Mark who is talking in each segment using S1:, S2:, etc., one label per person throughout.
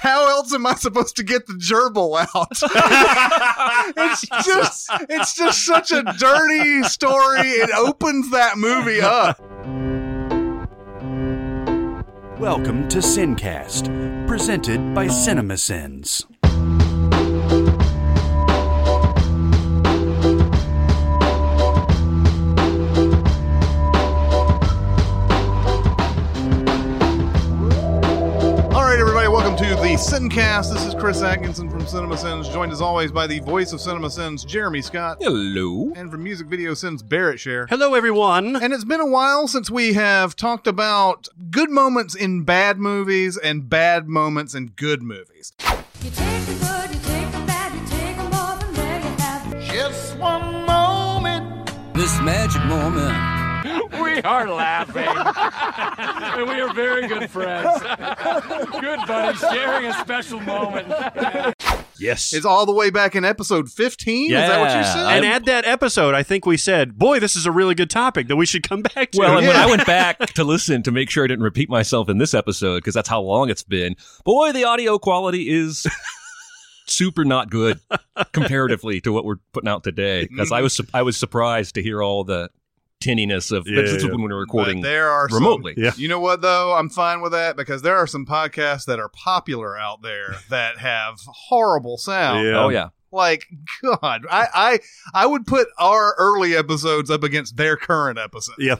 S1: how else am I supposed to get the gerbil out? it's just it's just such a dirty story. It opens that movie up.
S2: Welcome to Sincast, presented by CinemaSins.
S1: Sincast. This is Chris Atkinson from Cinema Sins, joined as always by the voice of Cinema Sins, Jeremy Scott,
S3: Hello.
S1: and from Music Video Sins, Barrett Share.
S4: Hello, everyone.
S1: And it's been a while since we have talked about good moments in bad movies and bad moments in good movies.
S5: You take the good, you take the bad, you take them all, and there you have.
S1: Just one moment.
S3: This magic moment.
S6: We are laughing. and we are very good friends. Good buddy, sharing a special moment.
S4: Yes.
S1: It's all the way back in episode 15. Is that what you
S3: Yeah.
S1: said?
S4: and at that episode, I think we said, boy, this is a really good topic that we should come back to.
S3: Well, and when I went back to listen to make sure I didn't repeat myself in this episode, because that's how long it's been, boy, the audio quality is super not good comparatively to what we're putting out today. Because I was su- I was surprised to hear all the tinniness of
S4: Yeah,
S3: this
S4: yeah.
S3: when we were
S1: But
S3: recording
S1: there are some-
S3: remotely.
S4: Yeah.
S1: You know what though? I'm fine with that because there are some podcasts that are popular out there that have horrible sound.
S4: Yeah.
S3: Oh yeah.
S1: Like God, I, I I would put our early episodes up against their current episodes.
S4: Yeah.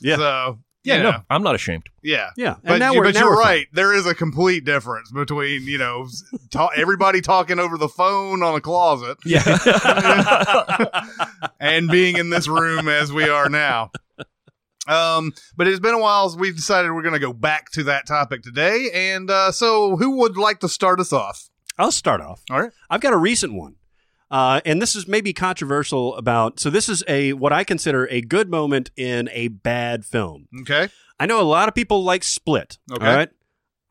S4: Yeah.
S1: So
S3: Yeah,
S1: you
S3: no, I'm not ashamed.
S1: yeah.
S4: yeah.
S1: But,
S4: And now
S1: you,
S4: we're,
S1: but
S4: now
S1: you're
S4: we're fine.
S1: right. There is a complete difference between you know ta- everybody talking over the phone on a closet
S3: Yeah.
S1: and being in this room as we are now. Um, but it's been a while. So we've decided we're going to go back to that topic today. And uh, so, who would like to start us off?
S4: I'll start off.
S1: All right.
S4: I've got a recent one. Uh, and this is maybe controversial about. So, this is a what I consider a good moment in a bad film.
S1: Okay.
S4: I know a lot of people like Split.
S1: Okay.
S4: All right.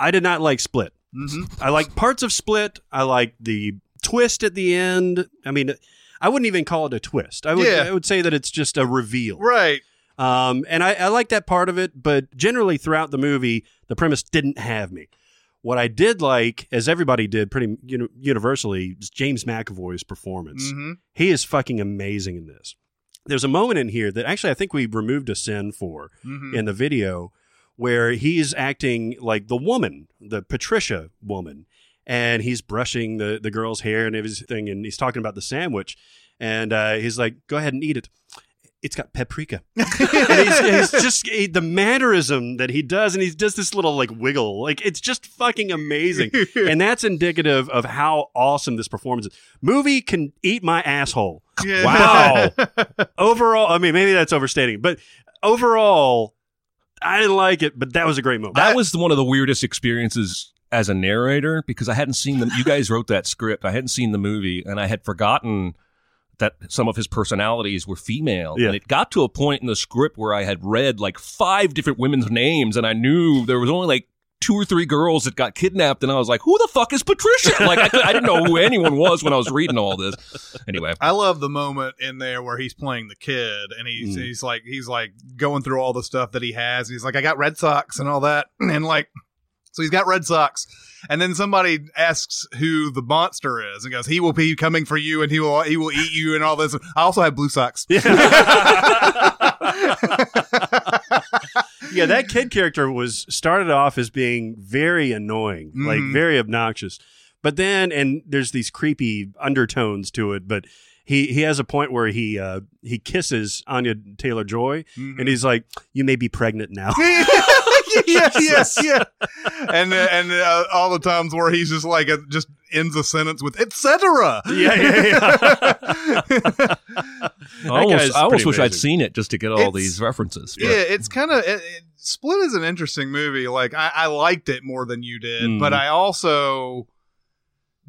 S4: I did not like Split.
S1: hmm
S4: I like parts of Split. I like the twist at the end. I mean, I wouldn't even call it a twist. I would,
S1: Yeah.
S4: I would say that it's just a reveal.
S1: Right.
S4: Um, and I, I like that part of it, but generally throughout the movie, the premise didn't have me. What I did like, as everybody did pretty uni- universally, is James McAvoy's performance.
S1: hmm
S4: He is fucking amazing in this. There's a moment in here that actually I think we removed a sin for
S1: hmm
S4: in the video where he's acting like the woman, the Patricia woman, and he's brushing the, the girl's hair and everything, and he's talking about the sandwich, and uh, he's like, "Go ahead and eat it. It's got paprika." and he's, he's just he- the mannerism that he does, and he does this little like wiggle, like it's just fucking amazing, and that's indicative of how awesome this performance is. Movie can eat my asshole
S1: Yeah.
S4: Wow. overall, I mean, maybe that's overstating, but overall, I didn't like it, but that was a great movie.
S3: That was one of the weirdest experiences as a narrator because I hadn't seen them. You guys wrote that script. I hadn't seen the movie, and I had forgotten that some of his personalities were female.
S4: Yeah.
S3: And it got to a point in the script where I had read like five different women's names, and I knew there was only like two or three girls that got kidnapped, and I was like, "Who the fuck is Patricia?" Like I, could- I didn't know who anyone was when I was reading all this. Anyway,
S1: I love the moment in there where he's playing the kid and he's
S4: Mm.
S1: he's like he's like going through all the stuff that he has. He's like, I got Red Sox and all that, and like, so he's got Red Sox, and then somebody asks who the monster is, and goes, he will be coming for you, and he will he will eat you, and all this. I also have Blue Sox.
S4: yeah, that kid character was started off as being very annoying, like
S1: Mhm.
S4: very obnoxious. But then, and there's these creepy undertones to it. But he he has a point where he uh, he kisses Anya Taylor Joy,
S1: Mhm.
S4: and he's like, "You may be pregnant now."
S1: yeah, yeah, yeah. And uh, and uh, all the times where he's just like uh, just ends a sentence with etc.
S4: yeah, yeah, yeah.
S3: I almost, I almost
S4: pretty
S3: wish I'd seen it just to get all
S1: It's-
S3: these references. but-
S1: Yeah, it's kind of it, it- Split is an interesting movie. Like I, I liked it more than you did,
S4: Mhm.
S1: but I also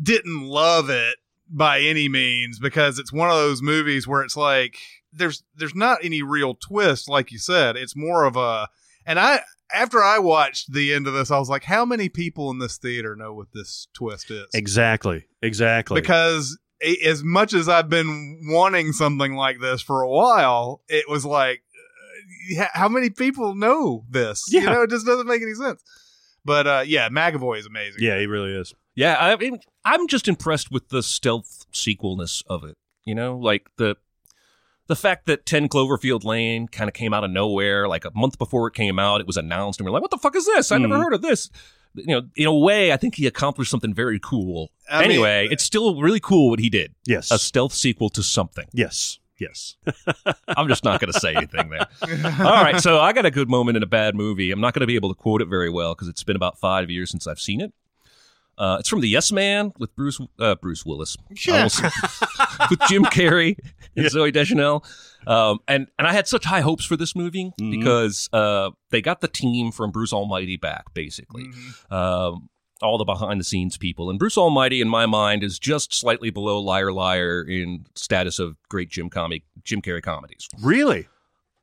S1: didn't love it by any means because it's one of those movies where it's like there's there's not any real twist, like you said. It's more of a and I after I watched the end of this, I was like, how many people in this theater know what this twist is?
S4: exactly, exactly.
S1: because as much as I've been wanting something like this for a while, it was like, uh, how many people know this? You know, it just doesn't make any sense. But uh, yeah, McAvoy is amazing.
S4: Yeah, he really is.
S3: Yeah, I mean, I'm just impressed with the stealth sequelness of it. You know, like the the fact that 10 Cloverfield Lane kind of came out of nowhere, like a month before it came out, it was announced, and we're like, "What the fuck is this? I never
S4: Mhm.
S3: heard of this." You know, in a way, I think he accomplished something very cool.
S1: I mean-
S3: anyway, it's still really cool what he did.
S4: Yes.
S3: A stealth sequel to something.
S4: yes. Yes.
S3: I'm just not going to say anything there. All right, so I got a good moment in a bad movie. I'm not going to be able to quote it very well because it's been about five years since I've seen it. Uh, it's from The Yes Man with Bruce uh, Bruce Willis,
S1: Yeah.
S3: almost- with Jim Carrey and
S4: Yeah.
S3: Zooey Deschanel. Um, and and I had such high hopes for this movie
S4: Mhm.
S3: because uh, they got the team from Bruce Almighty back, basically.
S1: Mhm.
S3: Um, all the behind the scenes people. And Bruce Almighty, in my mind, is just slightly below Liar Liar in status of great Jim comic Jim Carrey comedies.
S4: Really?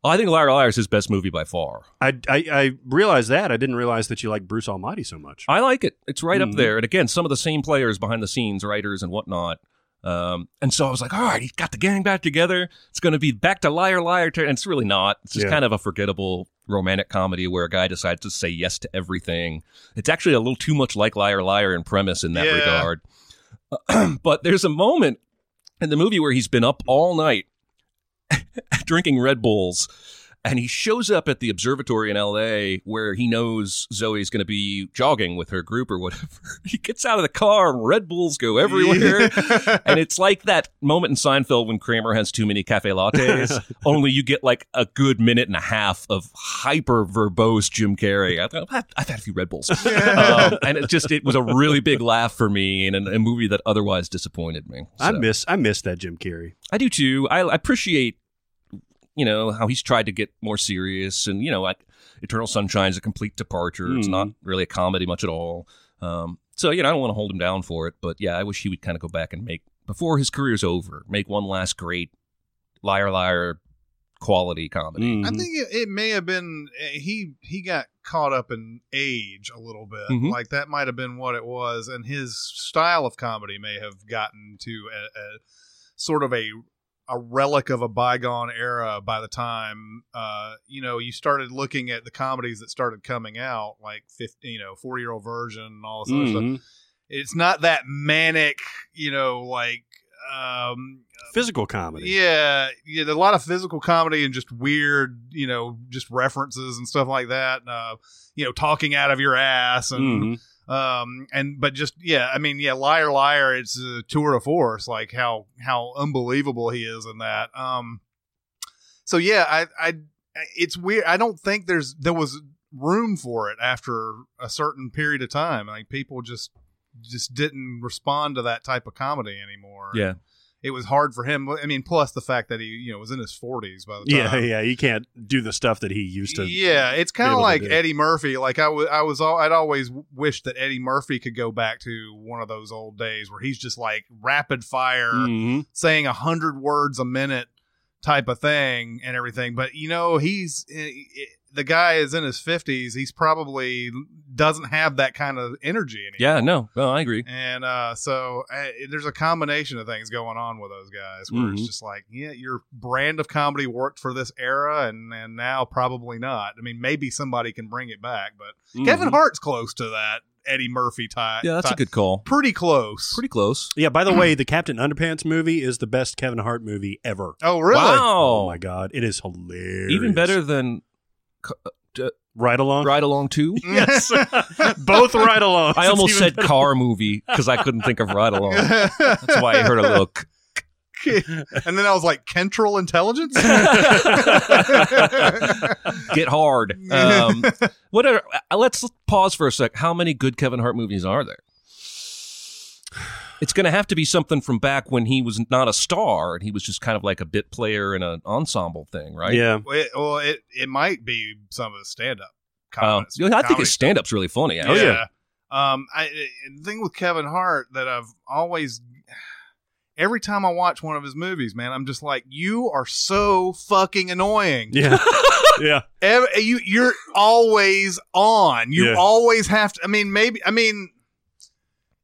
S3: I think Liar Liar is his best movie by far.
S4: I, I I realized that. I didn't realize that you like Bruce Almighty so much.
S3: I like it. It's right
S4: Mhm.
S3: up there. And again, some of the same players behind the scenes, writers and whatnot. Um, and so I was like, all right, he's got the gang back together. It's going to be back to Liar Liar. ter- And it's really not. It's just
S4: Yeah.
S3: kind of a forgettable romantic comedy where a guy decides to say yes to everything. It's actually a little too much like Liar Liar in premise in that
S1: Yeah.
S3: regard. but there's a moment in the movie where he's been up all night drinking Red Bulls. And he shows up at the observatory in LA where he knows Zoe's going to be jogging with her group or whatever. He gets out of the car and Red Bulls go everywhere. and it's like that moment in Seinfeld when Kramer has too many cafe lattes, only you get like a good minute and a half of hyper verbose Jim Carrey. I thought, "I've- had a few Red Bulls. um, and it just, it was a really big laugh for me in a, a movie that otherwise disappointed me.
S4: I miss I miss that Jim Carrey.
S3: I do too. I, I appreciate, you know, how he's tried to get more serious, and you know, like Eternal Sunshine is a complete departure. It's
S4: Mhm.
S3: not really a comedy much at all. Um, so you know, I don't want to hold him down for it, but yeah, I wish he would kind of go back and make before his career's over, make one last great liar liar quality comedy.
S4: Mhm.
S1: I think it, it may have been eh, he he got caught up in age a little bit.
S3: Mhm.
S1: Like that might have been what it was, and his style of comedy may have gotten to a, a sort of a a relic of a bygone era by the time uh, you know you started looking at the comedies that started coming out, like 50, you know, four year old version and all this other stuff.
S4: Mhm.
S1: It's not that manic, you know, like um
S4: Physical comedy.
S1: yeah, yeah, a lot of physical comedy and just weird, you know, just references and stuff like that. Uh, you know, talking out of your ass and
S4: Mhm.
S1: Um and but just yeah, I mean, yeah, liar liar, it's a tour de force, like how how unbelievable he is in that. Um, so yeah, I I it's weird. I don't think there's there was room for it after a certain period of time. Like people just just didn't respond to that type of comedy anymore
S3: Yeah,
S1: it was hard for him. I mean, plus the fact that he, you know, was in his forties by the time.
S4: yeah. yeah, he can't do the stuff that he used to.
S1: yeah, it's kind of like. Eddie Murphy. Like I was, I was, all, I'd always wished that Eddie Murphy could go back to one of those old days where he's just like rapid fire,
S4: Mhm.
S1: saying a hundred words a minute type of thing and everything. But you know, he's eh, eh, the guy is in his fifties. He's probably doesn't have that kind of energy anymore.
S3: yeah, no, no, I agree.
S1: And uh, so uh, there's a combination of things going on with those guys where it's
S4: Mhm.
S1: just like, yeah, your brand of comedy worked for this era, and and now probably not. I mean, maybe somebody can bring it back, but Kevin
S4: Mhm.
S1: Hart's close to that Eddie Murphy type.
S3: Yeah, that's a good call.
S1: Pretty close.
S3: Pretty close.
S4: Yeah. By the way, the Captain Underpants movie is the best Kevin Hart movie ever.
S1: Oh, really?
S3: Wow.
S4: Oh my god, it is hilarious.
S3: Even better than
S4: Ride along.
S3: Ride Along 2.
S4: Yes, both ride along.
S3: I almost said car movie because I couldn't think of Ride Along. That's why I heard a little. k-
S1: and then I was like, Kentral Intelligence?
S3: Get hard. Um, what are? uh, Let's pause for a sec. How many good Kevin Hart movies are there? It's going to have to be something from back when he was not a star and he was just kind of like a bit player in an ensemble thing, right?
S4: Yeah.
S1: Well, it, well, it, it might be some of his stand up.
S3: Um, I think his stand up's really funny.
S4: Oh,
S3: actually.
S4: yeah.
S1: Um, I the thing with Kevin Hart that I've always, every time I watch one of his movies, man, I'm just like, you are so fucking annoying.
S4: Yeah. yeah.
S1: Ev- you you're always on. You
S4: Yeah.
S1: always have to. I mean, maybe. I mean,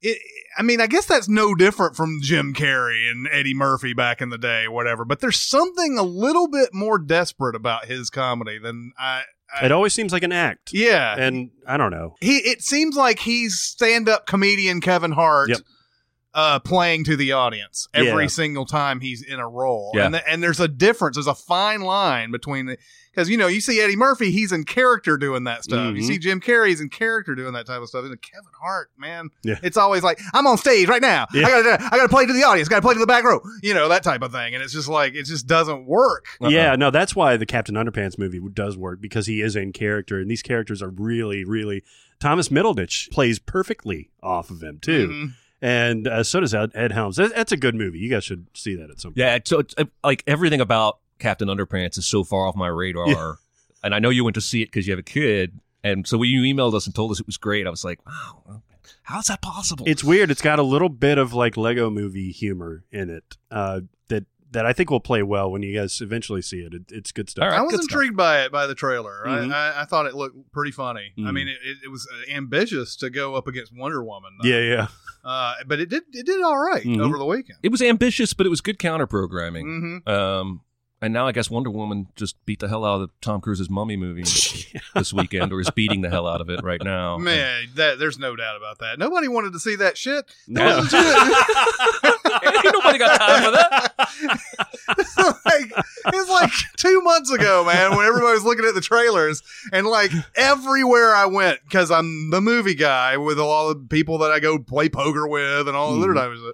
S1: it. I mean, I guess that's no different from Jim Carrey and Eddie Murphy back in the day, or whatever. But there's something a little bit more desperate about his comedy than I
S4: It always seems like an act.
S1: yeah,
S4: And I don't know.
S1: he it seems like he's stand-up comedian Kevin Hart
S4: Yep.
S1: Uh playing to the audience every
S4: Yeah.
S1: single time he's in a role.
S3: Yeah.
S1: And th- and there's a difference, there's a fine line between the cuz you know, you see Eddie Murphy, he's in character doing that stuff. You
S4: Mhm.
S1: see Jim Carrey, he's in character doing that type of stuff. And Kevin Hart, man,
S4: Yeah.
S1: it's always like I'm on stage right now.
S4: Yeah.
S1: I got to I got to play to the audience, got to play to the back row. You know, that type of thing. And it's just like it just doesn't work.
S3: Uh-uh.
S4: Yeah, no, that's why the Captain Underpants movie does work because he is in character, and these characters are really, really. Thomas Middleditch plays perfectly off of him too,
S1: Mhm.
S4: And uh, so does Ed, Ed Helms. That, that's a good movie. You guys should see that at some point.
S3: Yeah, so it's, uh, like everything about Captain Underpants is so far off my radar, and I know you went to see it because you have a kid, and so when you emailed us and told us it was great, I was like, wow, how's that possible?
S4: It's weird. It's got a little bit of like Lego Movie humor in it uh, that that I think will play well when you guys eventually see it. it it's good stuff.
S3: All right,
S1: I was
S3: good stuff.
S1: intrigued by it by the trailer.
S4: Mhm.
S1: I, I, I thought it looked pretty funny. I
S4: Mhm.
S1: mean, it, it, it was uh, ambitious to go up against Wonder Woman. though.
S4: Yeah, yeah.
S1: uh, but it did it did all right
S4: Mhm.
S1: over the weekend.
S3: it was ambitious, but it was good counter programming.
S1: hmm
S3: Um, and now I guess Wonder Woman just beat the hell out of Tom Cruise's Mummy movie this weekend, or is beating the hell out of it right now.
S1: Man, that there's no doubt about that. Nobody wanted to see that shit.
S4: No.
S3: Nobody got time for that.
S1: it's like it's like two months ago, man, when everybody was looking at the trailers, and like everywhere I went, because I'm the movie guy with all the people that I go play poker with and all the other
S4: Mhm.
S1: types of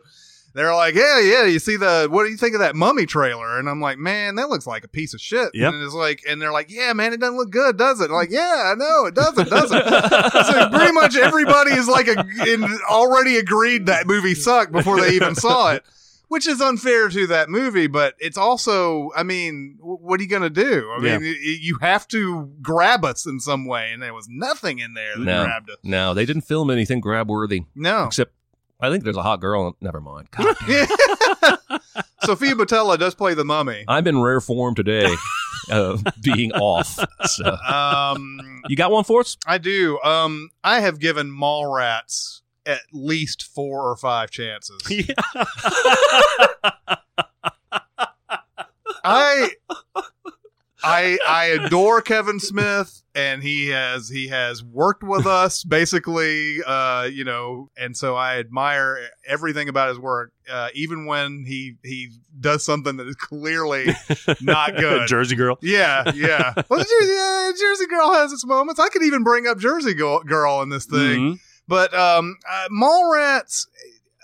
S1: They're like, yeah, yeah. You see the what do you think of that mummy trailer? And I'm like, man, that looks like a piece of shit.
S4: Yep.
S1: And it's like, and they're like, yeah, man, it doesn't look good, does it? I'm like, yeah, I know it doesn't, doesn't. so pretty much everybody is like a, in, already agreed that movie sucked before they even saw it, which is unfair to that movie. But it's also, I mean, what are you gonna do? I
S4: Yeah.
S1: mean, you have to grab us in some way, and there was nothing in there that
S3: No.
S1: grabbed us.
S3: No, they didn't film anything grab worthy,
S1: No.
S3: except I think there's a hot girl. in- Never mind. God,
S1: Sofia Boutella does play the mummy.
S3: I'm in rare form today, of being off. So
S1: Um,
S3: you got one for us?
S1: I do. Um, I have given Mallrats at least four or five chances.
S4: Yeah.
S1: I I I adore Kevin Smith and he has he has worked with us basically uh you know and so I admire everything about his work uh even when he he does something that is clearly not good.
S4: Jersey Girl.
S1: Yeah, yeah. Well, Jersey, yeah, Jersey Girl has its moments. I could even bring up Jersey Girl, Girl in this thing.
S4: Mhm.
S1: But um, uh, Mallrats,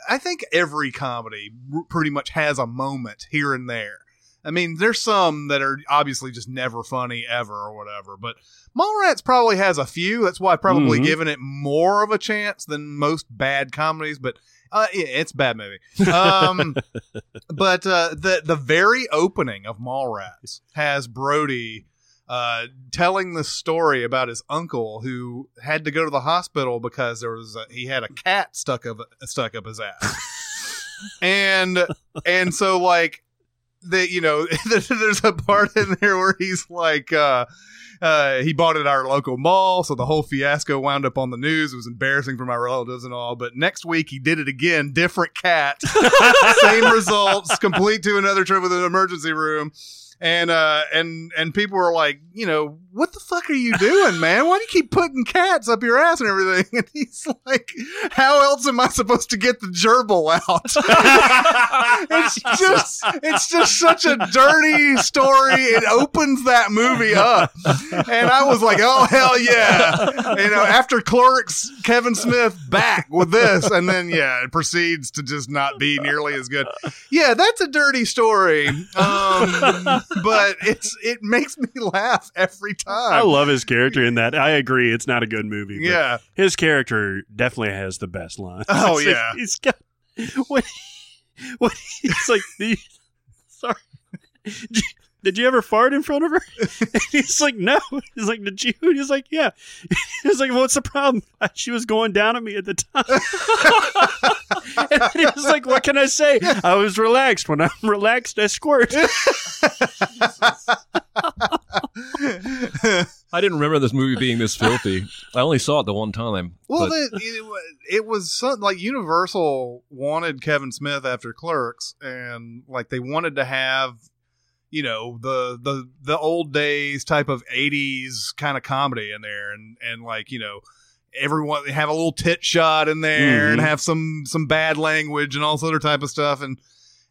S1: I think every comedy r- pretty much has a moment here and there. I mean, there's some that are obviously just never funny ever or whatever, but Mallrats probably has a few. That's why I've probably
S4: Mhm.
S1: given it more of a chance than most bad comedies. But uh, yeah, it's a bad movie. Um, but uh, the the very opening of Mallrats has Brody uh, telling the story about his uncle who had to go to the hospital because there was a, he had a cat stuck up stuck up his ass, and and so like the you know there's a part in there where he's like. uh uh, he bought it at our local mall, so the whole fiasco wound up on the news. It was embarrassing for my relatives and all. But next week he did it again, different cat, same results, complete to another trip with an emergency room. And uh and and people were like, you know, what the fuck are you doing, man? Why do you keep putting cats up your ass and everything? And he's like, how else am I supposed to get the gerbil out? it's just it's just such a dirty story. It opens that movie up. And I was like, oh hell yeah. You know, after clerks, Kevin Smith back with this, and then yeah, it proceeds to just not be nearly as good. Yeah, that's a dirty story. Um but it's it makes me laugh every time.
S4: I love his character in that. I agree. It's not a good movie.
S1: yeah.
S4: His character definitely has the best line.
S1: Oh,
S4: It's like,
S1: yeah.
S4: He's got what what he's like the sorry. Did you, did you ever fart in front of her? And he's like, no. He's like, did you? And He's like, yeah. He's like, what's the problem? She was going down at me at the time. and he was like, what can I say? I was relaxed. When I'm relaxed, I squirt.
S3: I didn't remember this movie being this filthy. I only saw it the one time.
S1: Well,
S3: but-
S1: it, it, it was something like Universal wanted Kevin Smith after Clerks, and like they wanted to have you know the the the old days type of 80s kind of comedy in there and and like you know everyone have a little tit shot in there and
S4: Mhm.
S1: have some some bad language and all this other type of stuff and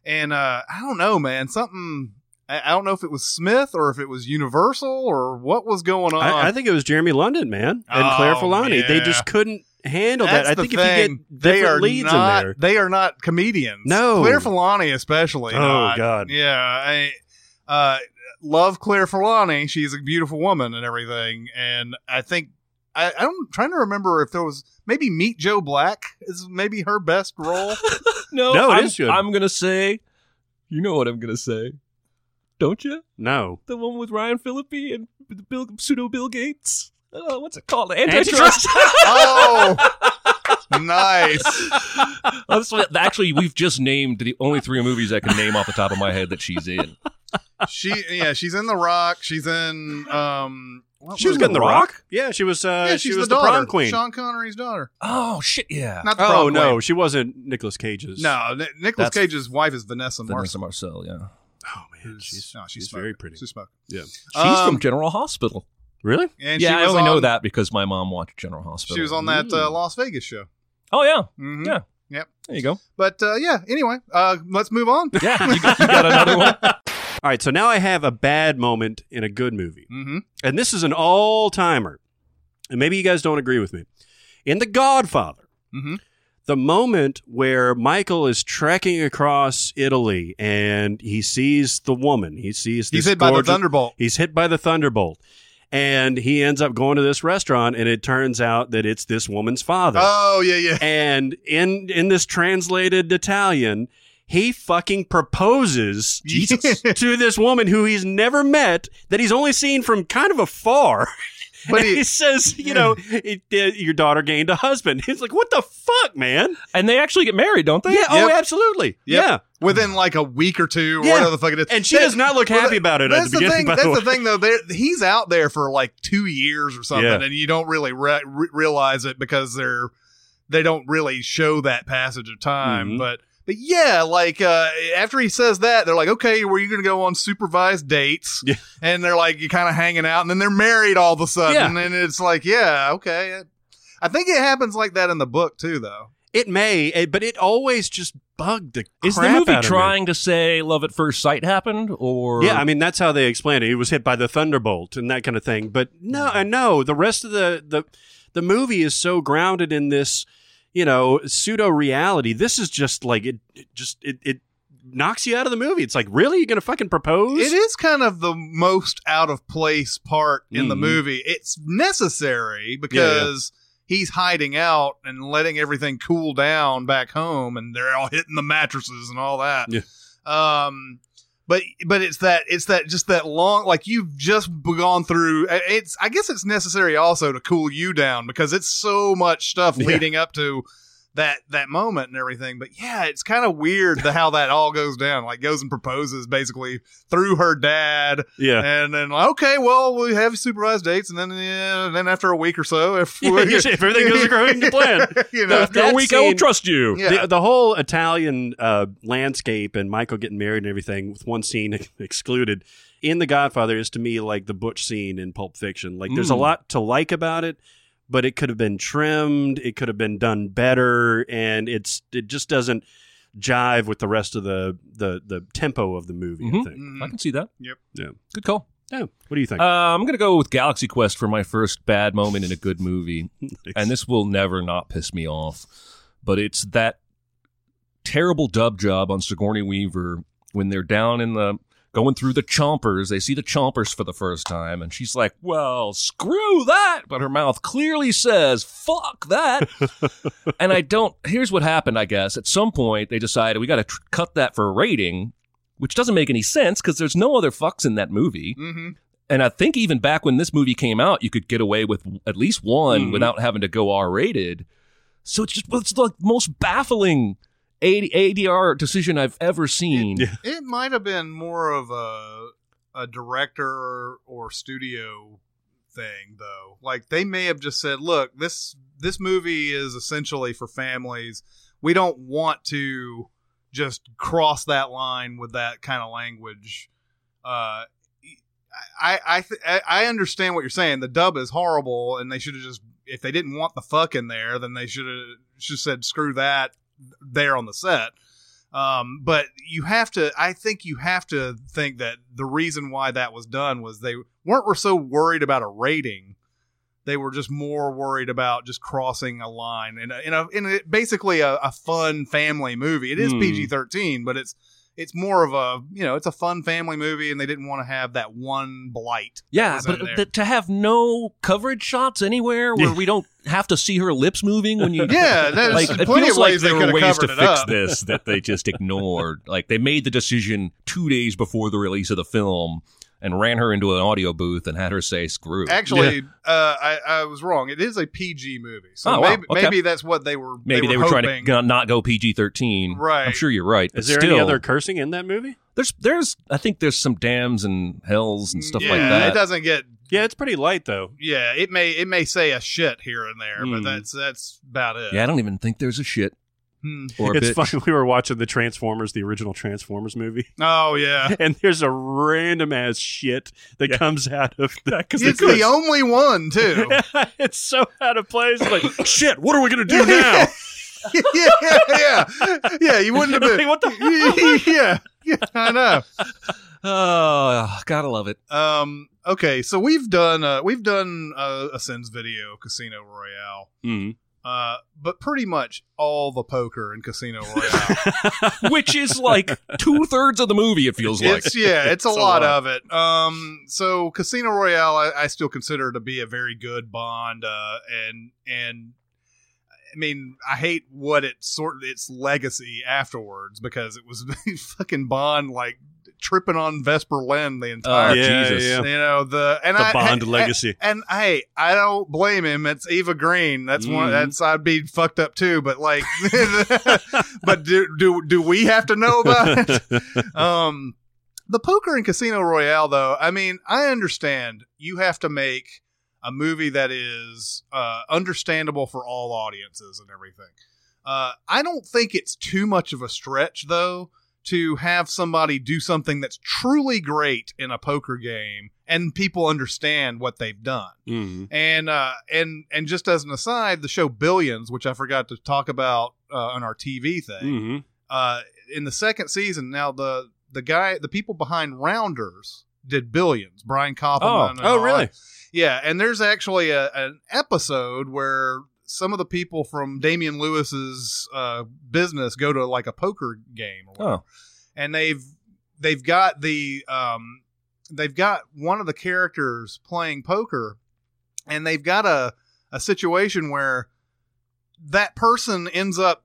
S1: and uh i don't know man something i, I don't know if it was smith or if it was universal or what was going on
S4: I, I think it was Jeremy London, man, and Claire
S1: Oh,
S4: Forlani. They just couldn't handle
S1: That's
S4: that. I think if you get
S1: they are
S4: leads
S1: not,
S4: in there,
S1: They are not comedians.
S4: No.
S1: Claire Forlani especially.
S4: Oh,
S1: not.
S4: God.
S1: Yeah, I uh, love Claire Forlani. She's a beautiful woman and everything. And I think I, I'm trying to remember if there was maybe Meet Joe Black is maybe her best role.
S3: No,
S4: No, it
S3: I'm,
S4: is good.
S3: I'm gonna say, you know what I'm gonna say, don't you?
S4: no.
S3: The one with Ryan Phillippe and Bill, pseudo Bill Gates. Oh, what's it called?
S4: Antitrust.
S3: Antitrust.
S1: oh, nice.
S3: That's what- actually, we've just named the only three movies I can name off the top of my head that she's in.
S1: She yeah, she's in The Rock. She's in um. What
S4: She was
S1: it?
S4: good The Rock. Yeah, she was. Uh,
S1: Yeah,
S4: she was
S1: the,
S4: the,
S1: daughter,
S4: prom queen.
S1: Sean Connery's daughter.
S3: Oh shit, yeah.
S1: Not the
S4: oh
S1: prom
S4: no,
S1: queen.
S4: she wasn't Nicolas Cage's.
S1: No, Ni- Nicolas
S3: That's-
S1: Cage's wife is Vanessa
S3: Vanessa
S1: Marcel.
S3: Marcel, yeah.
S4: Oh man, she's,
S1: no, she's,
S4: she's very pretty.
S1: She's smoking.
S4: Yeah.
S3: She's
S1: Um,
S3: from General Hospital.
S4: Really?
S1: And
S3: yeah,
S1: she
S3: I
S1: was
S3: only know that because my mom watched General Hospital.
S1: She was on that
S4: Mm.
S1: uh, Las Vegas show.
S3: Oh yeah,
S1: Mhm.
S3: yeah.
S1: Yep.
S3: There you go.
S1: But uh, yeah, anyway, uh, let's move on.
S3: Yeah, you got, you got another one.
S4: All right, so now I have a bad moment in a good movie.
S1: hmm
S4: And this is an all timer. And maybe you guys don't agree with me. In The Godfather,
S1: hmm
S4: the moment where Michael is trekking across Italy and he sees the woman, he sees
S1: He's hit by the
S4: gorgeous-
S1: thunderbolt.
S4: He's hit by the thunderbolt. And he ends up going to this restaurant, and it turns out that it's this woman's father.
S1: Oh yeah, yeah.
S4: and in in this translated Italian, he fucking proposes
S1: Jesus.
S4: to this woman who he's never met, that he's only seen from kind of afar.
S1: But
S4: And he,
S1: he-
S4: says, you know, it, uh, your daughter gained a husband. He's like, what the fuck, man?
S3: And they actually get married, don't they?
S4: Yeah, oh, absolutely.
S1: Yep.
S4: Yeah.
S1: Within like a week or two, or
S4: Yeah.
S1: whatever the fuck it is.
S4: And she
S1: That-
S4: does not look
S1: well,
S4: happy about it at
S1: That's
S4: the
S1: the
S4: beginning,
S1: thing.
S4: by
S1: That's
S4: the
S1: the, thing, though. There, he's out there for like two years or something,
S4: Yeah.
S1: and you don't really re- re- realize it because they're they don't really show that passage of time.
S4: Mhm.
S1: But but yeah, like uh, after he says that, they're like, okay, were you going to go on supervised dates?
S4: Yeah.
S1: And they're like, you're kind of hanging out, and then they're married all of a sudden,
S4: Yeah.
S1: and it's like, yeah, okay. I think it happens like that in the book too, though.
S4: It may, eh, but it always just bugged the
S3: Is the movie
S4: out of me.
S3: trying to say love at first sight happened, or
S4: Yeah, I mean that's how they explain it. He was hit by the thunderbolt and that kind of thing. But no, I know the rest of the the the movie is so grounded in this, you know, pseudo reality. This is just like it, it just it it knocks you out of the movie. It's like really you're gonna fucking propose?
S1: It is kind of the most out of place part in the
S4: Mhm.
S1: movie. It's necessary because he's hiding out and letting everything cool down back home, and they're all hitting the mattresses and all that.
S4: Yeah.
S1: Um, but but it's that it's that just that long like you've just gone through. It's I guess it's necessary also to cool you down because it's so much stuff
S4: Yeah.
S1: leading up to that that moment and everything. But yeah, it's kind of weird the how that all goes down. Like goes and proposes basically through her dad,
S4: Yeah.
S1: and then like, okay, well we have supervised dates, and then yeah, then after a week or so, if
S4: Yeah, if everything goes according to plan.
S1: you know,
S3: after a week I will trust you.
S1: yeah.
S4: The, the whole Italian uh, landscape and Michael getting married and everything, with one scene excluded, in The Godfather is to me like the Butch scene in Pulp Fiction. Like, there's a
S3: Mm.
S4: lot to like about it, but it could have been trimmed, it could have been done better, and it's it just doesn't jive with the rest of the the the tempo of the movie. I
S3: Mhm.
S4: think.
S1: Mhm.
S3: I can see that.
S1: Yep.
S4: Yeah.
S3: Good call.
S4: Yeah. What do you think?
S3: Uh, I'm gonna go with Galaxy Quest for my first bad moment in a good movie, and this will never not piss me off. But it's that terrible dub job on Sigourney Weaver when they're down in the going through the chompers. They see the chompers for the first time, and she's like, "Well, screw that," but her mouth clearly says, "Fuck that." and I don't. Here's what happened. I guess at some point they decided we got to tr- cut that for a rating. Which doesn't make any sense because there's no other fucks in that movie.
S1: Mhm.
S3: And I think even back when this movie came out, you could get away with at least one
S4: Mhm.
S3: without having to go R rated. So it's just it's the most baffling ADR decision I've ever seen.
S4: Yeah.
S1: It might have been more of a a director or studio thing though. Like they may have just said, "Look, this this movie is essentially for families. We don't want to just cross that line with that kind of language." uh, I I th- I I understand what you're saying. The dub is horrible, and they should have just if they didn't want the fuck in there, then they should have just said screw that there on the set. Um, but you have to. I think you have to think that the reason why that was done was they weren't were so worried about a rating. They were just more worried about just crossing a line in a, in a, in a basically a, a fun family movie. It is
S4: Hmm.
S1: PG thirteen, but it's it's more of a you know it's a fun family movie, and they didn't want to have that one blight.
S3: Yeah, but th- to have no coverage shots anywhere where we don't have to see her lips moving when you
S1: Yeah, there's
S3: like it
S1: plenty
S3: feels
S1: of
S3: like
S1: ways they
S3: there
S1: could
S3: were ways to
S1: covered
S3: fix
S1: up.
S3: this that they just ignored. like they made the decision two days before the release of the film and ran her into an audio booth and had her say "screw."
S1: Actually, uh, I, I was wrong. It is a PG movie, so
S3: Oh, wow.
S1: maybe,
S3: Okay.
S1: maybe that's what they were.
S3: Maybe they were,
S1: hoping.
S3: trying to not go PG thirteen.
S1: Right.
S3: I'm sure you're right.
S4: Is there
S3: still,
S4: any other cursing in that movie?
S3: There's there's I think there's some damns and hells and stuff
S1: yeah,
S3: like that.
S1: It doesn't get.
S4: Yeah, it's pretty light though.
S1: Yeah, it may it may say a shit here and there,
S4: Hmm.
S1: but that's that's about it.
S3: Yeah, I don't even think there's a shit
S1: Hmm.
S3: or
S4: it's funny. We were watching the Transformers, the original Transformers movie,
S1: Oh yeah,
S4: and there's a random ass shit that
S3: Yeah.
S4: comes out of that because
S1: it's the only one too.
S4: it's so out of place. Like shit, what are we gonna do now?
S1: yeah, yeah, yeah. You wouldn't have been.
S4: Like, what the
S1: yeah, yeah, I know.
S3: Oh, gotta love it.
S1: Um. Okay, so we've done uh, we've done uh, a Sins video, Casino Royale.
S4: Mm.
S1: Uh, but pretty much all the poker in Casino Royale.
S3: Which is like two thirds of the movie. It feels like.
S1: it's yeah, it's a
S4: It's a
S1: lot,
S4: lot.
S1: of it. Um, so Casino Royale, I, I still consider to be a very good Bond, uh, and and I mean, I hate what it sort its legacy afterwards because it was fucking Bond like tripping on Vesper Lynd the
S3: Oh,
S1: entire.
S4: Yeah,
S3: Jesus.
S4: yeah.
S1: You know the and
S4: The
S1: I,
S4: Bond
S1: and-
S4: legacy.
S1: and hey, I don't blame him. It's Eva Green. That's one.
S4: Mhm.
S1: That's I'd be fucked up too. But like, but do do do we have to know about it? Um, the poker and Casino Royale, though. I mean, I understand you have to make a movie that is uh, understandable for all audiences and everything. Uh, I don't think it's too much of a stretch, though, to have somebody do something that's truly great in a poker game and people understand what they've done.
S4: Mm.
S1: And uh, and and just as an aside, the show Billions, which I forgot to talk about uh, on our TV thing,
S4: Mm.
S1: uh, in the second season, now the the guy, the people behind Rounders did Billions. Brian Koppelman. and
S4: Oh, really?
S1: that. Yeah, and there's actually a, an episode where some of the people from Damian Lewis's uh, business go to like a poker game, or whatever.
S3: Oh.
S1: and they've they've got the um, they've got one of the characters playing poker, and they've got a a situation where that person ends up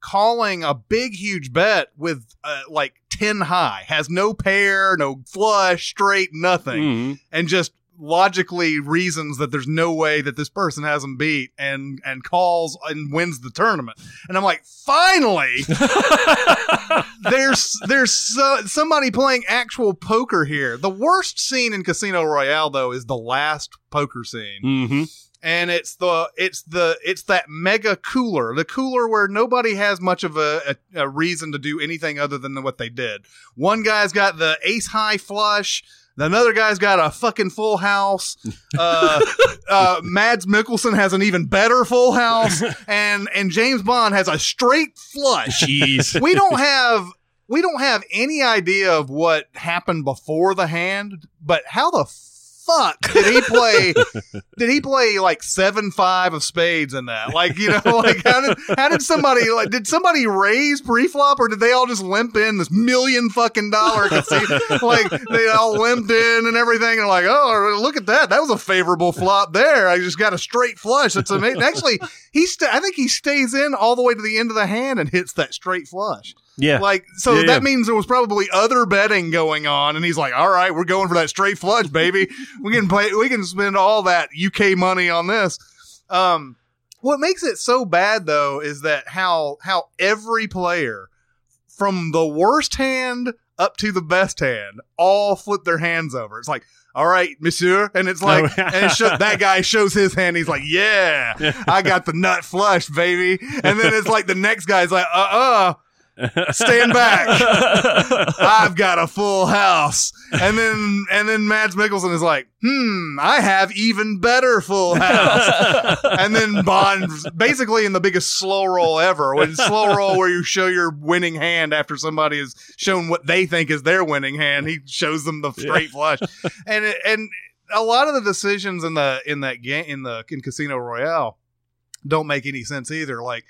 S1: calling a big huge bet with uh, like 10 high has no pair no flush straight nothing
S4: Mm.
S1: and just logically reasons that there's no way that this person has him beat and and calls and wins the tournament. And i'm like finally! There's there's so, somebody playing actual poker here. The worst scene in casino royale though is the last poker scene.
S4: Hmm
S1: and it's the it's the it's that mega cooler. The cooler where nobody has much of a, a, a reason to do anything other than what they did. One guy's got the ace high flush another guy's got a fucking full house. Uh, uh, mads mikkelsen has an even better full house. And and james bond has a straight flush.
S4: Jeez.
S1: we don't have we don't have any idea of what happened before the hand, but how the fuck did he play? did he play like seven five of spades in that? Like you know, like how did how did somebody like did somebody raise pre-flop or did they all just limp in this million fucking dollar casino? like they all limped in and everything and like oh look at that that was a favorable flop there. I just got a straight flush. That's amazing. Actually, he sta I think he stays in all the way to the end of the hand and hits that straight flush.
S4: Yeah.
S1: Like, so
S4: Yeah,
S1: that
S4: yeah.
S1: means there was probably other betting going on, and he's like, "All right, we're going for that straight flush, baby. we can play. We can spend all that UK money on this." Um, what makes it so bad though is that how how every player, from the worst hand up to the best hand, all flip their hands over. It's like. All right, monsieur, and it's like,
S4: Oh.
S1: and that guy shows his hand. He's like, "Yeah, I got the nut flush, baby." And then it's like the next guy's like, "Uh, uh stand back. I've got a full house. And then and then Mads Mikkelsen is like, hmm, I have even better full house. and then Bond basically in the biggest slow roll ever. When slow roll where you show your winning hand after somebody has shown what they think is their winning hand, he shows them the straight flush. And it, and a lot of the decisions in the in that game in the in Casino Royale don't make any sense either. Like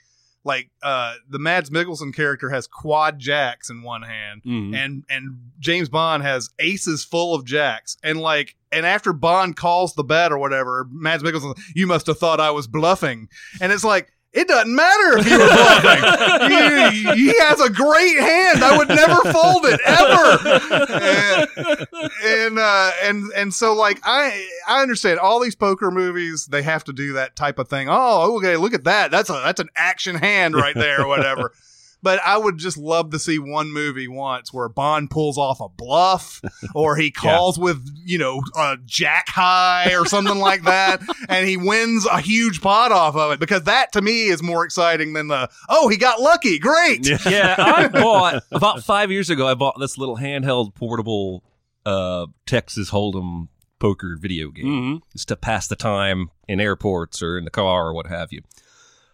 S1: like uh the Mads Mikkelsen character has quad jacks in one hand
S4: Mhm.
S1: and and James Bond has aces full of jacks and like and after Bond calls the bet or whatever Mads Mikkelsen you must have thought I was bluffing and it's like it doesn't matter if you were bluffing. he, he has a great hand. I would never fold it ever. And and, uh, and and so like I I understand all these poker movies they have to do that type of thing. Oh, okay, look at that. That's a that's an action hand right there or whatever. But I would just love to see one movie once where Bond pulls off a bluff or he calls with, you know, a jack high or something like that and he wins a huge pot off of it because that to me is more exciting than the, oh, he got lucky. Great.
S3: yeah, I bought about five years ago. I bought this little handheld portable uh, Texas Hold'em poker video game
S4: Mhm.
S3: just to pass the time in airports or in the car or what have you.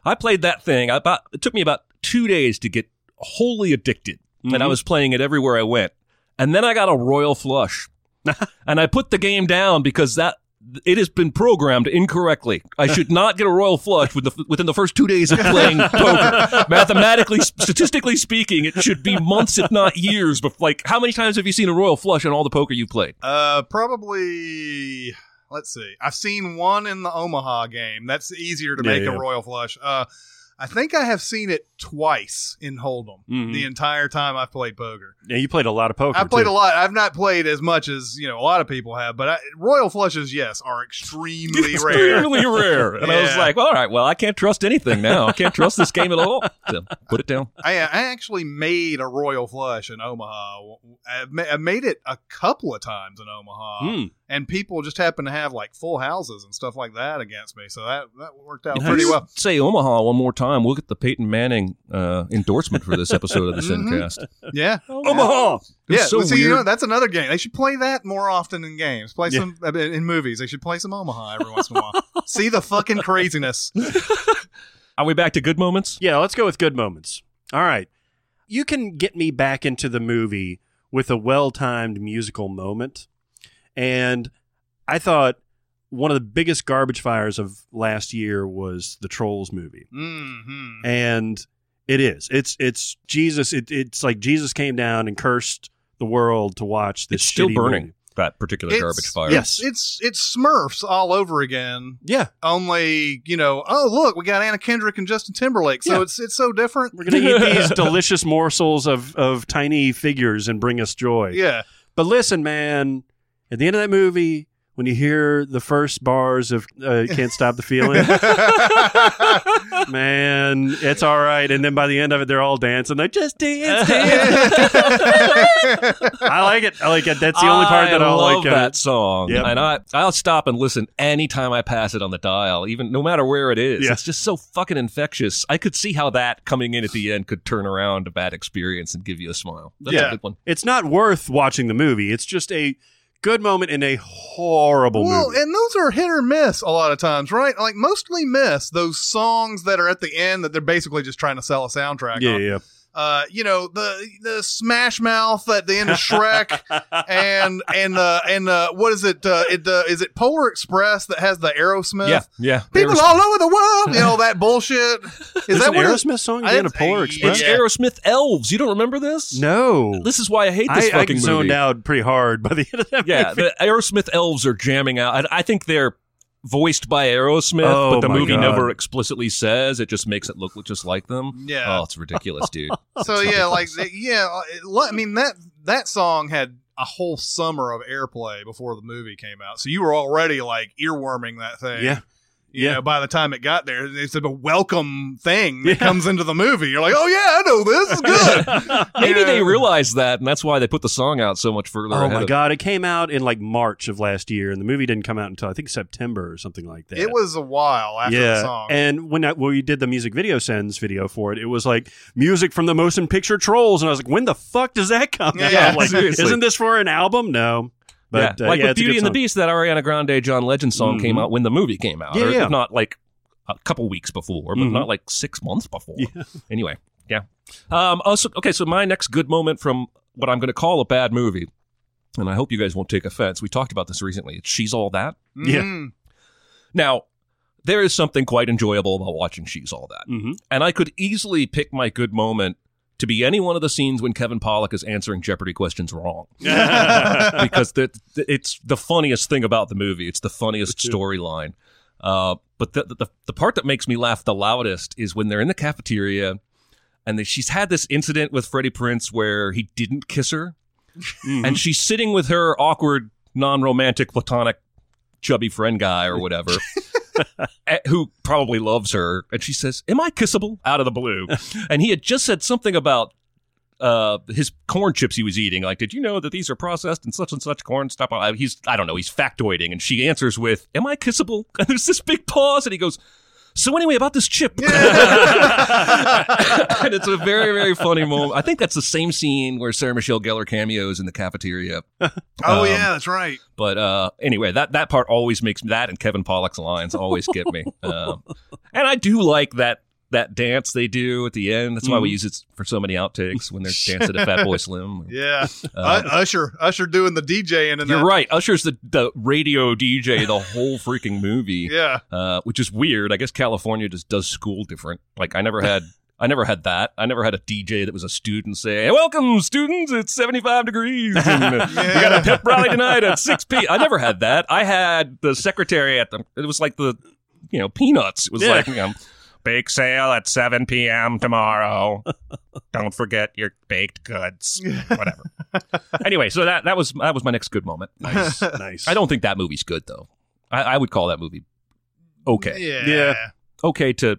S3: I played that thing. I about it took me about two days to get wholly addicted, and I was playing it everywhere I went. And then I got a royal flush, and I put the game down because that. It has been programmed incorrectly. I should not get a royal flush with the, within the first two days of playing poker. Mathematically, statistically speaking, it should be months, if not years. But like, how many times have you seen a royal flush in all the poker you played?
S1: Uh, probably. Let's see. I've seen one in the Omaha game. That's easier to
S4: Yeah,
S1: make
S4: yeah.
S1: a royal flush. Uh, I think I have seen it twice in Hold'em
S4: Mhm.
S1: the entire time I've played poker.
S4: Yeah, you played a lot of poker.
S1: I've played
S4: too.
S1: a lot. I've not played as much as you know a lot of people have, but I, royal flushes, yes, are extremely rare.
S3: Extremely rare. And I was
S1: Yeah.
S3: like, all right, well, I can't trust anything now. I can't trust this game at all. So put it down.
S1: I, I actually made a royal flush in Omaha. I've made it a couple of times in Omaha,
S4: Hmm.
S1: and people just happen to have like full houses and stuff like that against me. So that that worked out pretty well.
S3: Say Omaha one more time. We'll get the Peyton Manning uh, endorsement for this episode of the. Sincast.
S1: Yeah,
S3: Omaha.
S1: yeah.
S3: so
S1: well, see, you
S3: weird.
S1: know, that's another game. They should play that more often in games. Play
S4: Yeah.
S1: some uh, in movies. They should play some Omaha every once in a while. See the fucking craziness.
S3: Are we back to good moments?
S4: Yeah, let's go with good moments. All right. You can get me back into the movie with a well timed musical moment. And I thought one of the biggest garbage fires of last year was the Trolls movie.
S1: hmm
S4: And it is. It's it's Jesus. It, it's like Jesus came down and cursed the world to watch this
S3: It's still burning.
S4: movie.
S3: That particular garbage fire.
S4: Yes.
S1: It's it's Smurfs all over again.
S4: Yeah.
S1: Only you know, oh look, we got Anna Kendrick and Justin Timberlake. So
S4: Yeah.
S1: it's it's so different.
S4: We're going to eat these delicious morsels of, of tiny figures and bring us joy.
S1: Yeah.
S4: But listen, man, at the end of that movie, when you hear the first bars of uh, "Can't Stop the Feeling," man, it's all right. And then by the end of it, they're all dancing. They just dance, dance. I like it. I like it. That's the only part that
S3: I love
S4: like. uh,
S3: that song.
S4: Yep.
S3: And I, I'll stop and listen anytime I pass it on the dial, even no matter where it is.
S4: Yeah.
S3: It's just so fucking infectious. I could see how that coming in at the end could turn around a bad experience and give you a smile. That's
S1: Yeah.
S3: a good one.
S4: It's not worth watching the movie. It's just a good moment in a horrible
S1: Well,
S4: movie.
S1: and those are hit or miss a lot of times, right? Like mostly miss those songs that are at the end that they're basically just trying to sell a soundtrack.
S4: yeah,
S1: on.
S4: yeah.
S1: Uh, you know the the Smash Mouth at the end of Shrek, and and uh and uh what is it? Uh, it uh, is it Polar Express that has the Aerosmith?
S3: Yeah, yeah.
S1: People
S3: Aeros-
S1: all over the world, you know that bullshit. Is
S4: There's
S1: that
S4: an
S1: what it-
S4: Aerosmith song at the end of Polar. Express?
S3: It's Aerosmith Elves. You don't remember this?
S4: No.
S3: This is why I hate this
S4: I, I
S3: fucking
S4: zoned
S3: movie.
S4: out pretty hard by the end of that
S3: Yeah,
S4: movie.
S3: the Aerosmith Elves are jamming out. I, I think they're voiced by Aerosmith,
S4: Oh,
S3: but the movie
S4: God.
S3: never explicitly says. It just makes it look just like them.
S1: Yeah.
S3: Oh, it's ridiculous, dude.
S1: So yeah, like yeah, uh, it- lo- I mean that that song had a whole summer of airplay before the movie came out. So you were already like earworming that thing.
S4: Yeah.
S1: You
S4: Yeah.
S1: know, by the time it got there, it's a welcome thing that comes into the movie. You're like, oh yeah, I know this is good.
S3: Maybe
S1: Yeah.
S3: they realized that, and that's why they put the song out so much further
S4: Oh
S3: ahead.
S4: my god! It came out in like March of last year, and the movie didn't come out until I think September or something like that.
S1: It was a while after
S4: yeah,
S1: the song.
S4: and when, I, when we did the music video sins video for it, it was like music from the motion picture Trolls, and I was like, when the fuck does that come out?
S1: Yeah,
S4: I'm like,
S3: seriously.
S4: isn't this for an album? No, but
S3: yeah,
S4: uh,
S3: like
S4: yeah,
S3: with Beauty and the. Beast, that Ariana Grande John Legend song came
S4: Mhm.
S3: out when the movie came out.
S4: Yeah,
S3: or
S4: yeah.
S3: If not like a couple weeks before, but
S4: Mhm.
S3: not like six months before.
S4: Yeah.
S3: Anyway, yeah. Um, also, okay, so my next good moment from what I'm going to call a bad movie, and I hope you guys won't take offense. We talked about this recently. It's She's All That.
S4: Yeah.
S1: Mm.
S3: Now, there is something quite enjoyable about watching She's All That.
S4: Mhm.
S3: And I could easily pick my good moment to be any one of the scenes when Kevin Pollak is answering Jeopardy questions wrong. because the, the- it's the funniest thing about the movie. It's the funniest storyline. Uh, but the, the the part that makes me laugh the loudest is when they're in the cafeteria, and they, she's had this incident with Freddie Prinze where he didn't kiss her,
S4: Mhm.
S3: and she's sitting with her awkward, non-romantic, platonic, chubby friend guy or whatever. eh, Who probably loves her, and she says, "Am I kissable?" Out of the blue, and he had just said something about uh, his corn chips he was eating. Like, did you know that these are processed and such and such corn stuff? He's, I don't know, he's factoiding, and she answers with, "Am I kissable?" And there's this big pause, and he goes, "So anyway, about this chip." and it's a very, very funny moment. I think that's the same scene where Sarah Michelle Gellar cameos in the cafeteria.
S1: Oh
S3: Um,
S1: yeah, that's right.
S3: But uh, anyway, that that part always makes that and Kevin Pollak's lines always get me. Um, and I do like that that dance they do at the end. That's why we
S4: Mhm.
S3: use it for so many outtakes when they're dancing to Fat Boy Slim.
S1: Yeah,
S3: Uh,
S1: Usher, Usher doing the DJing and
S3: you're
S1: that.
S3: right. Usher's the, the radio DJ the whole freaking movie,
S1: Yeah,
S3: uh, which is weird. I guess California just does school different. Like I never had. I never had that. I never had a DJ that was a student say, hey, "Welcome, students! It's 75 degrees. And, uh, We got a pep rally tonight at 6 p." I never had that. I had the secretary at the. It was like the, you know, peanuts. It was
S4: Yeah.
S3: like, you know, bake sale at 7 p.m. tomorrow. Don't forget your baked goods. Whatever. anyway, so that that was that was my next good moment.
S4: nice, nice.
S3: I don't think that movie's good though. I, I would call that movie okay,
S1: Yeah,
S4: Yeah.
S3: okay to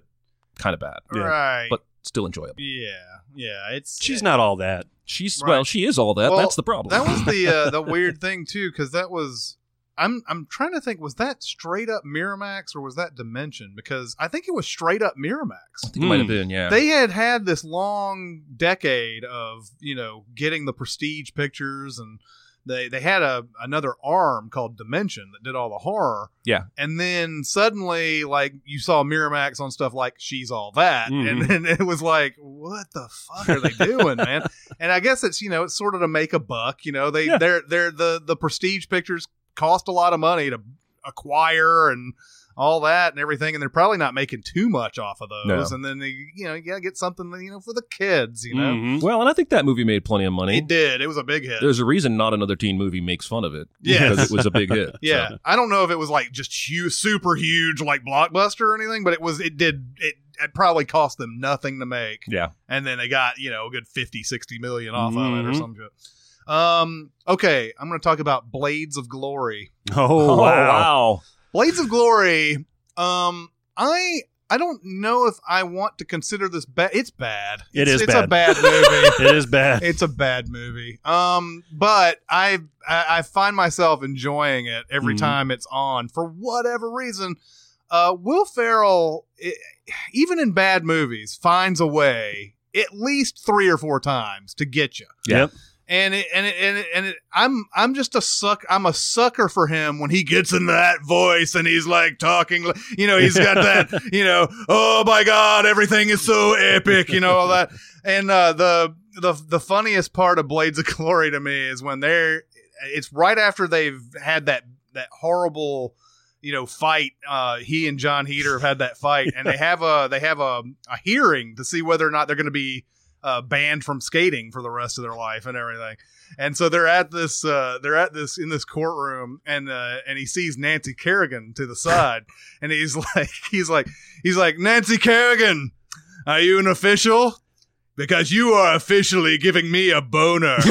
S3: kind of bad,
S4: Yeah.
S1: right.
S3: but still enjoyable.
S1: yeah, yeah. It's
S4: She's not all that.
S3: She's
S1: Right.
S3: well, she is all that.
S1: Well,
S3: That's the problem.
S1: That was the uh, the weird thing too, because that was. I'm I'm trying to think. Was that straight up Miramax or was that Dimension? Because I think it was straight up
S3: I
S1: Miramax.
S3: think it might have been. Yeah.
S1: They had had this long decade of you know getting the prestige pictures, and they they had a another arm called Dimension that did all the horror.
S3: Yeah.
S1: and then suddenly, like you saw Miramax on stuff like She's All That,
S4: Mhm.
S1: and then it was like, what the fuck are they doing, man? And I guess it's you know it's sort of to make a buck. You know they
S3: Yeah.
S1: they're they're the the prestige pictures cost a lot of money to acquire and all that and everything, and they're probably not making too much off of those.
S3: No.
S1: And then they, you know, you gotta get something, you know, for the kids. You know,
S4: Mhm.
S3: well, and I think that movie made plenty of money.
S1: it did. It was a big hit.
S3: There's a reason not another teen movie makes fun of it.
S1: Yeah,
S3: because it was a big hit.
S1: yeah,
S3: So,
S1: I don't know if it was like just huge, super huge, like blockbuster or anything, but it was. It did. It, it probably cost them nothing to make.
S3: yeah.
S1: and then they got you know a good 50 60 million off of it or
S4: Mhm.
S1: some shit um okay i'm gonna talk about blades of glory
S4: Oh, wow.
S1: blades of glory um i i don't know if i want to consider this bad it's bad
S4: It
S1: it's,
S4: is
S1: it's
S4: bad.
S1: a bad movie
S4: It is bad.
S1: it's a bad movie um but i i, I find myself enjoying it every
S4: Mhm.
S1: time it's on for whatever reason uh will ferrell i even in bad movies finds a way at least three or four times to get you
S4: Yep.
S1: And it, and it, and it, and it, I'm I'm just a suck I'm a sucker for him when he gets in that voice and he's like talking you know he's got that you know oh my god everything is so epic you know all that. And uh, the the the funniest part of Blades of Glory to me is when they're it's right after they've had that that horrible you know fight uh he and Jon Heder have had that fight and they have a they have a, a hearing to see whether or not they're going to be uh, banned from skating for the rest of their life and everything. And so they're at this uh, they're at this in this courtroom and uh, and he sees Nancy Kerrigan to the side and he's like he's like he's like Nancy Kerrigan, are you an official? Because you are officially giving me a boner.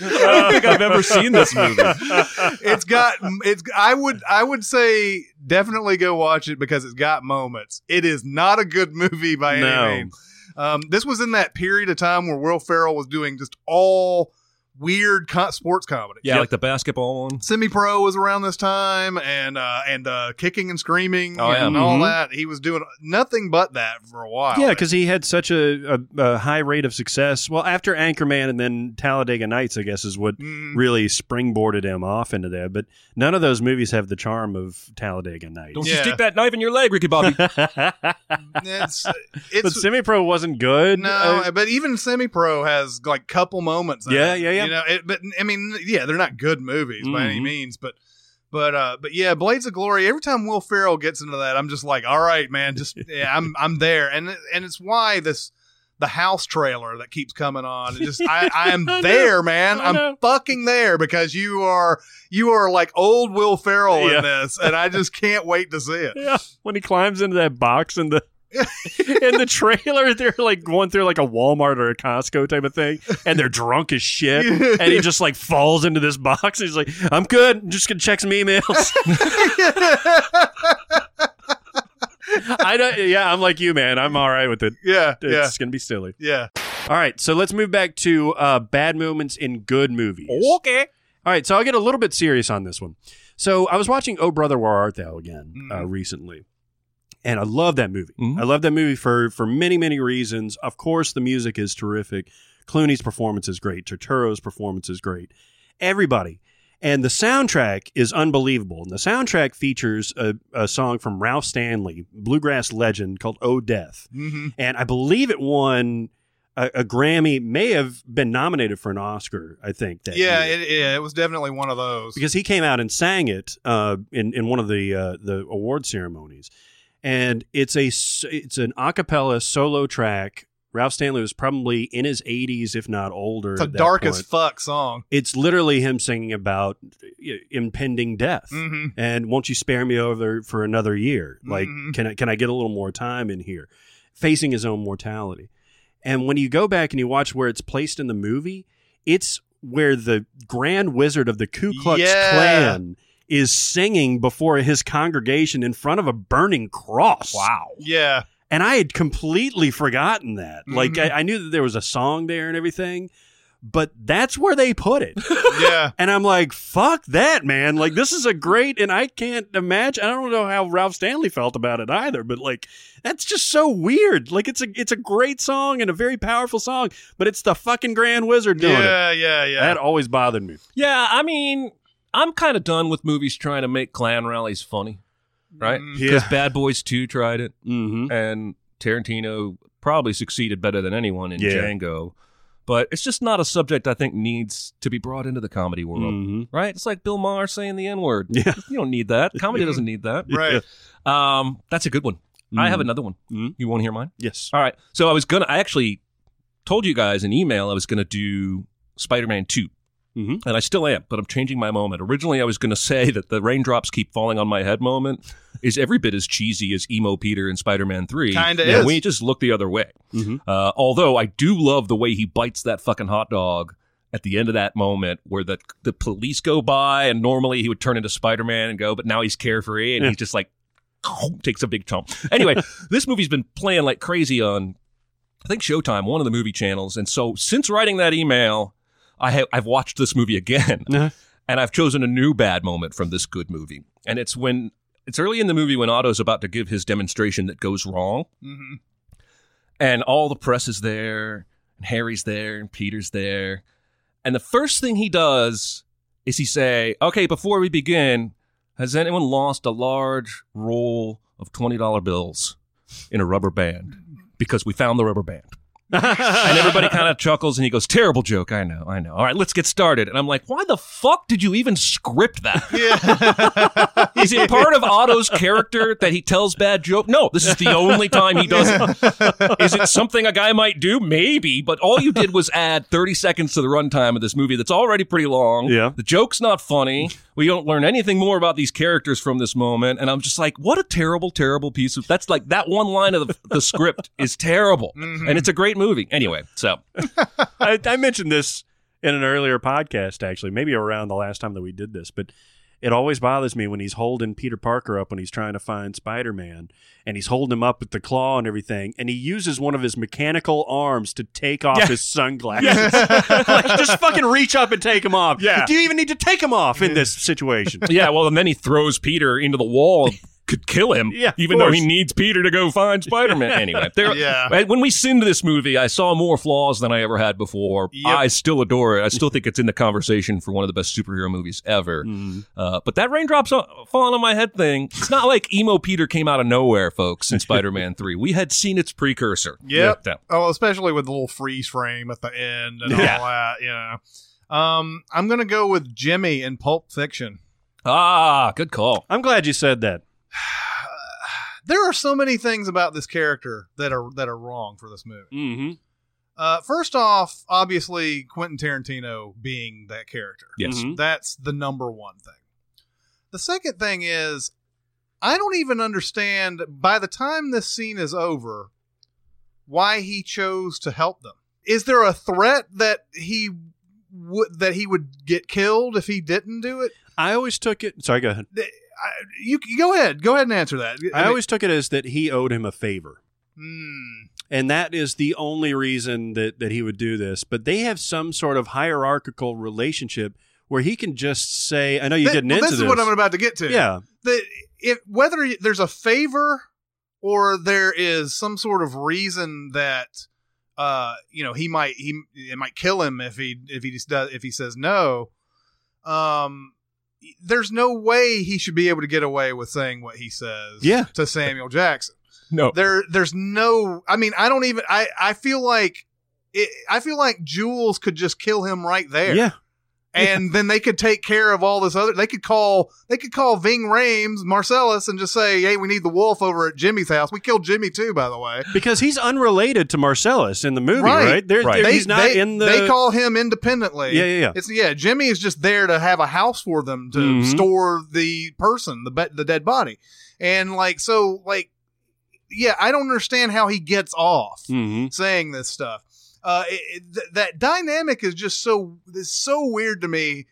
S3: I don't think I've ever seen this movie.
S1: it's got it's I would I would say definitely go watch it because it's got moments. It is not a good movie by
S4: No.
S1: any means. Um, this was in that period of time where Will Ferrell was doing just all weird co- sports comedy.
S3: Yeah, like the basketball one.
S1: Semi Pro was around this time, and uh, and uh, kicking and screaming
S3: Oh, yeah.
S1: and all
S4: Mhm.
S1: that. He was doing nothing but that for a while.
S4: Yeah, because he had such a, a, a high rate of success. Well, after Anchorman and then Talladega Nights, I guess, is what
S1: Mhm.
S4: really springboarded him off into there. But none of those movies have the charm of Talladega Nights.
S3: Don't
S1: Yeah.
S3: you stick that knife in your leg, Ricky Bobby.
S1: it's
S4: but Semi Pro wasn't good.
S1: No,
S4: Uh,
S1: but even Semi Pro has like couple moments. Yeah,
S4: Yeah,
S1: it,
S4: yeah, yeah.
S1: You know, it, but I mean, yeah, they're not good movies by any
S4: Mhm.
S1: means, but but uh, but yeah, Blades of Glory. Every time Will Ferrell gets into that, I'm just like, all right, man, just yeah, I'm I'm there, and and it's why this. The house trailer that keeps coming on. It just I, I am
S4: I know.
S1: there, man.
S4: I
S1: I'm
S4: know.
S1: fucking there because you are you are like old Will Ferrell
S4: Yeah.
S1: in this, and I just can't wait to see it.
S4: yeah, when he climbs into that box in the in the trailer, they're like going through like a Walmart or a Costco type of thing, and they're drunk as shit. And he just like falls into this box. And he's like, "I'm good. I'm just gonna check some emails." I don't. Yeah, I'm like you, man. I'm all right with it.
S1: yeah,
S4: It's
S1: yeah,
S4: gonna be silly.
S1: yeah.
S4: All right, so let's move back to uh, bad moments in good movies.
S3: okay.
S4: All right, so I'll get a little bit serious on this one. So I was watching Oh Brother Where Art Thou again uh,
S1: Mhm.
S4: recently, and I love that movie.
S3: Mhm.
S4: I love that movie for for many many reasons. Of course, the music is terrific. Clooney's performance is great. Turturro's performance is great. Everybody. And the soundtrack is unbelievable. And the soundtrack features a, a song from Ralph Stanley, bluegrass legend, called Oh Death
S1: hmm
S4: and I believe it won a, a Grammy. May have been nominated for an Oscar. I think that
S1: Yeah, it, yeah, it was definitely one of those.
S4: because he came out and sang it uh, in in one of the uh, the award ceremonies, and it's a it's an a cappella solo track. Ralph Stanley was probably in his 80s, if not older.
S1: it's a dark as fuck song.
S4: It's literally him singing about impending death
S1: hmm
S4: and won't you spare me over for another year? Like,
S1: Mhm.
S4: can I can I get a little more time in here? Facing his own mortality. And when you go back and you watch where it's placed in the movie, it's where the Grand Wizard of the Ku Klux
S1: Yeah.
S4: Klan is singing before his congregation in front of a burning cross.
S3: Wow.
S1: Yeah,
S4: And I had completely forgotten that. Like
S1: Mhm.
S4: I, I knew that there was a song there and everything, but that's where they put it.
S1: yeah.
S4: And I'm like, fuck that, man. Like, this is a great, and I can't imagine. I don't know how Ralph Stanley felt about it either, but like, that's just so weird. Like, it's a it's a great song and a very powerful song, but it's the fucking Grand Wizard doing it.
S1: Yeah, yeah, yeah.
S4: That always bothered me.
S3: Yeah, I mean, I'm kind of done with movies trying to make Klan rallies funny, right?
S1: Mm.
S3: Because Bad Boys 2 tried it,
S4: Mm-hmm.
S3: and Tarantino probably succeeded better than anyone in
S4: Yeah.
S3: Django. But it's just not a subject I think needs to be brought into the comedy world,
S4: Mm-hmm.
S3: right? It's like Bill Maher saying the N word.
S4: Yeah.
S3: You don't need that. Comedy doesn't need that.
S1: Right.
S3: Um, that's a good one. I have
S4: Mhm.
S3: another one.
S4: Mhm.
S3: You want to hear mine?
S4: Yes.
S3: All right. So I was gonna. I actually told you guys in email I was gonna do Spider-Man 2
S4: Mhm.
S3: and I still am, but I'm changing my moment. Originally, I was gonna say that the raindrops keep falling on my head moment is every bit as cheesy as emo Peter in Spider-Man 3.
S1: Kinda is.
S3: We just look the other way.
S4: Mhm.
S3: Uh, although I do love the way he bites that fucking hot dog. At the end of that moment, where the the police go by, and normally he would turn into Spider Man and go, but now he's carefree and
S4: Yeah.
S3: he's just like takes a big chomp. Anyway, this movie's been playing like crazy on I think Showtime, one of the movie channels. And so since writing that email, I have I've watched this movie again.
S4: Uh-huh.
S3: And I've chosen a new bad moment from this good movie. And it's when it's early in the movie when Otto's about to give his demonstration that goes wrong.
S1: Mhm.
S3: And all the press is there, and Harry's there, and Peter's there. And the first thing he does is he say, Okay, before we begin, has anyone lost a large roll of $20 bills in a rubber band? Because we found the rubber band. And everybody kind of chuckles and he goes, Terrible joke. I know, I know. All right, let's get started. And I'm like, Why the fuck did you even script that?
S1: Yeah.
S3: Is it part of Otto's character that he tells bad joke? No, this is the only time he does it. Is it something a guy might do? Maybe, but all you did was add 30 seconds to the runtime of this movie that's already pretty long.
S4: Yeah.
S3: The joke's not funny. We don't learn anything more about these characters from this moment. And I'm just like, what a terrible, terrible piece of that's like that one line of the, the script is terrible.
S1: Mhm.
S3: And it's a great movie. Anyway, so
S4: I, I mentioned this in an earlier podcast, actually, maybe around the last time that we did this, but it always bothers me when he's holding Peter Parker up when he's trying to find Spider Man and he's holding him up with the claw and everything, and he uses one of his mechanical arms to take off
S3: Yeah.
S4: his sunglasses. like, just fucking reach up and take them off.
S3: Yeah.
S4: Do you even need to take them off in this situation?
S3: yeah, well, and then he throws Peter into the wall. Could kill him,
S4: Yeah, of
S3: even though he needs Peter to go find Spider Man. Anyway, there,
S1: Yeah.
S3: When we sinned this movie, I saw more flaws than I ever had before.
S1: Yep.
S3: I still adore it. I still think it's in the conversation for one of the best superhero movies ever. Uh, but that raindrops on, falling on my head thing, it's not like emo Peter came out of nowhere, folks, in Spider Man 3. We had seen its precursor.
S1: Yep.
S3: Yeah.
S1: Oh, especially with the little freeze frame at the end and
S3: Yeah.
S1: all that. You know. Um, I'm gonna go with Jimmy in Pulp Fiction.
S3: Ah, good call.
S4: I'm glad you said that.
S1: There are so many things about this character that are that are wrong for this movie.
S4: Mm-hmm.
S1: Uh, first off, obviously Quentin Tarantino being that character.
S3: Yes.
S4: Mhm.
S1: That's the number one thing. The second thing is, I don't even understand by the time this scene is over why he chose to help them. Is there a threat that he would that he would get killed if he didn't do it?
S4: I always took it. Sorry, go ahead.
S1: I, you, you go ahead, go ahead and answer that.
S4: I
S1: mean-
S4: always took it as that he owed him a favor.
S1: Hmm.
S4: And that is the only reason that, that he would do this. But they have some sort of hierarchical relationship where he can just say, I know you're
S1: Th-
S4: getting
S1: well,
S4: into
S1: this
S4: this.
S1: is what I'm about to get to.
S4: Yeah.
S1: that if whether there's a favor or there is some sort of reason that uh you know he might he it might kill him if he if he just does if he says no um there's no way he should be able to get away with saying what he says
S4: Yeah.
S1: to Samuel Jackson
S3: No.
S1: there there's no I mean I don't even I I feel like it, I feel like Jules could just kill him right there
S4: Yeah.
S1: And then they could take care of all this other. They could call they could call Ving Rhames Marcellus and just say, "Hey, we need the wolf over at Jimmy's house." We killed Jimmy too, by the way.
S4: Because he's unrelated to Marcellus in the movie,
S1: Right.
S4: right? There,
S3: Right.
S1: They,
S4: he's not
S1: they,
S4: in the.
S1: They call him independently.
S4: Yeah, yeah, yeah.
S1: It's yeah. Jimmy is just there to have a house for them to
S4: Mhm.
S1: store the person, the be- the dead body, and like so, like yeah, I don't understand how he gets off
S4: Mhm.
S1: saying this stuff. Uh, it, th- that dynamic is just so is so weird to me.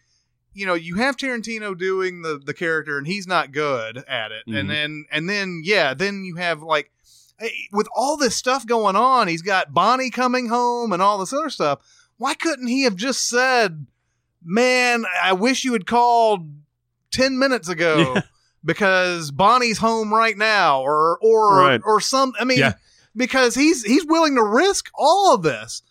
S1: You know, you have Tarantino doing the the character, and he's not good at it.
S4: Mhm.
S1: And then and then yeah, then you have like eh, with all this stuff going on, he's got Bonnie coming home and all this other stuff. Why couldn't he have just said, "Man, I wish you had called ten minutes ago"?
S4: Yeah.
S1: Because Bonnie's home right now, or or
S4: Right.
S1: or some. I mean,
S3: Yeah.
S1: Because he's he's willing to risk all of this.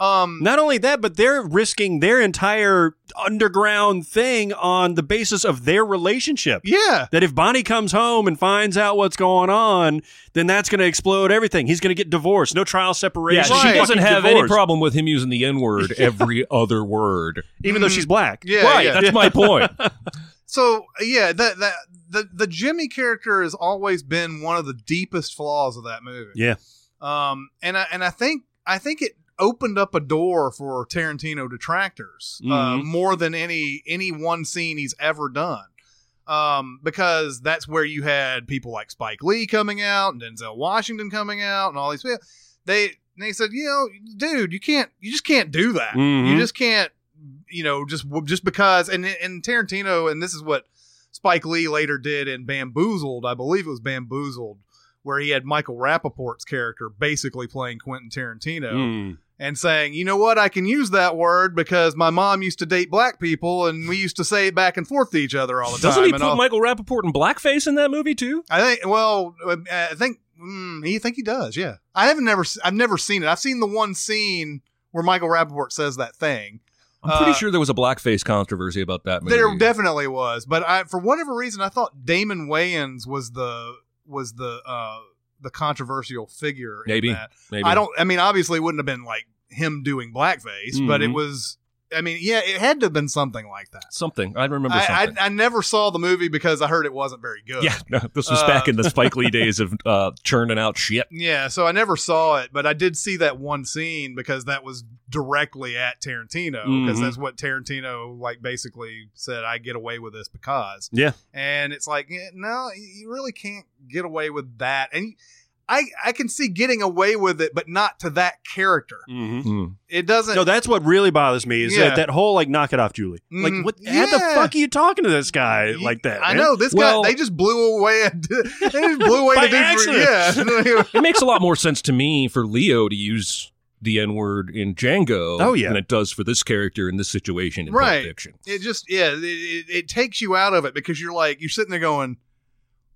S1: Um,
S4: Not only that, but they're risking their entire underground thing on the basis of their relationship.
S1: yeah,
S4: That if Bonnie comes home and finds out what's going on, then that's going to explode everything. He's going to get divorced. No trial
S3: Yeah,
S4: separation.
S1: Right.
S3: she doesn't
S4: Fucking
S3: have any problem with him using the N word every other word.
S4: even though she's black.
S1: yeah,
S3: right,
S1: yeah.
S3: that's my point.
S1: So yeah, that that the the Jimmy character has always been one of the deepest flaws of that movie.
S4: Yeah.
S1: Um, and I and I think I think it opened up a door for Tarantino detractors uh,
S4: Mhm.
S1: more than any any one scene he's ever done. Um, because that's where you had people like Spike Lee coming out and Denzel Washington coming out and all these people. They they said, you know, dude, you can't, you just can't do that.
S4: Mhm.
S1: You just can't, you know, just just because. And and Tarantino, and this is what Spike Lee later did in Bamboozled. I believe it was Bamboozled, where he had Michael Rappaport's character basically playing Quentin Tarantino
S4: Mm.
S1: and saying, you know what, I can use that word because my mom used to date black people and we used to say it back and forth to each other all the
S3: Doesn't
S1: time.
S3: he
S1: and
S3: put
S1: all-
S3: Michael Rappaport in blackface in that movie too?
S1: I think, well, I think, mm, you think he does, yeah. I haven't never, I've never seen it. I've seen the one scene where Michael Rappaport says that thing.
S3: I'm pretty
S1: Uh,
S3: sure there was a blackface controversy about that movie.
S1: There definitely was, but I, for whatever reason, I thought Damon Wayans was the was the uh the controversial figure. in
S3: Maybe.
S1: that.
S3: Maybe.
S1: I don't. I mean, obviously, it wouldn't have been like him doing blackface, but it
S4: Mhm.
S1: was. I mean, yeah, it had to have been something like that.
S3: something. I remember
S1: I,
S3: something.
S1: I, I never saw the movie because I heard it wasn't very good.
S3: yeah, no, this was
S1: Uh,
S3: back in the Spike Lee days of uh, churning out shit.
S1: Yeah, so I never saw it, but I did see that one scene because that was directly at Tarantino because
S4: Mhm.
S1: that's what Tarantino like basically said I get away with this because.
S4: Yeah.
S1: And it's like, no, you really can't get away with that. And I I can see getting away with it, but not to that character.
S4: Mhm.
S3: Mm.
S1: It doesn't.
S4: No, that's what really bothers me is
S1: Yeah.
S4: that, that whole like knock it off, Julie. Like,
S1: Mm,
S4: what? How the fuck are you talking to this guy like that?
S1: I
S4: man?
S1: know this
S3: Well-
S1: guy. They just blew away. A, they just blew away
S4: By
S1: the dude.
S4: accident.
S1: Yeah.
S3: It makes a lot more sense to me for Leo to use the N word in Django
S4: Oh, yeah.
S3: than it does for this character in this situation in
S1: Right.
S3: Pulp Fiction.
S1: it just yeah. It, it, it takes you out of it because you're like you're sitting there going.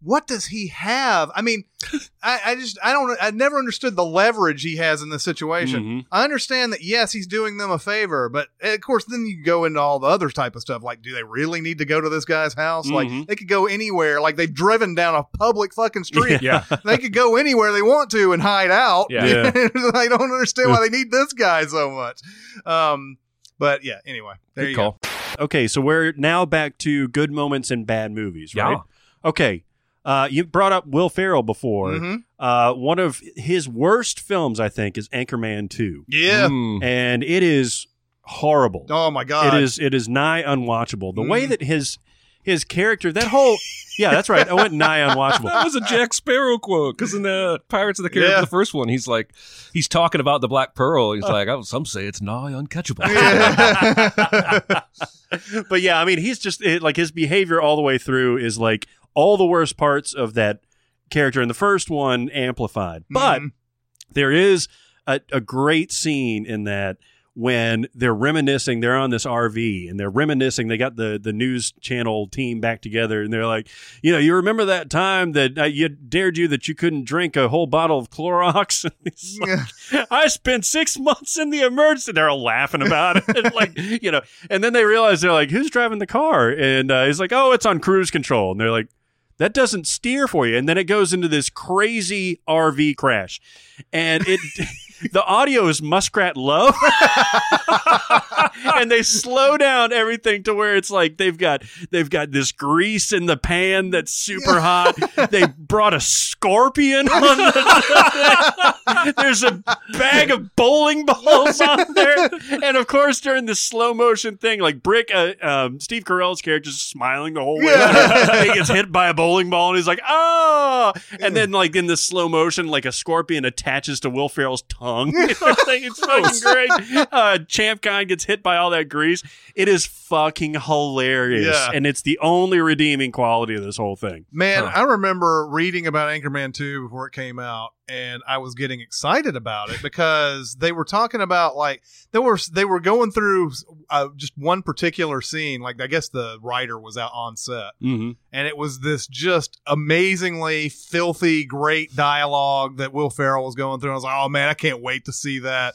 S1: What does he have? I mean, I, I just I don't I never understood the leverage he has in this situation.
S4: Mhm.
S1: I understand that yes, he's doing them a favor, but eh, of course, then you go into all the other type of stuff. Like, do they really need to go to this guy's house?
S4: Mhm.
S1: Like, they could go anywhere. Like, they've driven down a public fucking street.
S3: Yeah.
S1: they could go anywhere they want to and hide out.
S3: Yeah.
S4: Yeah.
S1: I don't understand why they need this guy so much. Um, but yeah, anyway, there
S3: Good
S1: you
S3: call.
S4: Okay, so we're now back to good moments and bad movies, right?
S3: Yeah.
S4: Okay. Uh, you brought up Will Ferrell before.
S1: go. hmm
S4: Uh, one of his worst films, I think, is Anchorman Two,
S1: Yeah.
S3: Mm.
S4: and it is horrible.
S1: Oh my god.
S4: It is it is nigh unwatchable. The way
S1: Mm.
S4: that his his character, that whole yeah, that's right. I went nigh unwatchable.
S3: That was a Jack Sparrow quote because in the Pirates of the Caribbean,
S1: Yeah.
S3: the first one, he's like, he's talking about the Black Pearl. He's like, oh, some say it's nigh uncatchable.
S1: Yeah.
S4: but yeah, I mean, he's just it, like his behavior all the way through is like all the worst parts of that character in the first one amplified. But
S1: Mhm.
S4: there is a, a great scene in that when they're reminiscing they're on this rv and they're reminiscing. They got the the news channel team back together and they're like you know you remember that time that uh, you dared you that you couldn't drink a whole bottle of clorox? Like, i spent six months in the emergency. They're all laughing about it. And like you know and then they realize they're like who's driving the car? And uh, he's like oh it's on cruise control. And they're like that doesn't steer for you. And then it goes into this crazy rv crash. And it the audio is muskrat love and they slow down everything to where it's like they've got they've got this grease in the pan that's super hot. They brought a scorpion on the there's a bag of bowling balls on there. And of course during the slow motion thing like brick uh, um, steve carell's character is smiling the whole way.
S1: Yeah.
S4: he gets hit by a bowling ball and he's like oh and then like in the slow motion like a scorpion attaches to will ferrell's tongue it's fucking great. Uh, champ kind gets hit by all that grease. It is fucking hilarious.
S1: Yeah.
S4: and it's the only redeeming quality of this whole thing.
S1: Man,
S3: Huh.
S1: I remember reading about Anchorman 2 before it came out and I was getting excited about it because they were talking about like they were they were going through uh, just one particular scene like I guess the writer was out on set
S4: mm-hmm.
S1: and it was this just amazingly filthy great dialogue that Will Ferrell was going through. I was like, "Oh man, I can't wait to see that."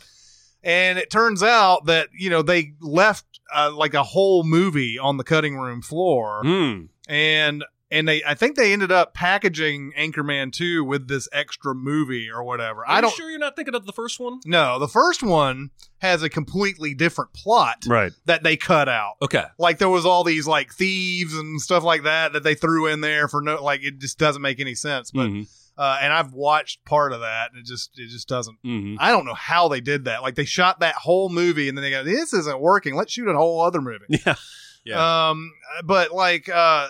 S1: And it turns out that, you know, they left uh, like a whole movie on the cutting room floor
S4: mm.
S1: and and they I think they ended up packaging Anchorman 2 with this extra movie or whatever.
S3: Are
S1: I
S3: you
S1: don't
S3: sure you're not thinking of the first one?
S1: No, the first one has a completely different plot
S4: right
S1: that they cut out.
S3: Okay.
S1: Like there was all these like thieves and stuff like that that they threw in there for no like it just doesn't make any sense. But
S4: Mhm.
S1: uh and I've watched part of that and it just it just doesn't
S4: Mhm.
S1: I don't know how they did that. Like they shot that whole movie and then they go, This isn't working. Let's shoot a whole other movie.
S4: yeah Yeah.
S1: Um, but like uh,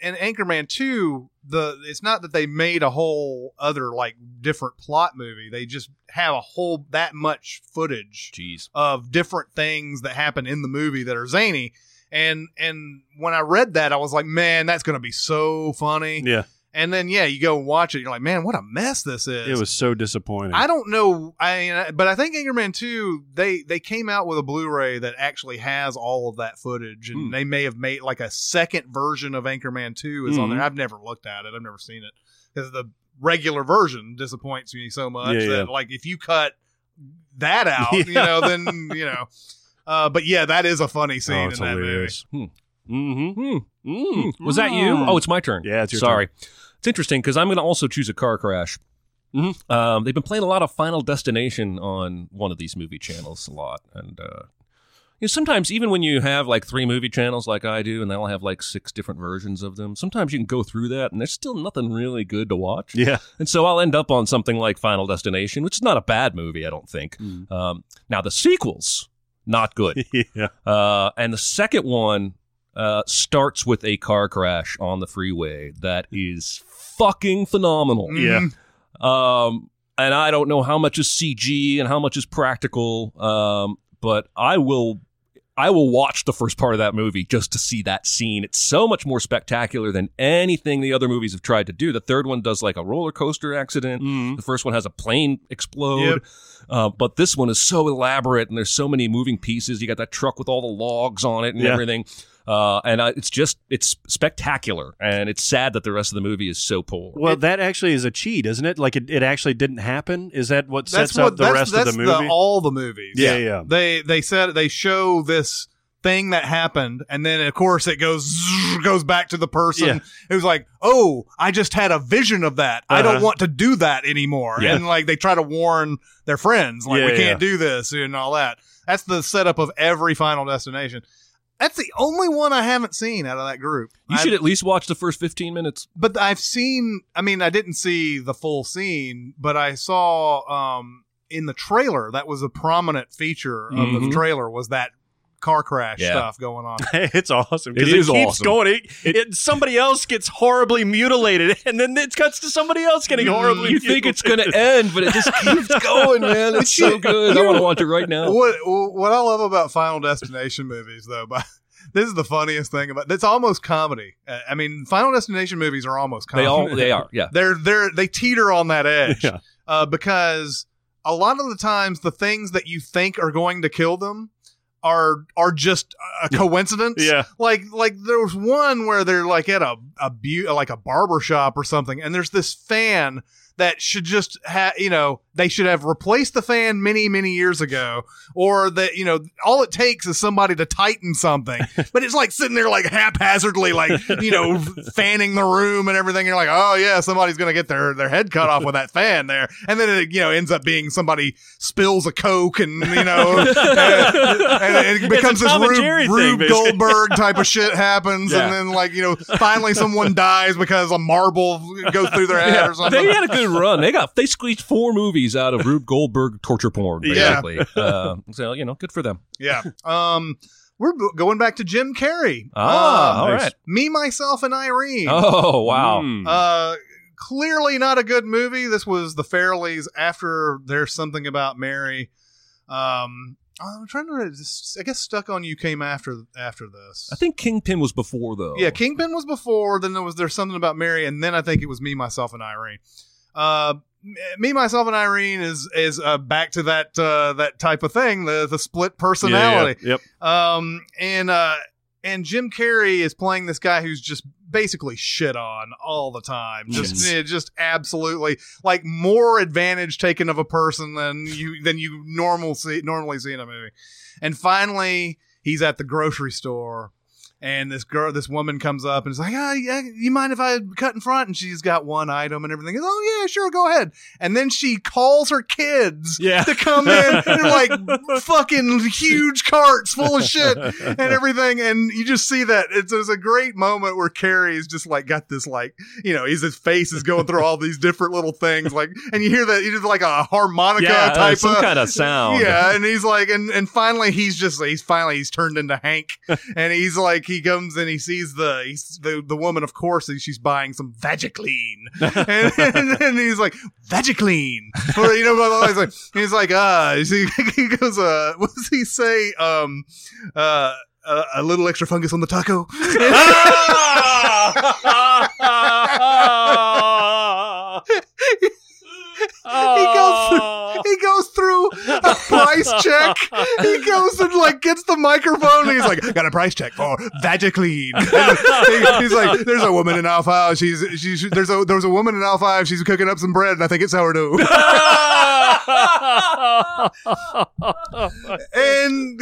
S1: in Anchorman two, the it's not that they made a whole other like different plot movie. They just have a whole that much footage
S3: Jeez.
S1: of different things that happen in the movie that are zany. And and when I read that, I was like, man, that's gonna be so funny.
S4: yeah
S1: And then yeah, you go watch it, you're like, man, what a mess this is.
S4: it was so disappointing
S1: I don't know. I but I think Anchorman 2 they they came out with a Blu-ray that actually has all of that footage, and
S4: Hmm.
S1: they may have made like a second version of Anchorman 2 is on
S4: Mhm.
S1: there. I've never looked at it. I've never seen it because the regular version disappoints me so much
S4: Yeah,
S1: that
S4: yeah.
S1: like if you cut that out, you know, then you know. Uh, but yeah, that is a funny scene
S4: oh,
S1: in
S4: it's
S1: that
S4: hilarious
S1: movie.
S4: mm-hmm.
S3: Hmm.
S4: Mm.
S3: Was that you? Oh, it's my turn.
S4: Yeah, it's your turn.
S3: Sorry. It's interesting because I'm going to also choose a car crash.
S4: Mhm.
S3: Um, they've been playing a lot of Final Destination on one of these movie channels a lot, and uh, you know, sometimes even when you have like three movie channels like I do, and they all have like six different versions of them, sometimes you can go through that, and there's still nothing really good to watch.
S4: yeah
S3: And so I'll end up on something like Final Destination, which is not a bad movie, I don't think.
S4: Mm.
S3: Um, now the sequels, not good.
S4: yeah
S3: Uh, and the second one uh, starts with a car crash on the freeway that is fucking phenomenal.
S1: Mhm.
S4: Yeah.
S3: Um, and I don't know how much is CG and how much is practical. Um, but I will, I will watch the first part of that movie just to see that scene. It's so much more spectacular than anything the other movies have tried to do. The third one does like a roller coaster accident.
S4: Mm.
S3: The first one has a plane explode.
S1: Yep.
S3: Uh, but this one is so elaborate and there's so many moving pieces. You got that truck with all the logs on it and
S4: Yeah.
S3: everything. Uh, and uh, it's just, it's spectacular. And it's sad that the rest of the movie is so poor.
S4: Well, that actually is a cheat, isn't it? Like it, it actually didn't happen. Is that what sets
S1: what
S4: up the rest
S1: that's
S4: of the movie?
S1: all the movies.
S4: Yeah, yeah.
S1: They they said they show this thing that happened, and then of course it goes goes back to the person
S4: Yeah.
S1: who's like, "Oh, I just had a vision of that. I don't
S4: Uh-huh.
S1: want to do that anymore."
S4: Yeah.
S1: And like they try to warn their friends, like,
S4: Yeah,
S1: "We can't do this" and all that. That's the setup of every Final Destination. That's the only one I haven't seen out of that group.
S3: you
S1: I-
S3: should at least watch the first 15 minutes.
S1: but I've seen. I mean, I didn't see the full scene, but I saw um, in the trailer that was a prominent feature of the
S3: Mhm.
S1: trailer was that car crash
S3: Yeah.
S1: stuff going on.
S4: it's awesome
S3: It
S4: because it,
S3: is
S4: keeps
S3: awesome.
S4: going. It, it- somebody else gets horribly mutilated, and then it cuts to somebody else getting horribly.
S3: You think it's going to end, but it just keeps going, man. It's so good. I want to watch it right now.
S1: What what I love about Final Destination movies, though, but this is the funniest thing about. It's almost comedy. Uh, I mean, Final Destination movies are almost comedy.
S3: They all, they are, yeah.
S1: they're they're they teeter on that edge
S4: Yeah.
S1: uh, because a lot of the times the things that you think are going to kill them are are just a coincidence.
S4: Yeah.
S1: Like like there was one where they're like at a a bu- like a barber shop or something, and there's this fan that should just have you know they should have replaced the fan many many years ago or that you know all it takes is somebody to tighten something but it's like sitting there like haphazardly like you know fanning the room and everything you're like oh yeah somebody's gonna get their their head cut off with that fan there and then it you know ends up being somebody spills a coke and you know and, it becomes this Rube,
S4: thing,
S1: Rube. Goldberg type of shit happens
S4: Yeah.
S1: and then like you know finally someone dies because a marble goes through their head or something
S3: They had a good run. They got they squeezed four movies out of Rube Goldberg torture porn,
S1: Yeah.
S3: basically. uh, so you know, good for them.
S1: Yeah. Um, we're b- going back to Jim Carrey.
S3: Ah,
S1: Uh,
S3: all
S4: nice.
S3: right.
S1: Me, myself, and Irene.
S3: Oh wow.
S4: Mm.
S1: Uh, clearly not a good movie. This was the Farrellys after There's Something About Mary. Um, I'm trying to. I guess Stuck on You came after after this.
S3: I think Kingpin was before though.
S1: Yeah, Kingpin was before. Then there was there's something about Mary, and then I think it was me, myself, and Irene. Uh, m- me, myself, and Irene is is uh, back to that uh, that type of thing, the the split personality.
S4: Yeah, yeah. Yep.
S1: Um, and uh, and Jim Carrey is playing this guy who's just basically shit on all the time. Just,
S4: Yes.
S1: eh, just absolutely like more advantage taken of a person than you than you normal see normally see in a movie. And finally, he's at the grocery store. And this girl, this woman comes up and is like, "Ah, yeah, you mind if I cut in front?" And she's got one item and everything. Oh yeah, sure, go ahead. And then she calls her kids
S4: Yeah.
S1: to come in and like fucking huge carts full of shit and everything. And you just see that it's, it's a great moment where Carrey's just like got this like you know he's his face is going through all these different little things like and you hear that he did like a harmonica
S3: yeah, uh,
S1: type
S3: some
S1: of
S3: kind of sound.
S1: yeah, and he's like, and and finally he's just he's finally he's turned into Hank, and he's like he comes and he sees the he's the the woman of course she's buying some Vagiclean, and, and, and he's like Vagiclean, or you know blah, he's like he's like uh he, he goes uh what does he say um uh. Uh, a little extra fungus on the taco. he goes through, he goes through a price check. He goes and like gets the microphone. And he's like, "Got a price check for Vagiclean." He- he's like, "There's a woman in aisle five. She's she's there's a there was a woman in aisle five. She's cooking up some bread, and I think it's sourdough." and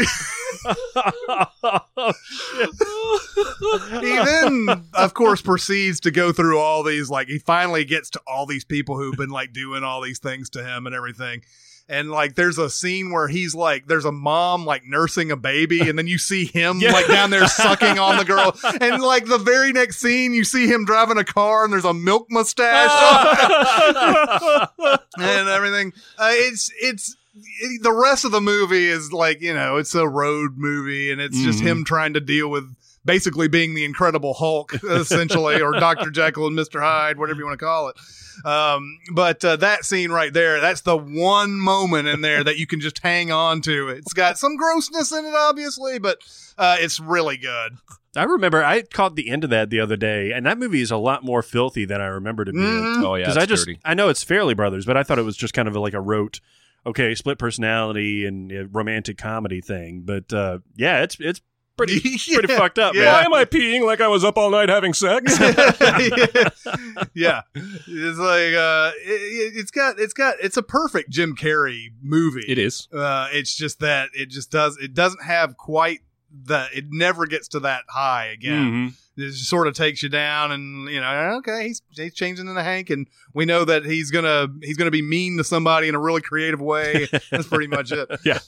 S1: he then, of course, proceeds to go through all these. Like, he finally gets to all these people who've been like doing all these things to him and everything. And like, there's a scene where he's like, there's a mom like nursing a baby, and then you see him
S4: Yeah.
S1: like down there sucking on the girl. And like the very next scene, you see him driving a car, and there's a milk mustache and everything. Uh, it's it's it- the rest of the movie is like you know it's a road movie and it's just
S4: Mhm.
S1: him trying to deal with basically being the Incredible Hulk, essentially, or Dr. Jekyll and Mr. Hyde, whatever you want to call it. Um, but uh, that scene right there, that's the one moment in there that you can just hang on to. It's got some grossness in it, obviously, but uh, it's really good.
S4: I remember I caught the end of that the other day, and that movie is a lot more filthy than I remember to be.
S1: Mhm.
S3: Oh yeah,
S4: Because I just
S3: dirty.
S4: I know it's Farrelly Brothers, but I thought it was just kind of like a rote, okay, split personality and uh, romantic comedy thing. But uh, yeah, it's it's pretty pretty
S1: Yeah.
S4: fucked up.
S1: Yeah.
S4: man.
S3: Why am I peeing like I was up all night having sex?
S1: yeah, it's like uh, it, it's got it's got it's a perfect Jim Carrey movie.
S3: it is.
S1: Uh, it's just that it just does it doesn't have quite the it never gets to that high again.
S4: Mhm.
S1: It sort of takes you down, and you know, okay, he's he's changing into Hank, and we know that he's gonna he's gonna be mean to somebody in a really creative way. That's pretty much it.
S3: yeah,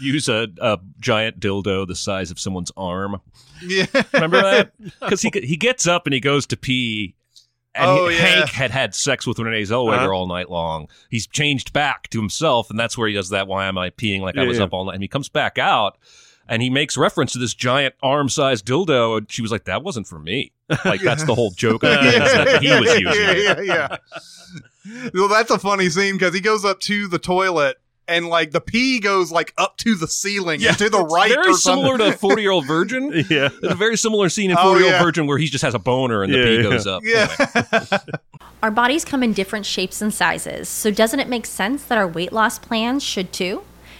S3: Use a, a giant dildo the size of someone's arm.
S1: Yeah,
S3: Remember that? Because he he gets up and he goes to pee. And
S1: Oh,
S3: he-
S1: yeah.
S3: Hank had had sex with Renee Zellweger
S4: Uh-huh.
S3: all night long. He's changed back to himself, and that's where he does that. Why am I peeing like I was
S4: yeah.
S3: up all night? And he comes back out, and he makes reference to this giant arm-sized dildo, and she was like, "That wasn't for me." Like that's the whole joke of it, is that he was using
S1: yeah, yeah, yeah. Well, that's a funny scene because he goes up to the toilet and like the pee goes like up to the ceiling and to the right
S3: Very
S1: or
S3: similar to Forty Year Old Virgin.
S4: Yeah.
S3: There's a very similar scene in
S1: Oh,
S3: Forty Year
S1: yeah.
S3: Old Virgin where he just has a boner and the
S4: Yeah,
S3: pee
S4: yeah.
S3: goes up.
S1: yeah.
S7: Our bodies come in different shapes and sizes, so doesn't it make sense that our weight loss plans should too?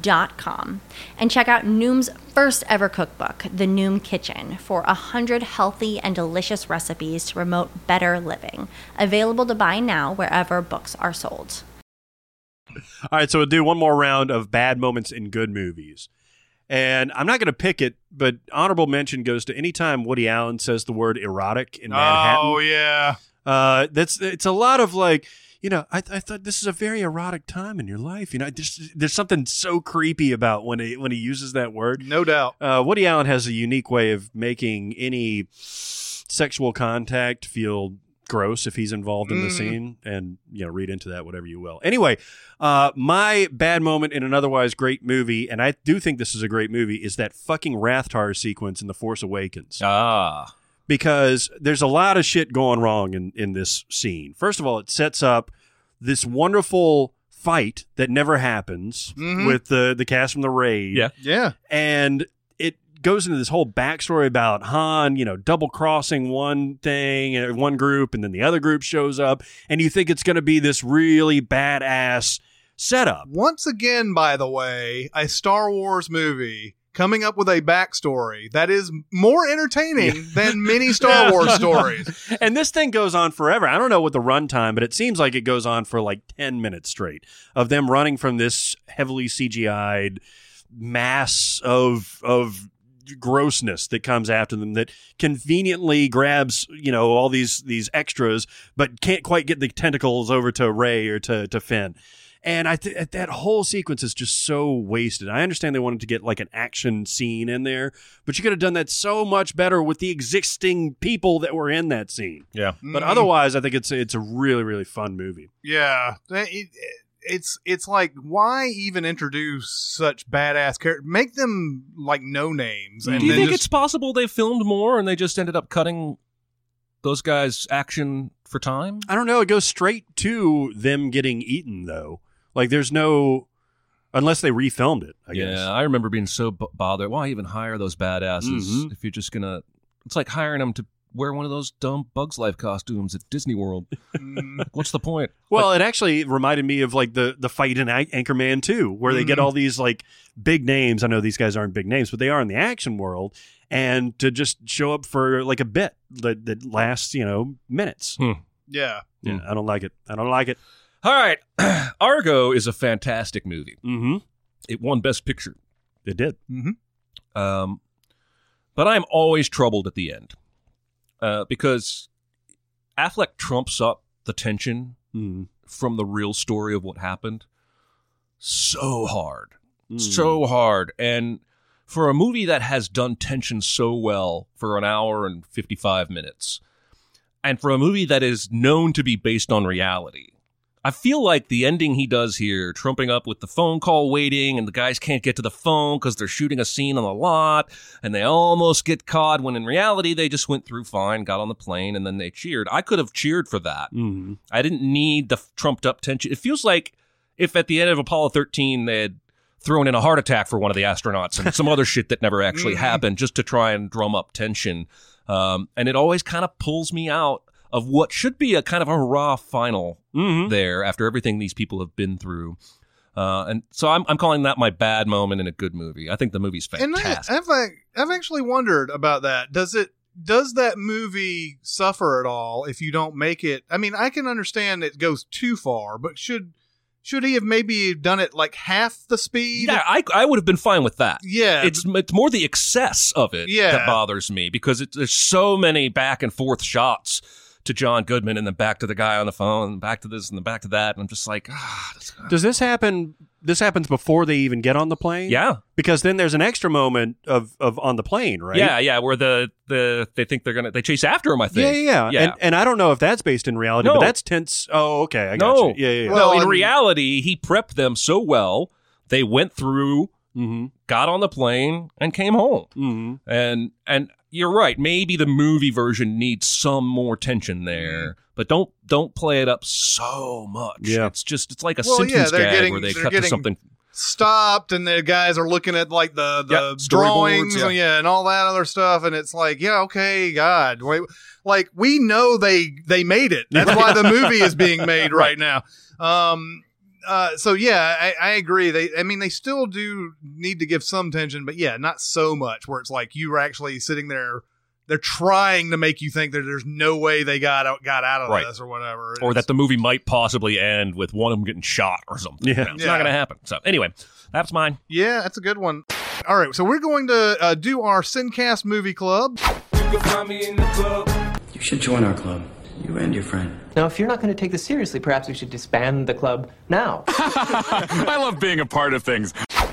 S7: dot com and check out Noom's first ever cookbook, The Noom Kitchen, for a hundred healthy and delicious recipes to promote better living. Available to buy now wherever books are sold.
S4: All right, so we'll do one more round of bad moments in good movies. And I'm not going to pick it, but honorable mention goes to anytime Woody Allen says the word erotic in Manhattan.
S1: Oh yeah.
S4: Uh, that's it's a lot of like, you know, I, I thought this is a very erotic time in your life. You know, there's there's something so creepy about when he when he uses that word.
S1: No doubt.
S4: Uh, Woody Allen has a unique way of making any sexual contact feel gross if he's involved in the
S1: Mm.
S4: scene, and you know, read into that whatever you will. Anyway, uh, my bad moment in an otherwise great movie, and I do think this is a great movie, is that fucking Rathtar sequence in The Force Awakens
S3: Ah,
S4: because there's a lot of shit going wrong in, in this scene. First of all, it sets up this wonderful fight that never happens
S1: Mhm.
S4: with the the cast from the raid.
S3: Yeah.
S1: Yeah.
S4: And it goes into this whole backstory about Han, you know, double crossing one thing and one group, and then the other group shows up, and you think it's going to be this really badass setup.
S1: Once again, by the way, a Star Wars movie coming up with a backstory that is more entertaining than many Star Wars stories.
S4: And this thing goes on forever. I don't know what the runtime, but it seems like it goes on for like 10 minutes straight of them running from this heavily CGI'd mass of of grossness that comes after them that conveniently grabs, you know, all these these extras but can't quite get the tentacles over to Rey or to to Finn. And I th- that whole sequence is just so wasted. I understand they wanted to get like an action scene in there, but you could have done that so much better with the existing people that were in that scene.
S3: yeah.
S4: But
S1: Mhm.
S4: otherwise, I think it's it's a really really fun movie.
S1: Yeah, It- it- it's it's like why even introduce such badass characters? Make them like no names. And
S3: Do you think
S1: just-
S3: it's possible they filmed more and they just ended up cutting those guys' action for time?
S4: I don't know. It goes straight to them getting eaten though. Like there's no unless they refilmed it. I guess.
S3: Yeah, I remember being so b- bothered. Why even hire those badasses
S4: Mhm.
S3: if you're just gonna? It's like hiring them to wear one of those dumb Bugs Life costumes at Disney World.
S1: Mm,
S3: What's the point?
S4: Well, it actually reminded me of like the the fight in An- Anchorman 2, where they get all these like big names. I know these guys aren't big names, but they are in the action world, and to just show up for like a bit that, that lasts, you know, minutes.
S1: yeah.
S4: Yeah, I don't like it. I don't like it.
S3: All right, Argo is a fantastic movie.
S4: Mm-hmm.
S3: It won Best Picture.
S4: It did.
S3: Um, but I'm always troubled at the end uh, because Affleck trumps up the tension
S4: Mm.
S3: from the real story of what happened so hard,
S4: Mm.
S3: so hard, and for a movie that has done tension so well for an hour and 55 minutes, and for a movie that is known to be based on reality. I feel like the ending he does here, trumping up with the phone call waiting, and the guys can't get to the phone because they're shooting a scene on the lot, and they almost get caught when in reality they just went through fine, got on the plane, and then they cheered. I could have cheered for that.
S4: Mhm.
S3: I didn't need the trumped up tension. It feels like if at the end of Apollo 13 they had thrown in a heart attack for one of the astronauts and some other shit that never actually happened just to try and drum up tension. Um, and it always kind of pulls me out of what should be a kind of a raw final
S4: Mhm.
S3: there after everything these people have been through. Uh, and so I'm, I'm calling that my bad moment in a good movie. I think the movie's
S1: And I,
S3: fantastic.
S1: I've I've actually wondered about that. Does it does that movie suffer at all if you don't make it? I mean, I can understand it goes too far, but should should he have maybe done it like half the speed?
S3: yeah, I, I would have been fine with that.
S1: yeah.
S3: it's it's more the excess of it
S1: Yeah.
S3: that bothers me because it, there's so many back and forth shots to John Goodman and then back to the guy on the phone and back to this and then back to that and I'm just like ah, that's-
S4: Does this happen? This happens before they even get on the plane.
S3: yeah
S4: because then there's an extra moment of of on the plane, right?
S3: yeah yeah where the the they think they're gonna they chase after him I
S4: Yeah,
S3: think
S4: yeah, yeah.
S3: Yeah.
S4: And, and I don't know if that's based in reality,
S3: No.
S4: but that's tense. Oh, okay. I got
S3: no
S4: you. Yeah, yeah, yeah.
S3: well
S1: Well,
S3: in
S1: and-
S3: reality he prepped them so well they went through
S4: mm-hmm.
S3: got on the plane and came home
S4: Mm-hmm.
S3: and and you're right. Maybe the movie version needs some more tension there but don't don't play it up so much.
S4: Yeah.
S3: it's just it's like a
S1: Well,
S3: simpsons
S1: they're
S3: gag
S1: getting-
S3: where they cut to something.
S1: stopped and the guys are looking at like the the
S3: Yeah, storyboards,
S1: drawings
S3: yeah.
S1: yeah. and all that other stuff and it's like yeah okay god. Wait, like we know they they made it. That's why the movie is being made right now. Um uh so yeah I, I agree they i mean they still do need to give some tension but yeah not so much where it's like you were actually sitting there they're trying to make you think that there's no way they got out got out of
S3: Right.
S1: this or whatever
S3: or
S1: It's-
S3: that the movie might possibly end with one of them getting shot or something.
S4: Yeah.
S3: You know, it's
S1: Yeah.
S3: not going to happen. So anyway, that's mine.
S1: yeah that's a good one all right so we're going to uh, do our sincast movie club
S8: You should join our club. You and your friend.
S9: Now, if you're not going to take this seriously, perhaps we should disband the club now.
S6: I love being a part of things.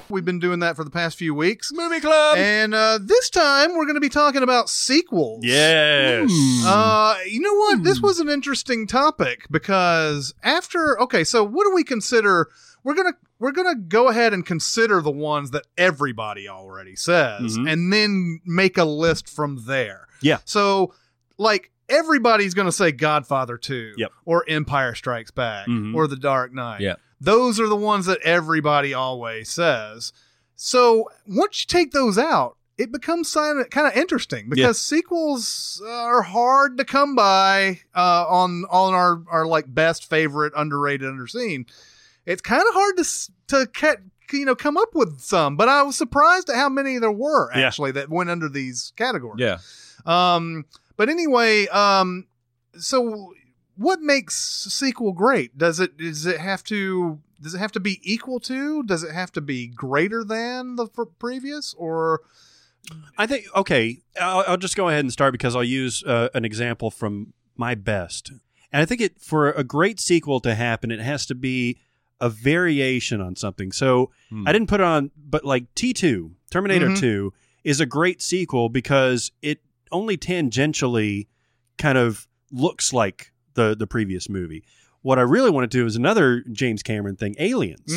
S1: We've been doing that for the past few weeks. Movie club. And uh, this time we're going to be talking about sequels.
S4: Yes.
S1: Uh, you know what? This was an interesting topic because after okay, so what do we consider? We're gonna we're gonna go ahead and consider the ones that everybody already says,
S4: Mhm.
S1: and then make a list from there.
S4: Yeah.
S1: So, like everybody's gonna say Godfather Two,
S4: Yep.
S1: or Empire Strikes Back,
S4: Mhm.
S1: or The Dark Knight.
S3: Yeah.
S1: Those are the ones that everybody always says. So once you take those out, it becomes kind of interesting because sequels are hard to come by uh, on on our our like best favorite underrated underseen. It's kind of hard to to ca- you know come up with some, but I was surprised at how many there were
S4: Yeah.
S1: actually that went under these categories.
S3: Yeah.
S1: Um, but anyway, um, so what makes sequel great? Does it does it have to does it have to be equal to? Does it have to be greater than the fr- previous? Or
S4: I think okay. I'll, I'll just go ahead and start because I'll use uh, an example from my best, and I think it for a great sequel to happen, it has to be a variation on something. So
S3: Hmm.
S4: I didn't put it on, but like T two Terminator
S1: Mhm.
S4: two is a great sequel because it only tangentially kind of looks like the the previous movie. What I really want to do is another James Cameron thing, Aliens.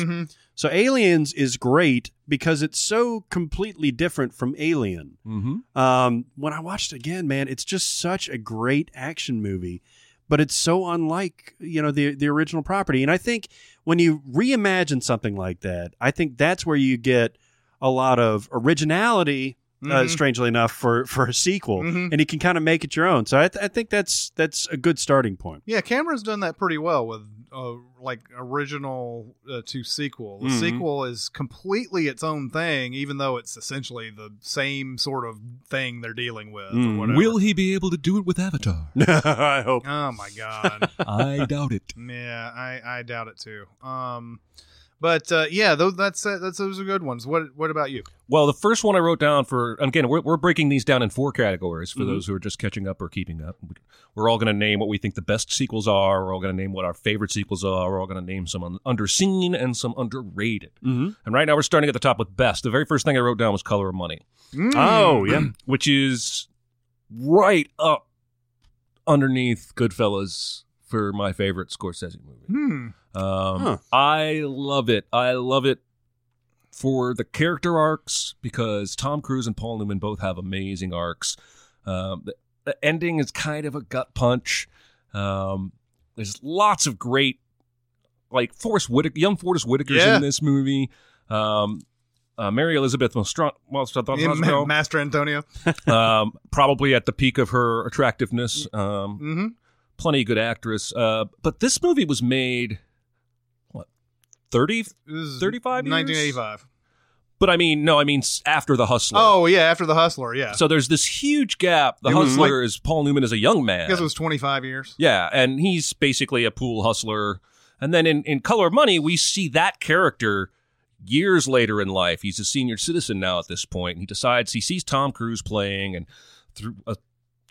S4: So Aliens is great because it's so completely different from Alien.
S3: Mm-hmm.
S4: Um, when I watched it again, man, it's just such a great action movie, but it's so unlike you know the the original property. And I think when you reimagine something like that, I think that's where you get a lot of originality
S1: Mhm.
S4: strangely enough, for for a sequel,
S1: Mhm.
S4: and you can kind of make it your own. So I, th- I think that's that's a good starting point.
S1: Yeah, Cameron's done that pretty well with uh, like original uh, to sequel. The
S4: Mhm.
S1: sequel is completely its own thing, even though it's essentially the same sort of thing they're dealing with. Or
S4: Mm.
S1: whatever.
S3: Will he be able to do it with Avatar?
S4: I hope.
S1: Oh my god.
S3: I doubt it.
S1: yeah, I, I doubt it too. Um, but uh, yeah, those that's uh, that's those are good ones. What what about you?
S3: Well, the first one I wrote down for again, we're, we're breaking these down in four categories for
S4: Mhm.
S3: those who are just catching up or keeping up. We're all going to name what we think the best sequels are. We're all going to name what our favorite sequels are. We're all going to name some un- underseen and some underrated.
S4: Mm-hmm.
S3: And right now, we're starting at the top with best. The very first thing I wrote down was Color of Money,
S1: Mm.
S4: Oh yeah,
S3: which is right up underneath Goodfellas for my favorite Scorsese movie.
S1: Hmm.
S3: Um,
S4: Huh.
S3: I love it. I love it for the character arcs because Tom Cruise and Paul Newman both have amazing arcs. Um, the, the ending is kind of a gut punch. Um, there's lots of great, like Forest Whitaker, young Forest Whitaker's
S1: Yeah.
S3: in this movie. Um, uh, Mary Elizabeth Mastron- well,
S1: Yeah, Ma- Mastrantonio.
S3: um, probably at the peak of her attractiveness. Um,
S1: Mm-hmm.
S3: plenty good actress. Uh, but this movie was made 30
S1: It was
S3: 35 years?
S1: 1985.
S3: but I mean no I mean after the hustler.
S1: Oh yeah, after the Hustler. Yeah,
S3: So there's this huge gap. The
S4: It was
S3: hustler is Paul Newman as a young man.
S1: I guess it was 25 years.
S3: yeah, and he's basically a pool hustler. And then in, in Color of Money, we see that character years later in life. He's a senior citizen now at this point, and he decides he sees Tom Cruise playing, and through a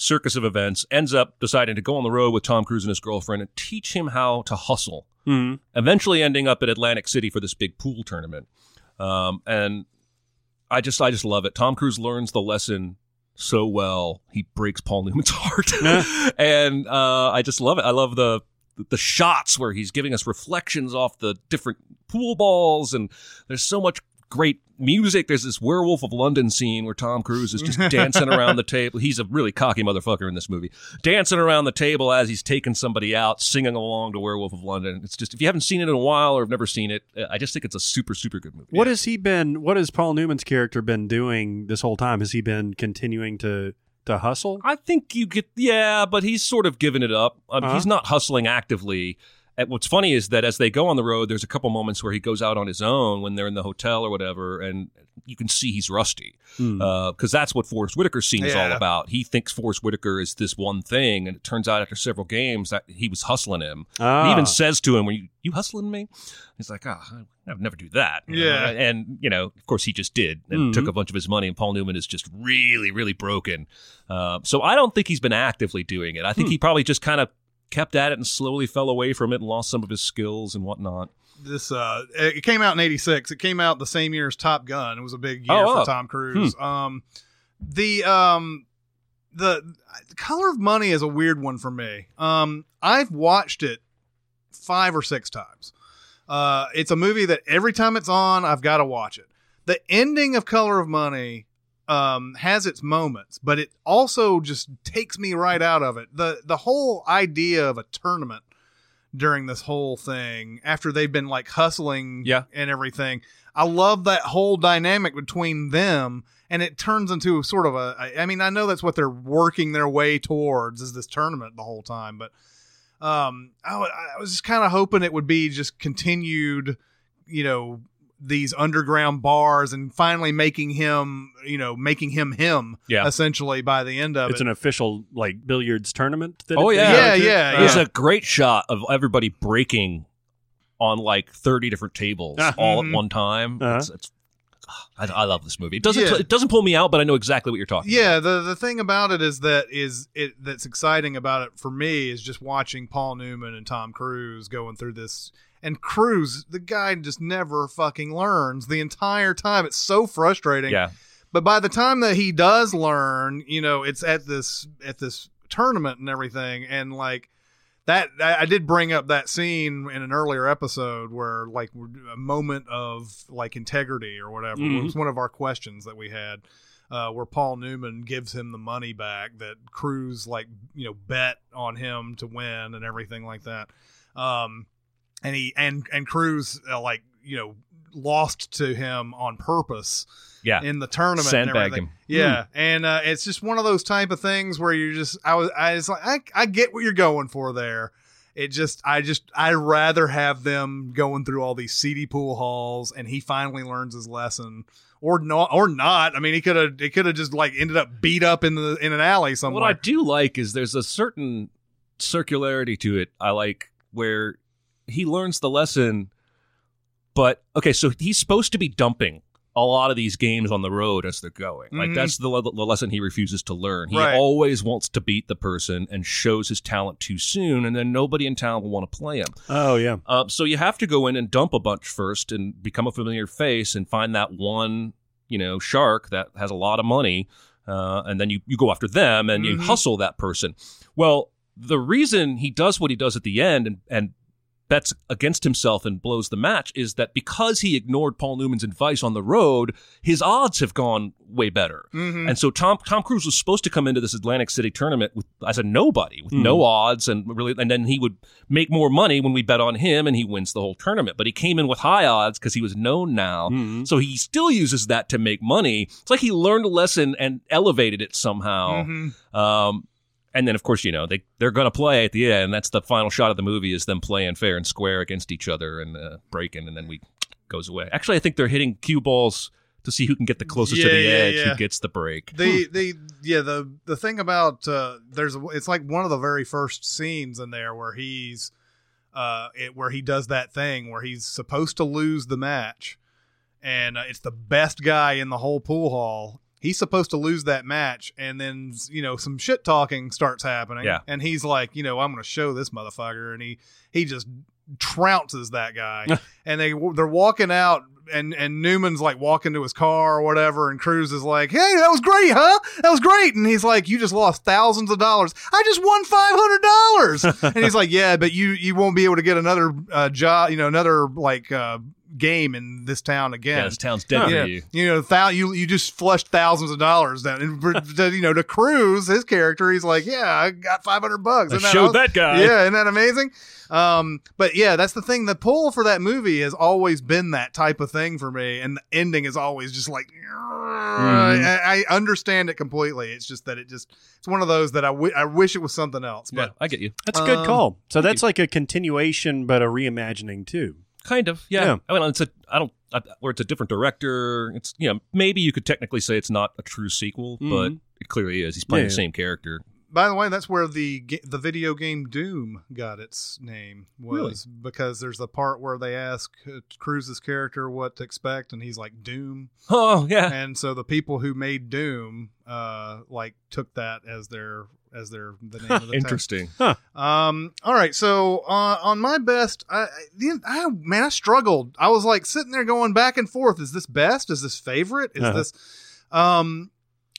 S3: circus of events, ends up deciding to go on the road with Tom Cruise and his girlfriend and teach him how to hustle.
S4: Mhm.
S3: Eventually, ending up at Atlantic City for this big pool tournament, um, and I just I just love it. Tom Cruise learns the lesson so well. He breaks Paul Newman's heart, and uh, I just love it. I love the the shots where he's giving us reflections off the different pool balls, and there's so much great music. There's this Werewolf of London scene where Tom Cruise is just dancing around the table. He's a really cocky motherfucker in this movie, dancing around the table as he's taking somebody out, singing along to Werewolf of London. It's just if you haven't seen it in a while or have never seen it, uh, I just think it's a super super good movie.
S4: What has he been? What has Paul Newman's character been doing this whole time? Has he been continuing to to hustle?
S3: I think you get yeah, but he's sort of given it up. Um,
S4: Uh-huh.
S3: He's not hustling actively. And what's funny is that as they go on the road, there's a couple moments where he goes out on his own when they're in the hotel or whatever, and you can see he's rusty because that's what Forest Whitaker's scene is all about. He thinks Forest Whitaker is this one thing, and it turns out after several games that he was hustling him.
S4: Ah.
S3: He even says to him, "Were you, you hustling me?" He's like, "Ah, I would never do that." you know?
S1: Yeah.
S3: and you know, of course, he just did and
S4: Mhm.
S3: took a bunch of his money. And Paul Newman is just really, really broken. Uh, so I don't think he's been actively doing it. I think
S4: Hmm.
S3: he probably just kind of kept at it and slowly fell away from it and lost some of his skills and whatnot.
S1: This uh, it came out in '86. It came out the same year as Top Gun. It was a big year
S3: Oh,
S1: for
S3: wow.
S1: Tom Cruise. Um, the um, the the Color of Money is a weird one for me. Um, I've watched it five or six times. Uh, it's a movie that every time it's on, I've got to watch it. The ending of Color of Money um, has its moments, but it also just takes me right out of it. the The whole idea of a tournament during this whole thing, after they've been like hustling,
S3: Yeah.
S1: and everything, I love that whole dynamic between them, and it turns into sort of a. I- mean, I know that's what they're working their way towards is this tournament the whole time, but um, I, I was just kind of hoping it would be just continued, you know, these underground bars and finally making him, you know, making him him,
S3: Yeah.
S1: essentially by the end of
S4: it's
S1: it.
S4: an official like billiards tournament. That
S3: Oh,
S4: it-
S3: yeah.
S1: Yeah, yeah,
S4: Uh,
S3: There's a great shot of everybody breaking on like 30 different tables
S4: Ah.
S3: all at one time.
S4: Uh-huh.
S3: It's, it's, I, I love this movie. It doesn't
S1: Yeah.
S3: it doesn't pull me out, but I know exactly what you're talking.
S1: yeah the the thing about it is that is it that's exciting about it for me is just watching Paul Newman and Tom Cruise going through this and Cruise the guy just never fucking learns the entire time it's so frustrating
S3: Yeah.
S1: but by the time that he does learn you know it's at this at this tournament and everything and like that I did bring up that scene in an earlier episode where like a moment of like integrity or whatever
S4: Mhm.
S1: it was one of our questions that we had uh, where Paul Newman gives him the money back that Cruise like you know bet on him to win and everything like that um and he and and Cruise uh, like you know lost to him on purpose
S3: Yeah.
S1: in the tournament.
S3: Sandbag him.
S1: Yeah, and uh, it's just one of those type of things where you're just I was I was like I, I get what you're going for there. It just I just I'd rather have them going through all these seedy pool halls and he finally learns his lesson. Or not, or not. I mean, he could have. It could have just like ended up beat up in the in an alley somewhere.
S3: What I do like is there's a certain circularity to it. I like where he learns the lesson, but okay, so he's supposed to be dumping a lot of these games on the road as they're going. Like
S1: Mhm.
S3: that's the, le- the lesson he refuses to learn. He
S1: Right.
S3: always wants to beat the person and shows his talent too soon, and then nobody in town will want to play him.
S4: Oh yeah.
S3: Uh, so you have to go in and dump a bunch first and become a familiar face and find that one, you know, shark that has a lot of money. Uh, and then you, you go after them and you
S1: Mhm.
S3: hustle that person. Well, the reason he does what he does at the end and, and bets against himself and blows the match is that because he ignored Paul Newman's advice on the road, his odds have gone way better.
S1: Mhm.
S3: And so Tom Tom Cruise was supposed to come into this Atlantic City tournament with as a nobody with
S4: Hmm.
S3: no odds and really and then he would make more money when we bet on him and he wins the whole tournament. But he came in with high odds because he was known now.
S4: Mhm.
S3: So he still uses that to make money. It's like he learned a lesson and elevated it somehow.
S1: Mhm.
S3: Um, and then, of course, you know they they're going to play at the end. That's the final shot of the movie is them playing fair and square against each other and uh, breaking, and then we goes away. Actually, I think they're hitting cue balls to see who can get the closest to the
S1: yeah,
S3: edge,
S1: yeah.
S3: who gets the break.
S1: the the yeah the the thing about uh there's a, it's like one of the very first scenes in there where he's uh it, where he does that thing where he's supposed to lose the match and uh, it's the best guy in the whole pool hall he's supposed to lose that match and then you know some shit talking starts happening.
S3: Yeah.
S1: and he's like you know i'm gonna show this motherfucker and he he just trounces that guy. And they they're walking out and and Newman's like walking to his car or whatever and Cruise is like hey that was great huh? That was great. And he's like you just lost thousands of dollars. I just won five hundred dollars. And he's like yeah but you you won't be able to get another uh, job you know another like uh, game in this town again
S3: yeah, this town's dead
S1: yeah,
S3: for you.
S1: you know, thou- you you just flushed thousands of dollars down, and to, you know, to Cruise, his character, he's like, yeah, I got five hundred bucks.
S3: I
S1: Isn't
S3: showed
S1: aw-
S3: that guy.
S1: Yeah, isn't that amazing? Um, but yeah, that's the thing. The pull for that movie has always been that type of thing for me, and the ending is always just like, I, I understand it completely. It's just that it just it's one of those that I I wish it was something else,
S3: Yeah,
S1: but
S3: I get you.
S4: That's a good
S1: Um,
S4: call. So
S3: thank
S4: that's like a continuation, but a reimagining too.
S3: Kind of, yeah.
S4: Yeah.
S3: I mean, it's a I don't I, where it's a different director. It's you know maybe you could technically say it's not a true sequel, but
S4: Mhm.
S3: it clearly is. He's playing
S4: Yeah,
S3: the
S4: yeah.
S3: same character.
S1: By the way, that's where the the video game Doom got its name was
S3: Really?
S1: because there's a part where they ask uh, Cruise's character what to expect, and he's like Doom,
S3: Oh yeah,
S1: and so the people who made Doom, uh, like took that as their as their the name of the town.
S3: interesting.
S1: Um. All right. So uh, on my best, I, I, I man, I struggled. I was like sitting there going back and forth. Is this best? Is this favorite? Is
S4: Uh-huh.
S1: this? Um.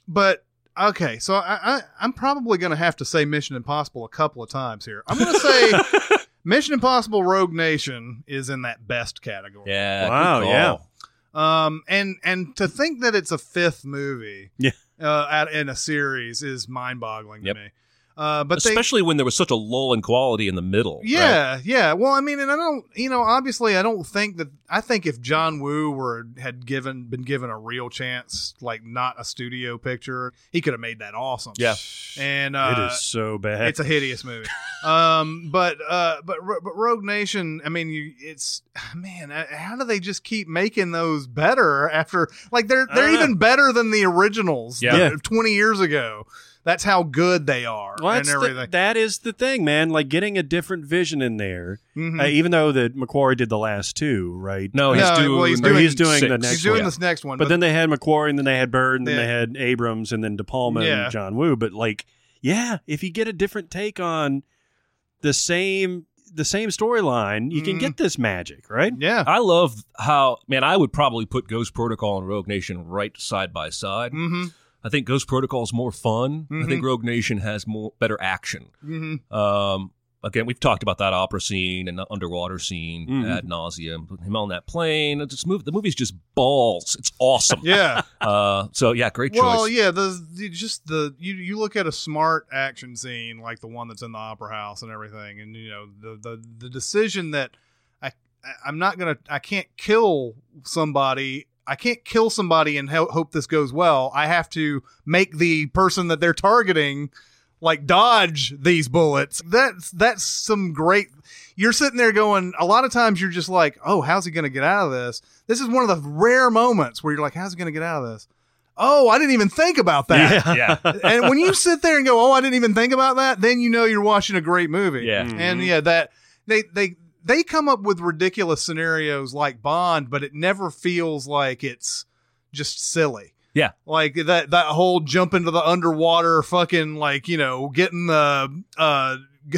S1: But okay. So I, I I'm probably going to have to say Mission Impossible a couple of times here. I'm going to say Mission Impossible Rogue Nation is in that best category.
S3: Yeah.
S4: Wow, yeah.
S1: Um. And and to think that it's a fifth movie.
S4: Yeah.
S1: Uh, at, in a series is mind-boggling
S3: Yep.
S1: to me. Uh, but they,
S3: Especially when there was such a lull in quality in the middle. right?
S1: yeah, yeah. Well, I mean, and I don't, you know, obviously, I don't think that. I think if John Woo were had given been given a real chance, like not a studio picture, he could have made that awesome.
S3: Yeah.
S1: and uh,
S4: it is so bad.
S1: it's a hideous movie. um, but uh, but but Rogue Nation. I mean, you, it's man. uh, How do they just keep making those better after? Like they're they're even better than the originals.
S3: Yeah.
S1: twenty years ago. That's how good they are
S4: Well,
S1: and
S4: that's the-
S1: everything.
S4: that is the thing, man. Like getting a different vision in there,
S1: Mhm.
S4: uh, even though that McQuarrie did the last two, right?
S3: No, he's
S1: No,
S3: doing.
S1: well, he's
S4: Or
S1: doing
S4: he's doing
S3: six.
S4: the next
S1: He's doing
S4: one.
S1: this next one,
S4: But then they had McQuarrie, and then they had Bird, and then
S1: Yeah.
S4: they had Abrams, and then De Palma
S1: Yeah.
S4: and John Woo. But like, yeah, if you get a different take on the same the same storyline, you can
S1: Mhm.
S4: get this magic, right?
S1: yeah.
S3: I love how man. I would probably put Ghost Protocol and Rogue Nation right side by side.
S1: Mm-hmm.
S3: I think Ghost Protocol is more fun. I
S1: Mhm.
S3: think Rogue Nation has more better action.
S1: Mm-hmm.
S3: Um, again, we've talked about that opera scene and the underwater scene
S4: Mhm.
S3: ad nauseum. Him on that plane. It's just move. The movie's just balls. It's awesome.
S1: Yeah.
S3: Uh, so yeah, great choice.
S1: well, yeah. The, just the you you look at a smart action scene like the one that's in the opera house and everything, and you know the the the decision that I I- I'm not gonna. I can't kill somebody. I can't kill somebody and ho- hope this goes well. I have to make the person that they're targeting like dodge these bullets. That's that's some great. You're sitting there going. A lot of times you're just like, oh, how's he gonna get out of this? This is one of the rare moments where you're like, how's he gonna get out of this? Oh, I didn't even think about that.
S3: yeah.
S1: and when you sit there and go, "Oh, I didn't even think about that," then you know you're watching a great movie.
S3: Yeah.
S1: and mm-hmm. yeah, that they they they come up with ridiculous scenarios like Bond, but it never feels like it's just silly.
S3: Yeah.
S1: like that that whole jump into the underwater, fucking like you know, getting the uh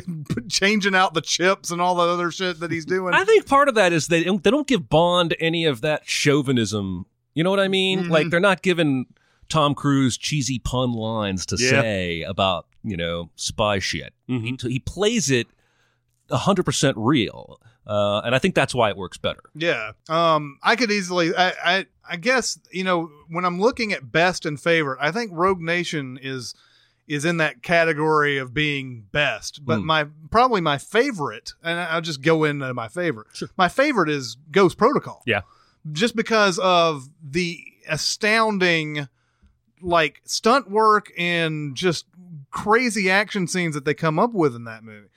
S1: changing out the chips and all the other shit that he's doing.
S3: I think part of that is they don't, they don't give Bond any of that chauvinism. You know what I mean?
S1: Mhm.
S3: Like they're not giving Tom Cruise cheesy pun lines to
S4: Yeah.
S3: say about you know spy shit.
S4: Mhm.
S3: He, he plays it hundred percent real, uh, and I think that's why it works better.
S1: Yeah. Um, I could easily. I, I. I guess you know when I'm looking at best and favorite, I think Rogue Nation is is in that category of being best. But
S3: Hmm.
S1: my probably my favorite, and I'll just go into my favorite. My favorite is Ghost Protocol.
S3: Yeah.
S1: Just because of the astounding like stunt work and just crazy action scenes that they come up with in that movie.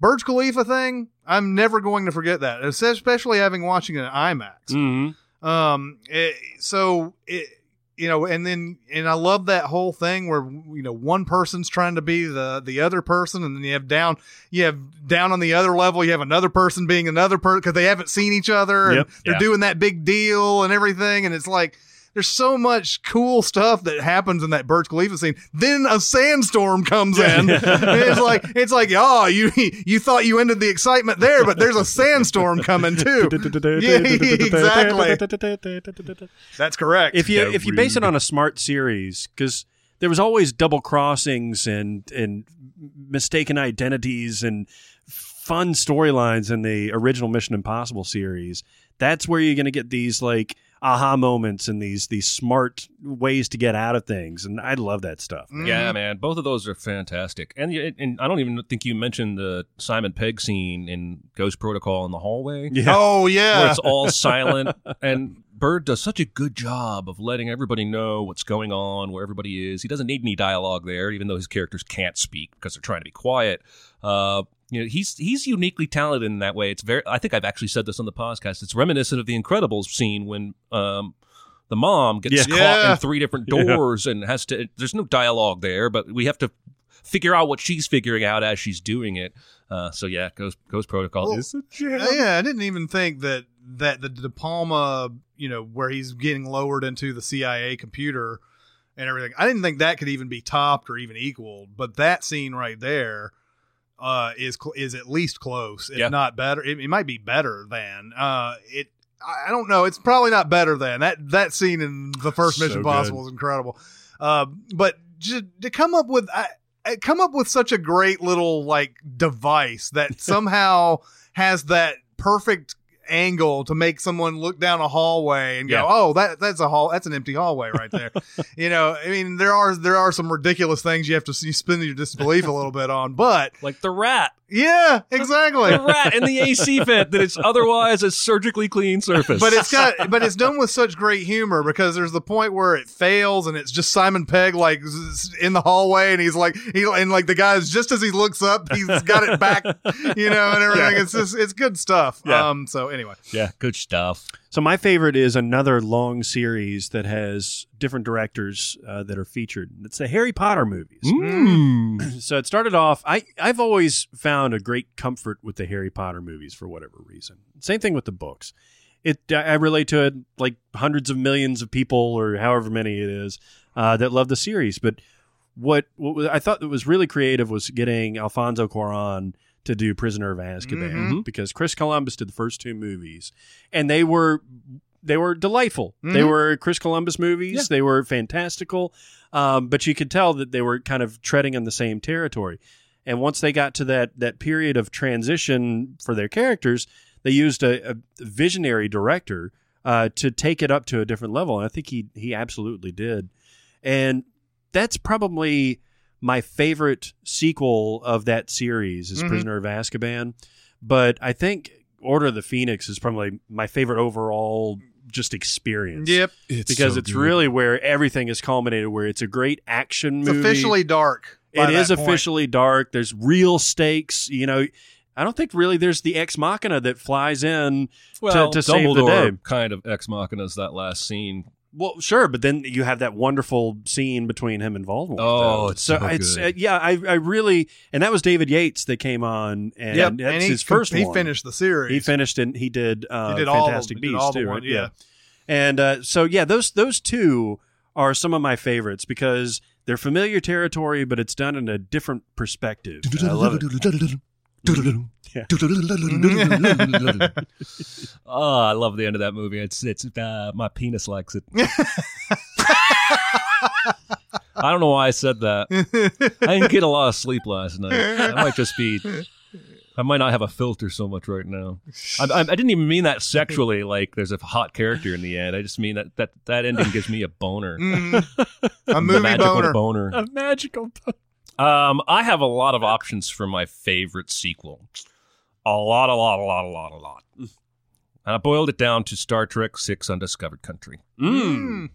S1: Burj Khalifa thing, I'm never going to forget that, especially having watching it in IMAX.
S4: Mhm.
S1: Um, it, so it, you know, and then and I love that whole thing where you know one person's trying to be the the other person, and then you have down you have down on the other level, you have another person being another person because they haven't seen each other, and
S4: Yep.
S1: they're
S3: Yeah.
S1: doing that big deal and everything, and it's like. There's so much cool stuff that happens in that Burj Khalifa scene. Then a sandstorm comes in. And it's like it's like, oh, you you thought you ended the excitement there, but there's a sandstorm coming too. Yeah, exactly. That's correct.
S4: if you if you base it on a smart series because there was always double crossings and and mistaken identities and fun storylines in the original Mission Impossible series. That's where you're going to get these like aha moments and these these smart ways to get out of things, and I love that stuff.
S1: Mm-hmm.
S3: Yeah, man, both of those are fantastic. And and I don't even think you mentioned the Simon Pegg scene in Ghost Protocol in the hallway.
S4: Yeah.
S1: Oh
S3: where
S1: yeah.
S3: it's all silent. And Bird does such a good job of letting everybody know what's going on, where everybody is. He doesn't need any dialogue there, even though his characters can't speak because they're trying to be quiet. Uh, you know, he's he's uniquely talented in that way. It's very. I think I've actually said this on the podcast. It's reminiscent of the Incredibles scene when. Um, the mom gets
S4: Yeah.
S3: caught
S1: Yeah.
S3: in three different
S4: Yeah.
S3: doors and has to. There's no dialogue there, but we have to figure out what she's figuring out as she's doing it. Uh, so yeah, Ghost Ghost Protocol
S1: Well,
S3: is a gem.
S1: yeah, I didn't even think that that the De Palma, you know, where he's getting lowered into the CIA computer and everything. I didn't think that could even be topped or even equaled. But that scene right there uh, is is at least close, if
S3: Yeah.
S1: not better. It, it might be better than uh, it. I don't know. It's probably not better than that. That scene in the first
S4: So
S1: Mission
S4: good.
S1: Impossible is incredible. Uh, but just to come up with, I, I come up with such a great little like device that somehow has that perfect angle to make someone look down a hallway and go, "Oh, that that's a hall. That's an empty hallway right there." you know, I mean, there are there are some ridiculous things you have to you spin your disbelief a little bit on, but
S3: like the rat.
S1: yeah, exactly.
S3: the rat in the AC vent that it's otherwise a surgically clean surface.
S1: but it's got but it's done with such great humor because there's the point where it fails and it's just Simon Pegg like in the hallway and he's like he and like the guys just as he looks up he's got it back you know and everything it's just it's good stuff
S3: Yeah.
S1: um so anyway
S3: yeah, good stuff.
S4: So my favorite is another long series that has different directors uh, that are featured. It's the Harry Potter movies.
S3: Mm.
S4: So it started off. I I've always found a great comfort with the Harry Potter movies for whatever reason. Same thing with the books. It I relate to it like hundreds of millions of people or however many it is uh, that love the series. But what what I thought that was really creative was getting Alfonso Cuarón to do Prisoner of Azkaban
S1: Mhm.
S4: because Chris Columbus did the first two movies and they were they were delightful. They
S1: Mhm.
S4: were Chris Columbus movies. They were fantastical, um, but you could tell that they were kind of treading in the same territory. And once they got to that that period of transition for their characters, they used a, a visionary director uh, to take it up to a different level. And I think he he absolutely did. And that's probably my favorite sequel of that series is
S1: Mhm.
S4: Prisoner of Azkaban. But I think Order of the Phoenix is probably my favorite overall just experience.
S1: Yep.
S3: It's
S4: because
S3: so
S4: it's
S3: good.
S4: really where everything is culminated. Where it's a great action
S1: It's
S4: movie.
S1: officially dark. by
S4: It is
S1: that point.
S4: officially dark. There's real stakes. You know, I don't think really there's the ex machina that flies in
S3: well,
S4: to, to save the day.
S3: kind of ex machina is that last scene.
S4: Well, sure, but then you have that wonderful scene between him and Voldemort.
S3: Oh,
S4: though.
S3: it's so
S4: it's
S3: good.
S4: uh, yeah, I I really and that was David Yates that came on and
S1: Yep.
S4: that's
S1: and he,
S4: his first
S1: He
S4: one.
S1: finished the series.
S4: He finished and he did uh,
S1: He did all
S4: Fantastic
S1: the,
S4: Beasts too,
S1: one,
S4: right?
S1: yeah.
S4: And uh, so yeah, those those two are some of my favorites because they're familiar territory, but it's done in a different perspective. I love it. Yeah.
S3: oh, I love the end of that movie. It's it's uh, my penis likes it. I don't know why I said that. I didn't get a lot of sleep last night. I might just be. I might not have a filter so much right now. I, I, I didn't even mean that sexually. Like there's a hot character in the end. I just mean that that, that ending gives me a boner.
S1: Mm. a movie
S3: magical
S1: boner.
S3: boner.
S4: A magical.
S3: Um, I have a lot of options for my favorite sequel. A lot, a lot, a lot, a lot, a lot. And I boiled it down to Star Trek Six: Undiscovered Country
S1: Mm.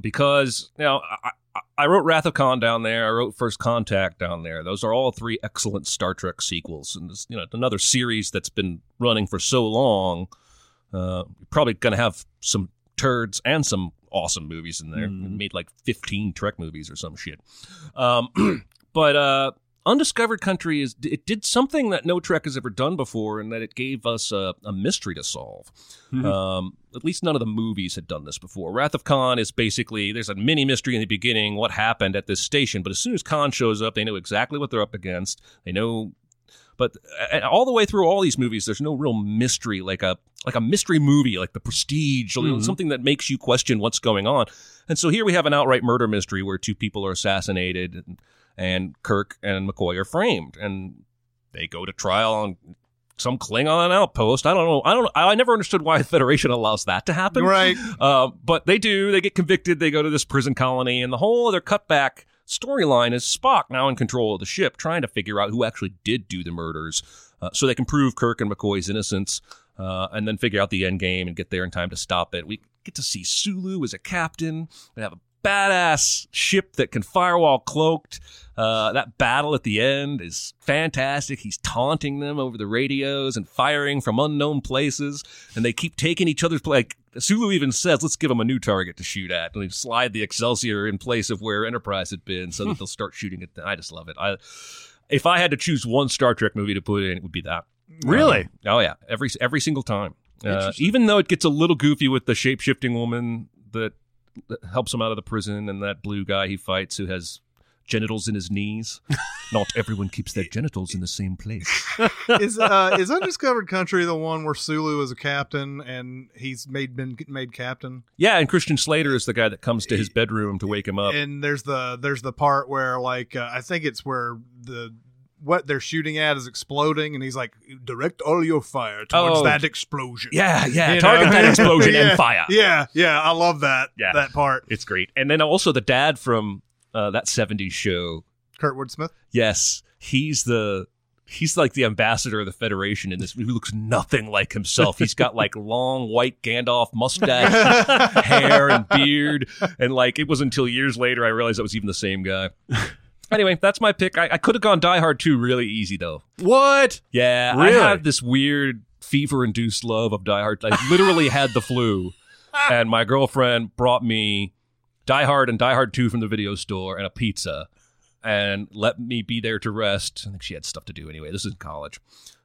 S3: because you know I, I, wrote Wrath of Khan down there. I wrote First Contact down there. Those are all three excellent Star Trek sequels, and this, you know another series that's been running for so long. Uh, probably going to have some turds and some awesome movies in there.
S4: Mhm.
S3: Made like fifteen Trek movies or some shit. Um, but uh, Undiscovered Country is it did something that no Trek has ever done before, and that it gave us a, a mystery to solve.
S4: Mhm.
S3: Um, at least none of the movies had done this before. Wrath of Khan is basically there's a mini mystery in the beginning, what happened at this station, but as soon as Khan shows up, they know exactly what they're up against. They know, but uh, all the way through all these movies, there's no real mystery like a like a mystery movie, like The Prestige, or, you know,
S4: Mhm.
S3: something that makes you question what's going on. And so here we have an outright murder mystery where two people are assassinated, and, and Kirk and McCoy are framed, and they go to trial on some Klingon outpost. I don't know. I don't. I never understood why the Federation allows that to happen.
S1: Right.
S3: Uh, but they do. They get convicted. They go to this prison colony, and the whole other cutback storyline is Spock now in control of the ship, trying to figure out who actually did do the murders, uh, so they can prove Kirk and McCoy's innocence, uh, and then figure out the end game and get there in time to stop it. We get to see Sulu as a captain. We have a badass ship that can firewall cloaked. Uh, that battle at the end is fantastic. He's taunting them over the radios and firing from unknown places, and they keep taking each other's like Sulu even says, "Let's give them a new target to shoot at," and they slide the Excelsior in place of where Enterprise had been, so that they'll start shooting at them. I just love it. I, if I had to choose one Star Trek movie to put in, it would be that.
S4: Really?
S3: Um, oh yeah, every every single time. Uh, even though it gets a little goofy with the shape shifting woman that, that helps him out of the prison, and that blue guy he fights who has genitals in his knees. Not everyone keeps their genitals in the same place.
S1: is uh, is Undiscovered Country the one where Sulu is a captain and he's made been made captain?
S3: Yeah, and Christian Slater is the guy that comes to his bedroom to wake him up.
S1: And there's the there's the part where like uh, I think it's where the what they're shooting at is exploding, and he's like, "Direct all your fire towards
S3: Oh.
S1: that explosion."
S3: Yeah, yeah.
S1: You
S3: Target
S1: know?
S3: that explosion
S1: Yeah,
S3: and fire.
S1: Yeah, yeah, I love that.
S3: Yeah.
S1: that part.
S3: It's great. And then also the dad from uh, that 70s show.
S1: Kurtwood Smith.
S3: Yes, he's the he's like the ambassador of the Federation in this. He looks nothing like himself. He's got like long white Gandalf mustache, hair, and beard. And like it was until years later I realized that was even the same guy. Anyway, that's my pick. I, I could have gone Die Hard 2 really easy though.
S4: What?
S3: Yeah,
S4: Really?
S3: I had this weird fever-induced love of Die Hard. I literally had the flu, and my girlfriend brought me Die Hard and Die Hard Two from the video store and a pizza, and let me be there to rest. I think she had stuff to do anyway. This is in college,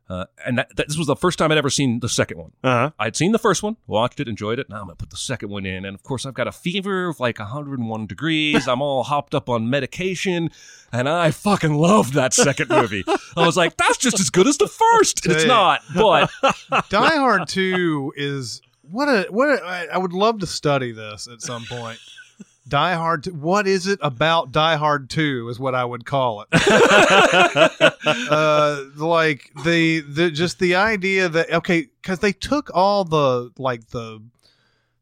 S3: uh, and that, that, this was the first time I'd ever seen the second one.
S4: Uh huh.
S3: I'd seen the first one, watched it, enjoyed it. Now I'm gonna put the second one in, and of course I've got a fever of like 101 degrees. I'm all hopped up on medication, and I fucking loved that second movie. I was like, that's just as good as the first, and it's not. But
S1: Die Hard Two is what a what a, I would love to study this at some point. Die Hard. what is it about Die Hard Two? Is what I would call it. uh, like the the just the idea that okay, because they took all the like the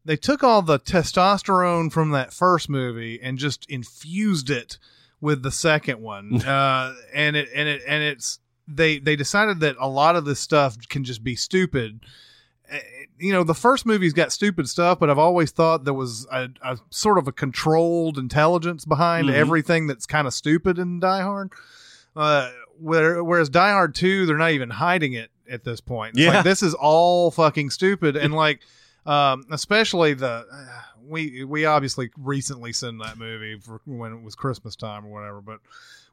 S1: they took all the testosterone from that first movie and just infused it with the second one, uh, and it and it and it's they they decided that a lot of this stuff can just be stupid. Eh, You know, the first movie's got stupid stuff, but I've always thought there was a, a sort of a controlled intelligence behind
S4: Mhm.
S1: everything that's kind of stupid in Die Hard. Uh, where, whereas Die Hard 2, they're not even hiding it at this point. It's
S4: Yeah.
S1: like, this is all fucking stupid. And like, um, especially the, uh, we, we obviously recently seen that movie for when it was Christmas time or whatever, but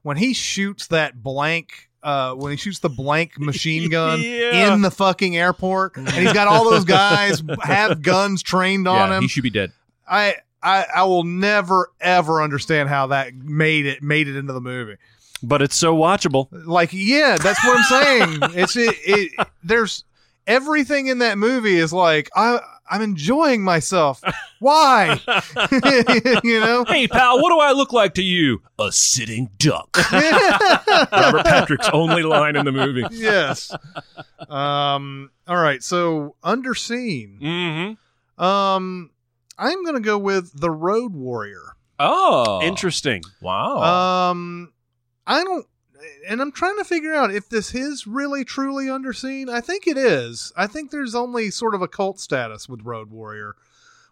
S1: when he shoots that blank, uh, when he shoots the blank machine gun
S4: Yeah.
S1: in the fucking airport and he's got all those guys have guns trained on
S3: yeah,
S1: him.
S3: he should be dead.
S1: I, I, I will never ever understand how that made it, made it into the movie
S4: But it's so watchable.
S1: like yeah that's what i'm saying it's it, it there's everything in that movie is like i i'm enjoying myself why you know
S3: Hey, pal, what do I look like to you? A sitting duck. Robert Patrick's only line in the movie.
S1: yes um all right so underseen
S4: Mm-hmm.
S1: um i'm gonna go with the road warrior
S3: Oh,
S4: Interesting.
S3: Wow.
S1: Um, I don't, and I'm trying to figure out if this is really truly underseen. I think it is. I think there's only sort of a cult status with Road Warrior.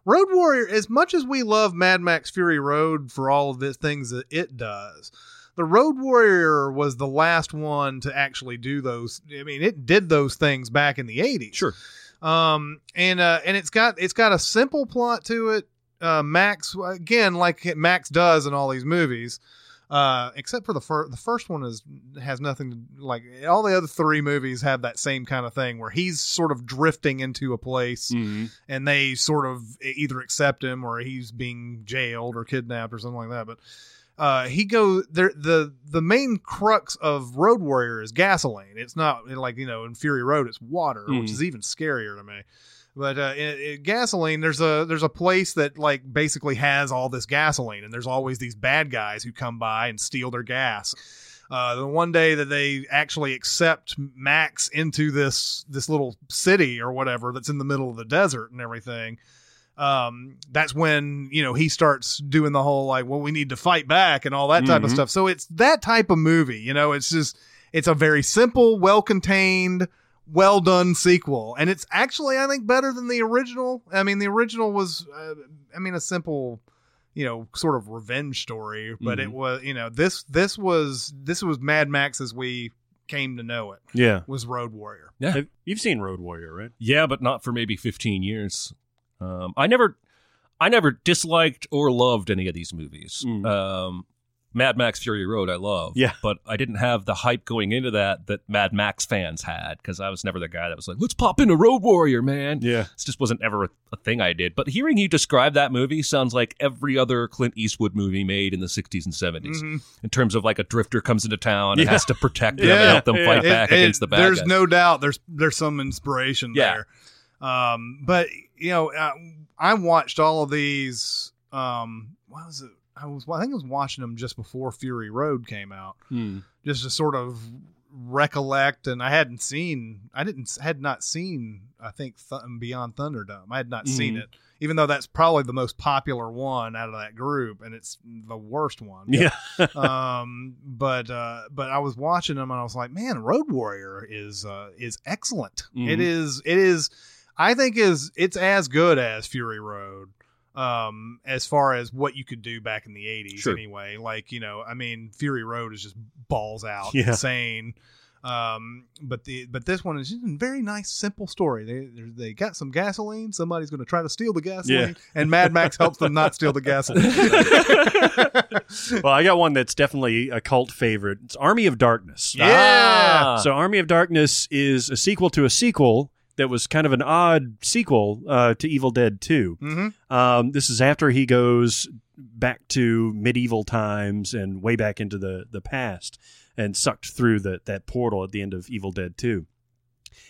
S1: Road Warrior, as much as we love Mad Max Fury Road for all of the things that it does, the Road Warrior was the last one to actually do those. I mean, it did those things back in the 80s.
S3: Sure.
S1: Um, and uh, and it's got it's got a simple plot to it. Uh, Max again, like Max does in all these movies, uh, except for the first. The first one is has nothing to like. All the other three movies have that same kind of thing where he's sort of drifting into a place,
S4: Mm-hmm.
S1: and they sort of either accept him or he's being jailed or kidnapped or something like that. But uh, he go there. The the main crux of Road Warrior is gasoline. It's not like you know in Fury Road, it's water, which
S4: Mhm.
S1: is even scarier to me. But uh, in, in gasoline, there's a there's a place that like basically has all this gasoline, and there's always these bad guys who come by and steal their gas. Uh, the one day that they actually accept Max into this this little city or whatever that's in the middle of the desert and everything, um, that's when you know he starts doing the whole like, well, we need to fight back and all that type of
S4: Mhm.
S1: stuff. So it's that type of movie, you know. It's just it's a very simple, well contained, well done sequel, and it's actually I think better than the original. I mean, the original was, uh, I mean, a simple, you know, sort of revenge story, but it
S4: Mhm.
S1: was, you know, this this was this was Mad Max as we came to know it
S4: Yeah.
S1: was Road Warrior.
S3: Yeah.
S4: You've seen Road Warrior, right?
S3: Yeah, but not for maybe 15 years. Um, I never, I never disliked or loved any of these movies.
S4: Mm.
S3: Um, Mad Max Fury Road, I love.
S4: Yeah.
S3: but I didn't have the hype going into that that Mad Max fans had because I was never the guy that was like, "Let's pop into Road Warrior, man."
S4: Yeah.
S3: This just wasn't ever a, a thing I did. But hearing you describe that movie sounds like every other Clint Eastwood movie made in the 60s and 70s.
S1: Mhm.
S3: In terms of like a drifter comes into town and
S4: Yeah.
S3: has to protect them
S1: Yeah,
S3: and help them
S4: yeah.
S3: fight
S1: It-
S3: back
S1: it-
S3: against the bad
S1: there's
S3: guys.
S1: no doubt there's there's some inspiration
S3: Yeah.
S1: there um but you know uh, i watched all of these um what was it i was i think i was watching them just before fury road came out
S4: Hmm.
S1: just to sort of recollect and i hadn't seen i didn't had not seen i think Th- beyond thunderdome i had not seen
S4: Mhm.
S1: it even though that's probably the most popular one out of that group and it's the worst one
S4: Yeah.
S1: um but uh but i was watching them and i was like man road warrior is uh is excellent
S4: Mhm.
S1: It is it is i think is it's as good as fury road um as far as what you could do back in the 80s
S3: Sure.
S1: anyway like you know i mean fury road is just balls out
S4: Yeah.
S1: insane um but the but this one is just a very nice simple story they they're- got some gasoline somebody's going to try to steal the gasoline
S4: Yeah.
S1: and mad max helps them not steal the gasoline
S4: Well, I got one that's definitely a cult favorite. It's Army of Darkness.
S1: yeah
S3: Ah.
S4: So, Army of Darkness is a sequel to a sequel that was kind of an odd sequel uh, to Evil Dead 2.
S1: mm-hmm.
S4: Um, this is after he goes back to medieval times and way back into the, the past and sucked through the, that portal at the end of Evil Dead 2.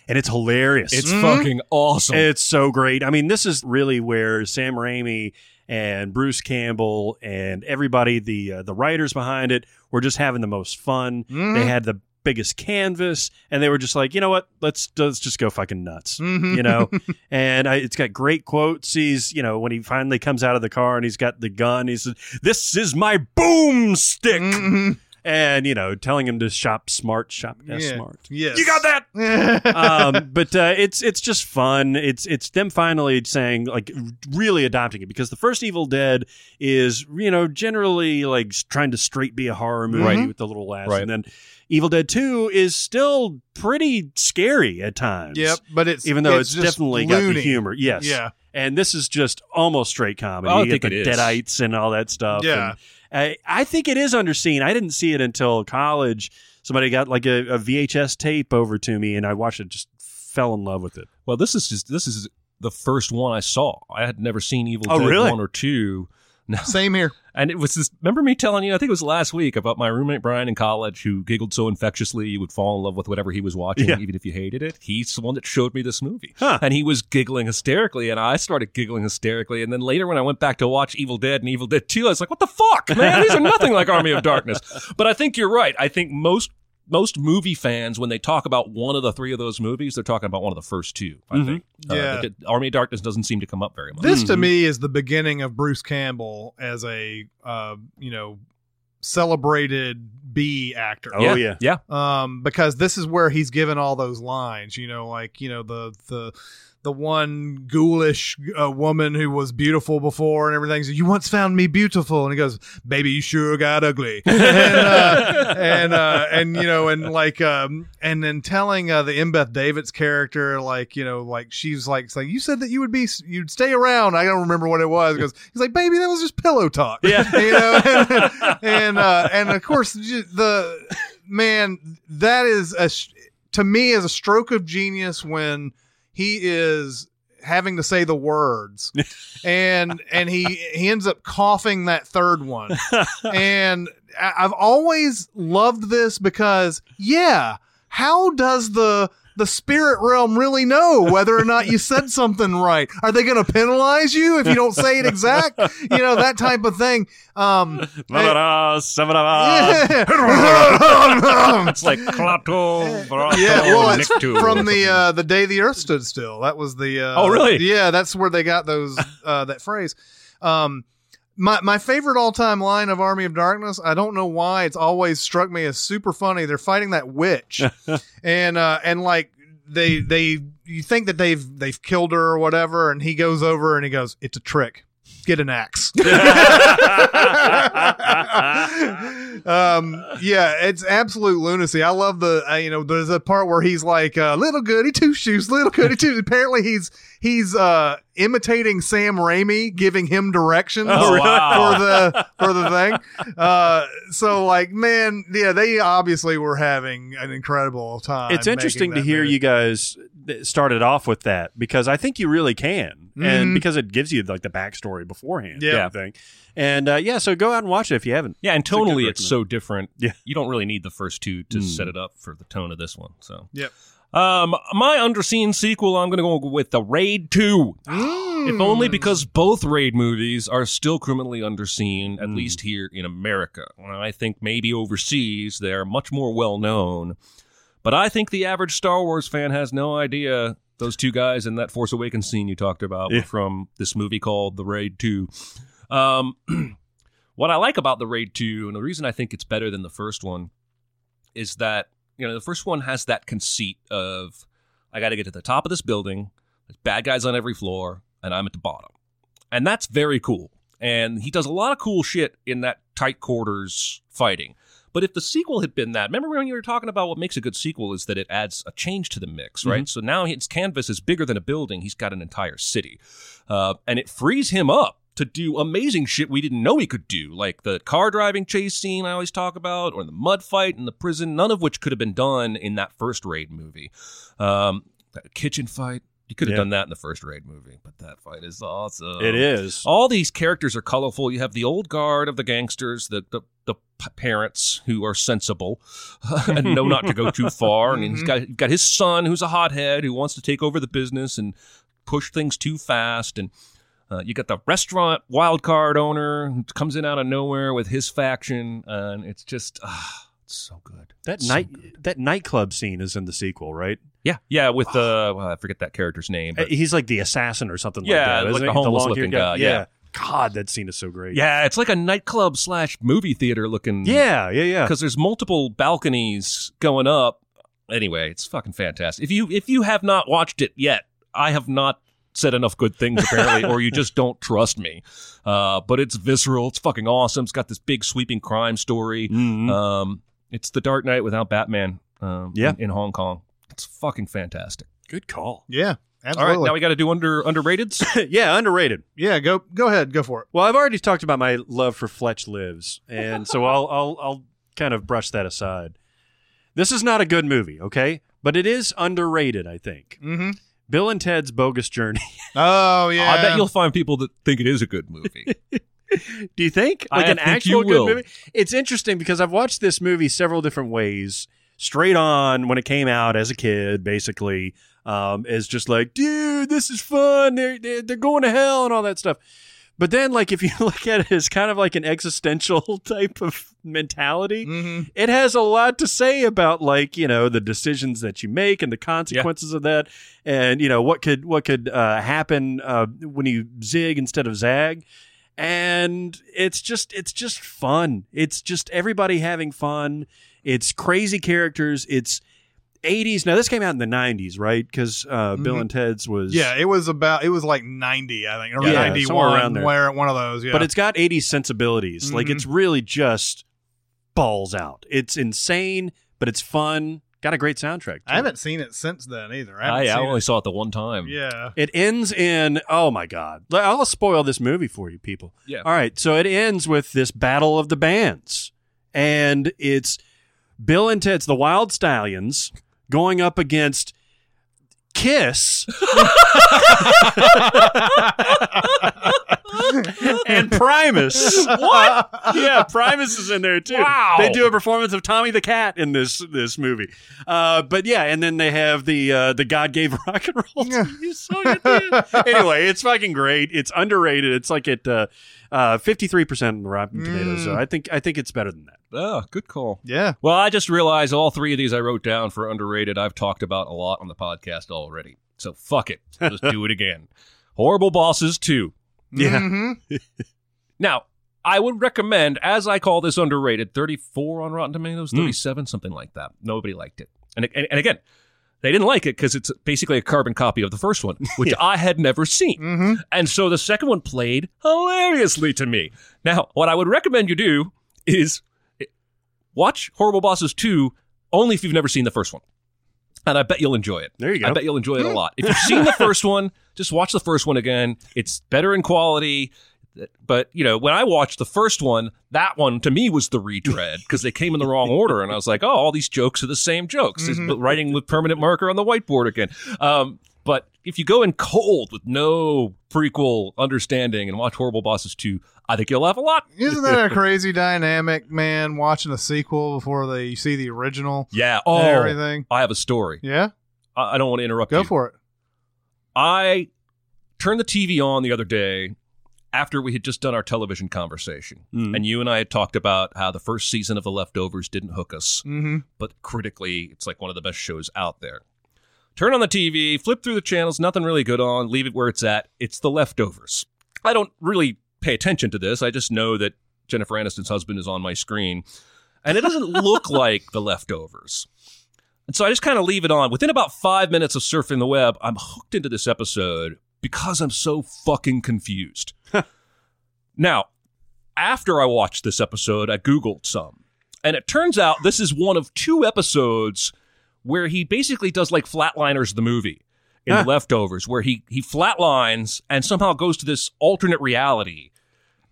S4: And it's hilarious.
S3: It's
S1: Mhm.
S3: fucking awesome.
S4: It's so great. I mean, this is really where Sam Raimi and Bruce Campbell and everybody, the uh, the writers behind it, were just having the most fun.
S1: Mhm.
S4: They had the biggest canvas, and they were just like, you know what? Let's let's just go fucking nuts.
S1: Mhm.
S4: You know, and I, it's got great quotes. He's, you know, when he finally comes out of the car and he's got the gun, he says, "This is my boomstick,"
S1: Mhm.
S4: And you know, telling him to shop smart, shop S
S1: Yeah.
S4: smart.
S1: Yes.
S4: You got
S1: that.
S4: um, but uh, it's it's just fun. It's it's them finally saying like really adopting it because the first Evil Dead is you know generally like s- trying to straight be a horror movie
S3: Right.
S4: with the little laughs,
S3: Right.
S4: and then Evil Dead Two is still pretty scary at times.
S1: Yep, but it's
S4: even though it's,
S1: just
S4: definitely got the
S1: loony.
S4: humor. Yes,
S1: Yeah.
S4: and this is just almost straight comedy.
S3: I
S4: You
S3: think
S4: get
S3: it
S4: the
S3: is.
S4: Deadites and all that stuff.
S1: Yeah.
S4: and, uh, I think it is underseen. I didn't see it until college. Somebody got like a, a VHS tape over to me, and I watched it. Just fell in love with it.
S3: Well, this is just this is the first one I saw. I had never seen Evil
S4: Oh,
S3: Dead
S4: really?
S3: one or two. No.
S1: Same here.
S3: And it was this. Remember me telling you? I think it was last week about my roommate Brian in college who giggled so infectiously you would fall in love with whatever he was watching,
S4: Yeah.
S3: even if you hated it. He's the one that showed me this movie,
S4: Huh.
S3: and he was giggling hysterically, and I started giggling hysterically. And then later, when I went back to watch Evil Dead and Evil Dead Two, I was like, "What the fuck, man? These are nothing like Army of Darkness." But I think you're right. I think most most movie fans, when they talk about one of the three of those movies, they're talking about one of the first two. I
S4: Mhm.
S3: think. Uh,
S1: Yeah.
S3: the- Army of Darkness doesn't seem to come up very much.
S1: This to
S4: Mhm.
S1: me is the beginning of Bruce Campbell as a uh, you know celebrated B actor.
S4: Oh yeah,
S3: yeah.
S1: um, because this is where he's given all those lines. You know, like you know the the the one ghoulish uh, woman who was beautiful before and everything. So you once found me beautiful, and he goes, "Baby, you sure got ugly." and uh, and uh, and you know, and like um, and then telling uh, the Embeth Davidtz's character, like you know, like she's like saying, "You said that you would be, you'd stay around." I don't remember what it was. Because he's like, "Baby, that was just pillow talk."
S4: Yeah.
S1: you know, and and, uh, and of course the man that is a to me is a stroke of genius when he is having to say the words. And and he he ends up coughing that third one. And I've always loved this because yeah how does the the spirit realm really know whether or not you said something right are they going to penalize you if you don't say it exact you know that type of thing um yeah.
S3: It's like Brato,
S1: Yeah, well, it's from the uh, the day the Earth stood still. That was the. Uh,
S3: Oh, really?
S1: Yeah, that's where they got those uh, that phrase. Um, my my favorite all time line of Army of Darkness. I don't know why it's always struck me as super funny. They're fighting that witch, and uh, and like they they you think that they've they've killed her or whatever, and he goes over and he goes, "It's a trick." Get an axe. um, yeah, it's absolute lunacy. I love the, uh, you know, there's a part where he's like, uh, little goody two shoes, little goody two. Apparently he's, he's, uh, imitating Sam Raimi, giving him directions
S3: Oh,
S1: for,
S3: wow.
S1: for the, for the thing. Uh, so like, man, yeah, they obviously were having an incredible time.
S4: it's interesting to hear
S1: movie.
S4: you guys started off with that because I think you really can, and
S1: Mhm.
S4: because it gives you like the backstory beforehand.
S1: Yeah.
S4: kind of thing. And uh, yeah, so go out and watch it if you haven't.
S3: Yeah, and
S4: It's
S3: tonally, it's
S4: recommend.
S3: so different.
S4: Yeah.
S3: you don't really need the first two to
S4: Mm.
S3: set it up for the tone of this one. So,
S1: Yep.
S3: Um, my underseen sequel, I'm going to go with the Raid Two. If only
S1: Mm.
S3: because both Raid movies are still criminally underseen, at
S4: Mm.
S3: least here in America. I think maybe overseas they're much more well known. But I think the average Star Wars fan has no idea those two guys in that Force Awakens scene you talked about
S4: Yeah.
S3: were from this movie called The Raid 2. Um, what I like about The Raid 2, and the reason I think it's better than the first one, is that, you know, the first one has that conceit of, I got to get to the top of this building, there's bad guys on every floor, and I'm at the bottom. And that's very cool. And he does a lot of cool shit in that tight quarters fighting. But if the sequel had been that, remember when you were talking about what makes a good sequel is that it adds a change to the mix, right? So now his canvas is bigger than a building. He's got an entire city. Uh, and it frees him up to do amazing shit we didn't know he could do, like the car driving chase scene I always talk about, or the mud fight in the prison, none of which could have been done in that first raid movie. Um, that kitchen fight, you could have
S4: Yeah.
S3: done that in the first raid movie, but that fight is awesome.
S4: It is.
S3: All these characters are colorful. You have the old guard of the gangsters, the the, the parents who are sensible and know not to go too far, and he's got he's got his son who's a hothead who wants to take over the business and push things too fast, and uh, you got the restaurant wild card owner who comes in out of nowhere with his faction, and it's just ah, it's so good.
S4: That
S3: So
S4: night
S3: good.
S4: that nightclub scene is in the sequel, right?
S3: yeah, yeah, with the well, I forget that character's name,
S4: Uh,
S3: but
S4: He's like the assassin or something
S3: Yeah,
S4: like that.
S3: like the homeless
S4: long-haired
S3: looking guy, yeah.
S4: God, that scene is so great.
S3: Yeah, it's like a nightclub slash movie theater looking.
S4: Yeah, yeah, yeah.
S3: because there's multiple balconies going up. Anyway, it's fucking fantastic. If you if you have not watched it yet, I have not said enough good things apparently, or you just don't trust me. Uh, but it's visceral. It's fucking awesome. It's got this big sweeping crime story.
S4: Mhm.
S3: Um, it's the Dark Knight without Batman. Um,
S4: Yeah.
S3: in, in Hong Kong. It's fucking fantastic.
S4: Good call.
S1: Yeah,
S3: All
S1: absolutely.
S3: right, now we got to do under underrateds.
S4: yeah, underrated.
S1: yeah, go go ahead, go for it.
S4: Well, I've already talked about my love for Fletch Lives, and so I'll I'll I'll kind of brush that aside. This is not a good movie, okay? But it is underrated, I think.
S1: Mm-hmm.
S4: Bill and Ted's Bogus Journey.
S1: Oh yeah,
S3: I bet you'll find people that think it is a good movie.
S4: Do you think
S3: I
S4: an
S3: think
S4: actual
S3: you
S4: good
S3: will.
S4: movie? It's interesting because I've watched this movie several different ways. Straight on when it came out as a kid, basically, um, is just like, dude, this is fun. They're, they're they're going to hell and all that stuff. But then, like, if you look at it as kind of like an existential type of mentality,
S1: hmm
S4: it has a lot to say about like you know the decisions that you make and the consequences of that. And you know what could what could uh, happen uh, when you zig instead of zag. And it's just it's just fun. It's just everybody having fun. It's crazy characters. It's 80s now this came out in the 90s right because uh, bill
S1: Mhm.
S4: and ted's was
S1: Yeah, it was about it was like ninety, I think, or
S4: Yeah,
S1: ninety
S4: somewhere
S1: one,
S4: around there.
S1: where one of those. Yeah,
S4: but it's got 80s sensibilities. Like
S1: Mhm.
S4: it's really just balls out. It's insane, but it's fun. Got a great soundtrack. too.
S1: I haven't seen it since then either. I,
S3: I, I only
S1: it.
S3: saw it the one time.
S1: Yeah,
S4: It ends in oh my god. I'll spoil this movie for you people.
S3: Yeah.
S4: All right, so it ends with this battle of the bands. And it's Bill and Ted's the Wild Stallions going up against Kiss and Primus. what? Yeah, Primus is in there too.
S3: Wow.
S4: They do a performance of Tommy the Cat in this this movie. Uh, but yeah, and then they have the uh, the God gave rock and roll. to you, so you did. anyway, it's fucking great. It's underrated. It's like it. uh, Uh, fifty three percent on Rotten hmm. Tomatoes. So I think I think it's better than that.
S3: Oh, good call.
S1: yeah.
S3: Well, I just realized all three of these I wrote down for underrated. I've talked about a lot on the podcast already. So fuck it. Just do it again. Horrible Bosses 2.
S4: Yeah.
S1: Mhm.
S3: Now, I would recommend, as I call this underrated, 34 on Rotten Tomatoes, hmm. 37, something like that. Nobody liked it. And, and, and again, they didn't like it because it's basically a carbon copy of the first one, which I had never seen.
S1: Mhm.
S3: And so the second one played hilariously to me. Now, what I would recommend you do is watch Horrible Bosses 2 only if you've never seen the first one. And I bet you'll enjoy it.
S4: There you go.
S3: I bet you'll enjoy it a lot. If you've seen the first one, just watch the first one again. It's better in quality. But, you know, when I watched the first one, that one to me was the retread because they came in the wrong order. And I was like, oh, all these jokes are the same jokes. It's writing with permanent marker on the whiteboard again. Um, but if you go in cold with no prequel understanding and watch Horrible Bosses 2, I think you'll laugh a lot.
S1: Isn't that a crazy dynamic, man? Watching a sequel before they see the original
S3: Yeah. Oh,
S1: everything.
S3: I have a story.
S1: Yeah,
S3: I, I don't want to interrupt
S1: go
S3: you.
S1: for it.
S3: I turned the TV on the other day after we had just done our television conversation.
S4: Mm.
S3: And you and I had talked about how the first season of The Leftovers didn't hook us,
S1: Mm-hmm.
S3: but critically, it's like one of the best shows out there. Turn on the TV, flip through the channels, nothing really good on, leave it where it's at. It's The Leftovers. I don't really pay attention to this. I just know that Jennifer Aniston's husband is on my screen, and it doesn't look like The Leftovers. And so I just kind of leave it on. Within about five minutes of surfing the web, I'm hooked into this episode because I'm so fucking confused. now, after I watched this episode, I Googled some. And it turns out this is one of two episodes where he basically does like Flatliners the movie in
S4: Huh.
S3: The Leftovers, where he, he flatlines and somehow goes to this alternate reality.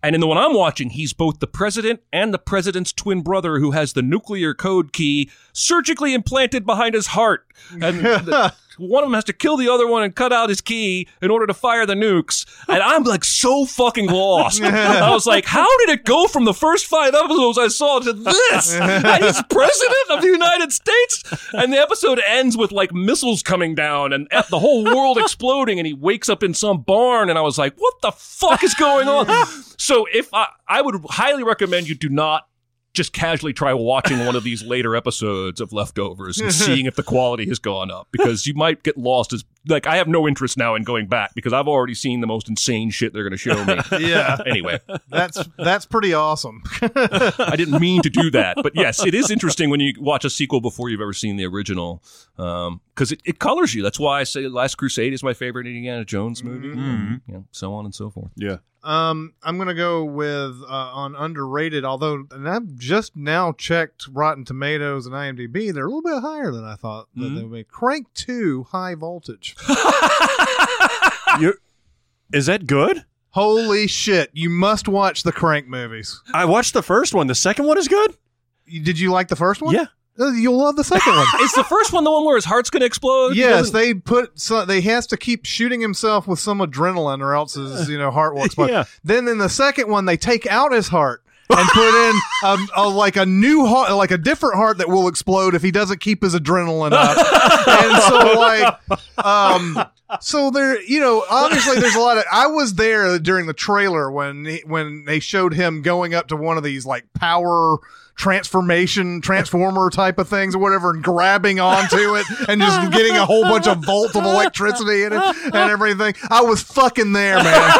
S3: And in the one I'm watching, he's both the president and the president's twin brother who has the nuclear code key surgically implanted behind his heart. And the- one of them has to kill the other one and cut out his key in order to fire the nukes. And I'm like so fucking lost. I was like, how did it go from the first five episodes I saw to this? And he's president of the United States. And the episode ends with like missiles coming down and the whole world exploding. And he wakes up in some barn. And I was like, what the fuck is going on? So if I, I would highly recommend you do not just casually try watching one of these later episodes of Leftovers and seeing if the quality has gone up because you might get lost as like I have no interest now in going back because I've already seen the most insane shit they're going to show me.
S1: Yeah,
S3: anyway,
S1: that's that's pretty awesome.
S3: I didn't mean to do that, but yes, it is interesting when you watch a sequel before you've ever seen the original um, because it, it colors you. That's why I say Last Crusade is my favorite Indiana Jones movie, and, you know, so on and so forth.
S4: Yeah.
S1: Um, I'm gonna go with uh, on underrated. Although, and I've just now checked Rotten Tomatoes and IMDb, they're a little bit higher than I thought that they would be. Crank Two, High Voltage.
S4: Is that good?
S1: Holy shit! You must watch the Crank movies.
S4: I watched the first one. The second one is good.
S1: Did you like the first one?
S4: Yeah.
S1: Uh, You'll love the second one.
S3: Is the first one the one where his heart's going to explode?
S1: Yes, they put so they has to keep shooting himself with some adrenaline, or else his you know heart will explode.
S4: Yeah.
S1: Then in the second one, they take out his heart and put in a, a like a new heart, like a different heart that will explode if he doesn't keep his adrenaline up. and so like, um, so there, you know, obviously there's a lot of. I was there during the trailer when he, when they showed him going up to one of these like power transformation transformer type of things or whatever and grabbing onto it and just getting a whole bunch of volts of electricity in it and everything. I was fucking there man.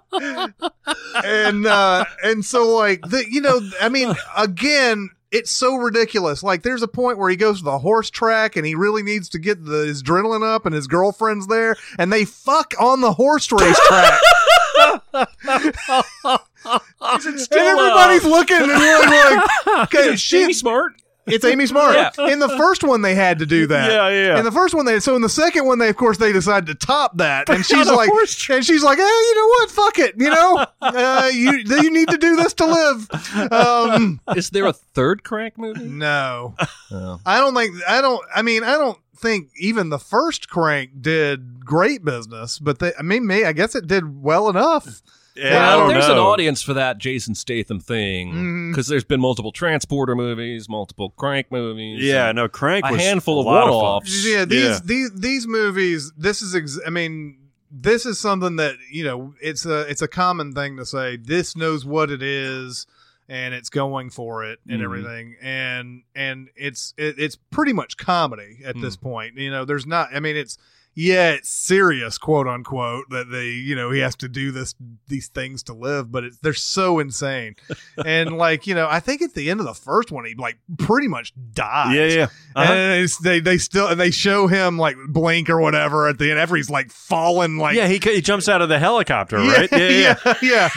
S1: And uh and so like the you know i mean again it's so ridiculous. Like there's a point where he goes to the horse track and he really needs to get the his adrenaline up and his girlfriend's there and they fuck on the horse race track and everybody's looking and really like okay
S3: Jamie
S1: she,
S3: Smart.
S1: it's Amy Smart.
S3: Yeah.
S1: In the first one, they had to do that.
S4: Yeah, yeah.
S1: In the first one, they so in the second one, they of course they decided to top that, and she's
S4: on
S1: like, and she's like, hey, you know what? Fuck it. You know, uh, you you need to do this to live. Um,
S3: Is there a third crank movie?
S1: no,
S3: Oh.
S1: I don't think. I don't. I mean, I don't think even the first Crank did great business, but they. I mean, may I guess it did well enough.
S4: Yeah,
S1: Well,
S4: I don't
S3: there's an audience for that Jason Statham thing
S1: mm-hmm.
S3: because there's been multiple transporter movies, multiple crank movies.
S4: Yeah, no, Crank was
S3: a
S4: was
S3: handful
S4: a
S3: of
S4: lot
S3: one-offs.
S1: Yeah, these
S4: Yeah.
S1: these these movies. This is, ex- I mean, this is something that you know. It's a it's a common thing to say. This knows what it is, and it's going for it and
S4: Mhm.
S1: everything. And and it's it, it's pretty much comedy at this point. You know, there's not. I mean, it's yeah, it's serious, quote unquote, that they you know he has to do this these things to live, but it's they're so insane. and like you know, I think at the end of the first one, he like pretty much dies.
S4: Yeah, yeah. Uh-huh.
S1: And it's, they they still and they show him like blink or whatever at the end after he's like falling like
S4: yeah, he, he jumps out of the helicopter, right?
S1: yeah yeah, yeah.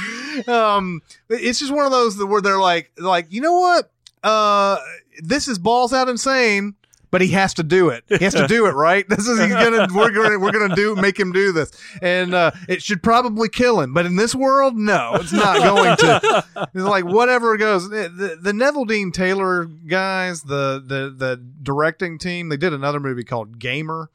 S1: Um, it's just one of those where they're like like you know what uh this is balls out insane. But he has to do it. He has to do it, right? This is he's gonna we're gonna we're gonna do make him do this, and uh, it should probably kill him. But in this world, no, it's not going to. It's like whatever goes. The, the Neveldine Taylor guys, the the the directing team, they did another movie called Gamer.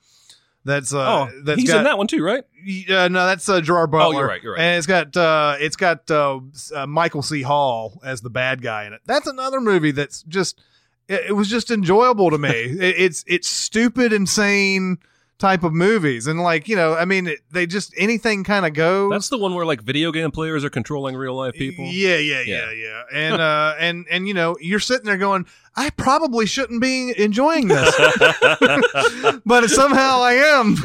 S1: That's uh,
S3: Oh,
S1: that's
S3: he's
S1: got,
S3: in that one too, right?
S1: uh, no, that's uh, Gerard Butler.
S3: Oh, you're right, you're right.
S1: And it's got uh, it's got uh, uh, Michael C. Hall as the bad guy in it. That's another movie that's just it, it was just enjoyable to me. it, it's it's stupid, insane type of movies, and like you know, I mean, they just anything kind of goes.
S3: That's the one where like video game players are controlling real life people.
S1: Yeah, yeah, yeah, yeah. And uh and and you know, you're sitting there going, I probably shouldn't be enjoying this. but somehow I am.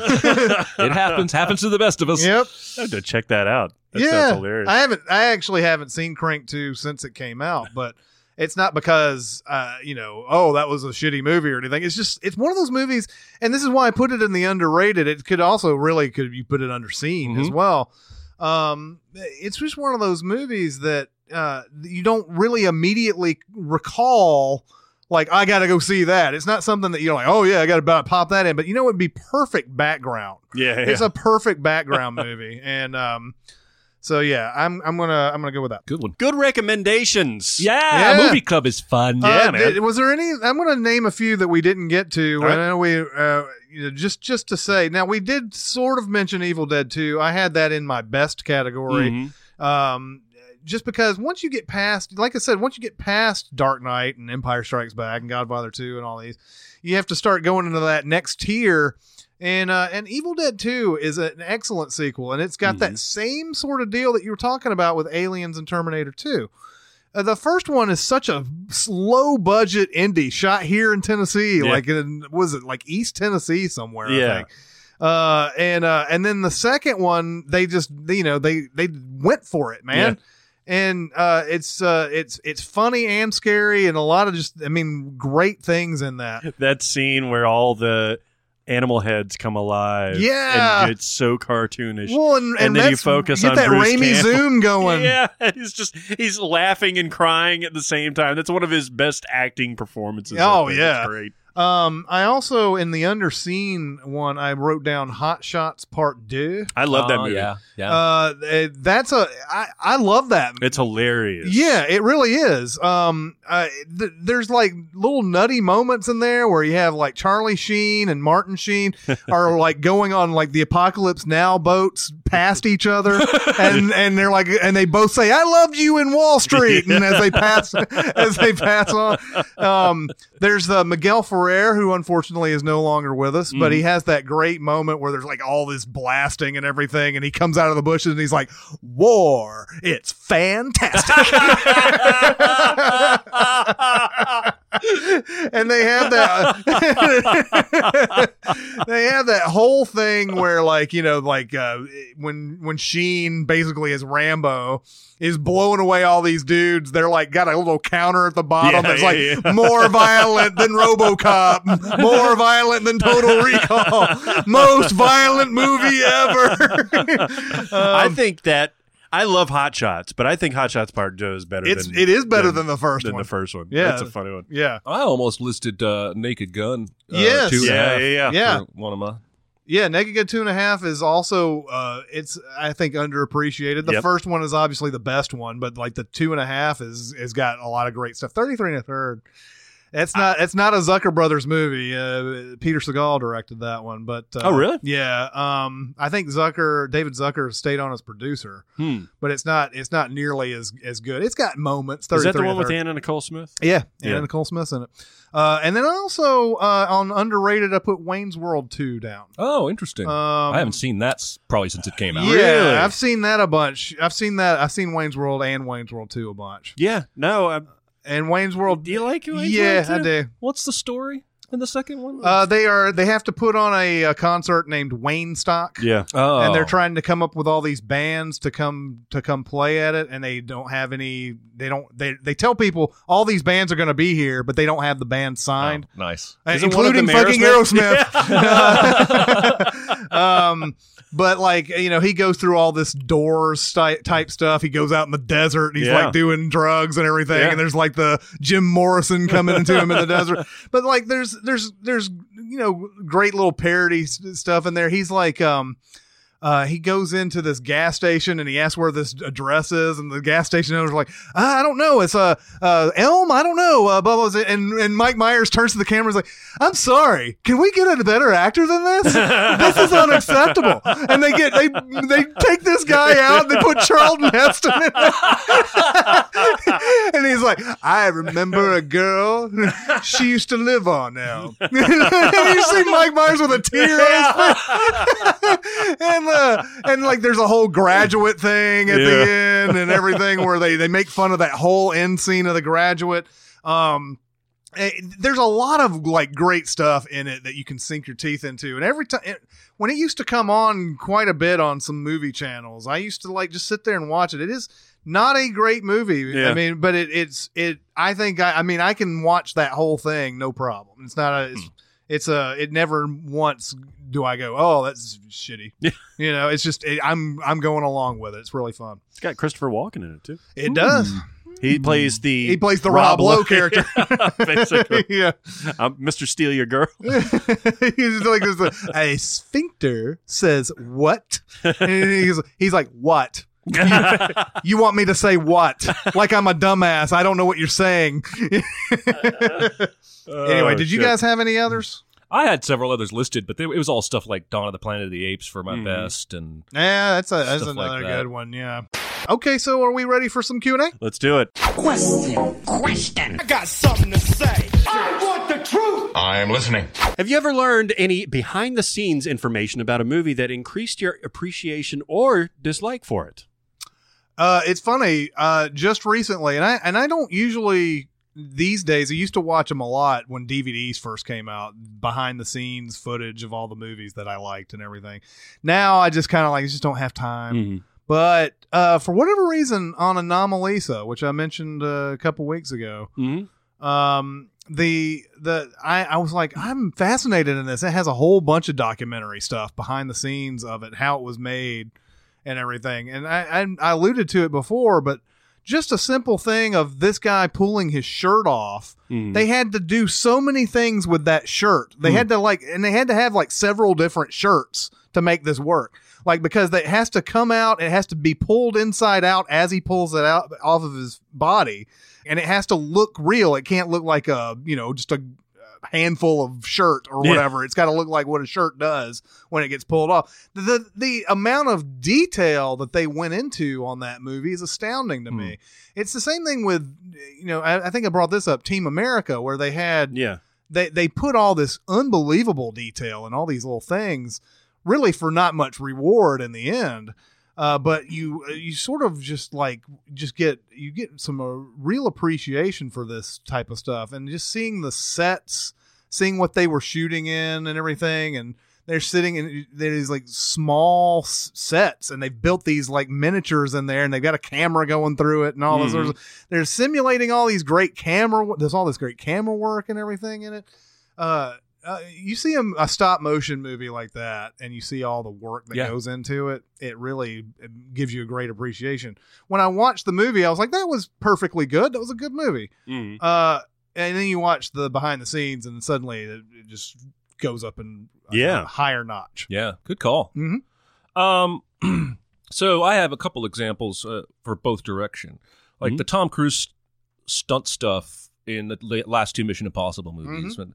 S3: It happens. happens to the best of us.
S1: yep.
S4: I have to check that out. That
S1: yeah.
S4: sounds hilarious.
S1: I haven't I actually haven't seen Crank 2 since it came out, but it's not because uh, you know, oh, that was a shitty movie or anything. It's just it's one of those movies, and this is why I put it in the underrated. It could also really could you put it under seen as well. Um, it's just one of those movies that uh, you don't really immediately recall. Like I got to go see that. It's not something that you're like, oh yeah, I got to pop that in. But you know, it'd be perfect background
S4: yeah, yeah.
S1: it's a perfect background movie and um so yeah i'm i'm gonna i'm gonna go with that
S3: Good one.
S4: Good recommendations.
S3: Yeah,
S1: Yeah.
S3: movie club is fun.
S4: Yeah,
S1: Uh,
S4: man.
S1: did- was there any i'm gonna name a few that we didn't get to
S4: All right.
S1: i know we uh you know, just just to say now we did sort of mention evil dead 2 i had that in my best category
S4: Mhm.
S1: um just because once you get past like i said once you get past dark knight and empire strikes back and godfather 2 and all these you have to start going into that next tier and uh, and Evil Dead 2 is an excellent sequel, and it's got that same sort of deal that you were talking about with Aliens and Terminator 2. Uh, the first one is such a low budget indie shot here in Tennessee,
S4: Yeah.
S1: like in was it like East Tennessee somewhere? I
S4: Yeah.
S1: think. Uh, and uh, and then the second one, they just you know they they went for it, man. And uh, it's uh, it's it's funny and scary, and a lot of just I mean great things in that.
S4: that scene where all the animal heads come alive.
S1: Yeah.
S4: and it's so cartoonish.
S1: Well, and,
S4: And then you focus
S1: get
S4: on
S1: that
S4: Bruce
S1: Raimi
S4: Campbell.
S1: zoom going.
S4: Yeah, he's just he's laughing and crying at the same time. That's one of his best acting performances.
S1: Oh, yeah.
S4: Great.
S1: Um, I also in the underseen one, I wrote down Hot Shots Part Two.
S4: I love that
S3: Oh,
S4: movie.
S3: Yeah, yeah.
S1: Uh, eh, that's a I I love that.
S4: It's hilarious.
S1: Yeah, it really is. Um, uh, th- there's like little nutty moments in there where you have like Charlie Sheen and Martin Sheen are like going on like the Apocalypse Now boats past each other, and and they're like, and they both say, "I loved you in Wall Street," and as they pass as they pass on, um, there's uh, Miguel Ferrer who unfortunately is no longer with us, but he has that great moment where there's like all this blasting and everything, and he comes out of the bushes and he's like, "War, it's fantastic." and they have that they have that whole thing where like you know like uh when when sheen basically is rambo is blowing away all these dudes they're like got a little counter at the bottom
S4: Yeah,
S1: that's
S4: yeah,
S1: like
S4: yeah.
S1: more violent than robocop more violent than total recall most violent movie ever
S4: I
S1: Um,
S4: think that I love Hot Shots, but I think Hot Shots Part Two is better.
S1: it's
S4: than,
S1: it is better than, the first
S4: than
S1: one
S4: the first one.
S1: Yeah.
S4: that's a funny one.
S1: yeah
S3: I almost listed uh, Naked Gun. Uh,
S1: Yes.
S3: two and a
S4: Yeah,
S3: half
S4: yeah, yeah.
S1: Yeah.
S3: One of my.
S1: Yeah, Naked Gun two and a half is also uh it's I think underappreciated. The
S4: Yep.
S1: first one is obviously the best one, but like the two and a half is has got a lot of great stuff. Thirty three and a third. It's not it's not a Zucker Brothers movie. Uh, Peter Segal directed that one, but uh,
S4: Oh, really?
S1: Yeah. Um, I think Zucker David Zucker stayed on as producer,
S4: Hmm.
S1: but it's not it's not nearly as as good. It's got moments.
S4: Is that the one with. Anna Nicole Smith?
S1: Yeah,
S4: Yeah.
S1: Anna Nicole Smith's in it. Uh, and then also uh, on underrated, I put Wayne's World two down.
S3: Oh, interesting.
S1: Um,
S3: I haven't seen that s- probably since it came out.
S1: Yeah,
S4: Really?
S1: I've seen that a bunch. I've seen that. I've seen Wayne's World and Wayne's World 2 a bunch.
S4: Yeah. No. I,
S1: And Wayne's World,
S4: do you like Wayne's
S1: yeah,
S4: World
S1: I do.
S3: What's the story in the second one?
S1: Uh, they are. They have to put on a, a concert named Waynestock.
S4: Yeah.
S3: oh,
S1: And they're trying to come up with all these bands to come to come play at it, and they don't have any. They don't. They they tell people all these bands are going to be here, but they don't have the band signed.
S3: Oh, nice.
S1: Uh,
S4: Isn't one of
S1: including fucking
S4: Aerosmith?
S1: Aerosmith. um, but like you know, he goes through all this Doors ty- type stuff. He goes out in the desert and he's
S4: Yeah.
S1: like doing drugs and everything.
S4: Yeah.
S1: And there's like the Jim Morrison coming into him in the desert. But like there's there's there's you know great little parody stuff in there. He's like um. Uh, he goes into this gas station and he asks where this address is, and the gas station owner's like, "Ah, I don't know. It's uh, uh, Elm. I don't know. Uh, blah, blah, blah. And and Mike Myers turns to the camera and is like, I'm sorry. Can we get a better actor than this? this is unacceptable. And they get they they take this guy out. and They put Charlton Heston in there. and he's like, I remember a girl. She used to live on now. you see Mike Myers with a tear his face. and uh, and like there's a whole graduate thing at the end and everything where they they make fun of that whole end scene of the graduate. Um, eh, there's a lot of like great stuff in it that you can sink your teeth into, and every time when it used to come on quite a bit on some movie channels, I used to like just sit there and watch it. It is not a great movie.
S4: Yeah.
S1: I mean, but it, it's it. I think I, I mean I can watch that whole thing no problem. It's not a. It's, it's a. It never once do I go, oh, that's shitty.
S4: Yeah.
S1: You know, it's just it, I'm I'm going along with it. It's really fun.
S4: It's got Christopher Walken in it too.
S1: It does.
S4: He plays the
S1: He plays the Rob, Lowe character.
S4: basically.
S1: yeah.
S4: I'm Mr. Steal Your Girl.
S1: he's like this, uh, a sphincter says what? And he's he's like what? you want me to say what? Like I'm a dumbass. I don't know what you're saying. anyway, did you guys have any others?
S3: I had several others listed, but they, it was all stuff like Dawn of the Planet of the Apes for my
S4: Mhm.
S3: best, and
S1: Yeah, that's a that's
S3: Stuff like
S1: another
S3: that.
S1: good one. Yeah. Okay, so are we ready for some Q and A?
S4: Let's do it.
S6: Question, question. I got something to say. I want the truth.
S10: I'm listening.
S4: Have you ever learned any behind the scenes information about a movie that increased your appreciation or dislike for it?
S1: Uh, it's funny. Uh, just recently, and I and I don't usually these days. I used to watch them a lot when DVDs first came out, behind the scenes footage of all the movies that I liked and everything. Now I just kind of like just don't have time.
S4: Mhm.
S1: But uh, for whatever reason, on Anomalisa, which I mentioned a couple weeks ago,
S4: Mhm.
S1: um, the the I, I was like, I'm fascinated in this. It has a whole bunch of documentary stuff behind the scenes of it, how it was made, and everything. And I I, I alluded to it before, but just a simple thing of this guy pulling his shirt off.
S4: Mhm.
S1: They had to do so many things with that shirt. They had to like, and they had to have like several different shirts to make this work. Like because it has to come out, it has to be pulled inside out as he pulls it out off of his body, and it has to look real. It can't look like a you know just a handful of shirt or
S4: Yeah.
S1: whatever. It's got to look like what a shirt does when it gets pulled off. The, the the amount of detail that they went into on that movie is astounding to hmm. me. It's the same thing with you know I, I think I brought this up Team America where they had
S4: Yeah.
S1: they they put all this unbelievable detail and all these little things really for not much reward in the end uh, but you you sort of just like just get you get some uh, real appreciation for this type of stuff. And just seeing the sets seeing what they were shooting in and everything and they're sitting in there's like small s- sets and they've built these like miniatures in there and they've got a camera going through it and all this.
S4: Mhm.
S1: sort they're simulating all these great camera there's all this great camera work and everything in it. Uh, uh you see a, a stop motion movie like that and you see all the work that
S3: Yeah.
S1: goes into it it really it gives you a great appreciation when i watched the movie i was like that was perfectly good that was a good movie
S4: Mhm.
S1: uh and then you watch the behind the scenes and suddenly it, it just goes up in a,
S4: Yeah.
S1: a higher notch
S3: Yeah, good call.
S1: Mhm.
S3: Um, so I have a couple examples uh, for both direction, like
S4: Mhm.
S3: the Tom Cruise stunt stuff in the last two Mission Impossible movies, when-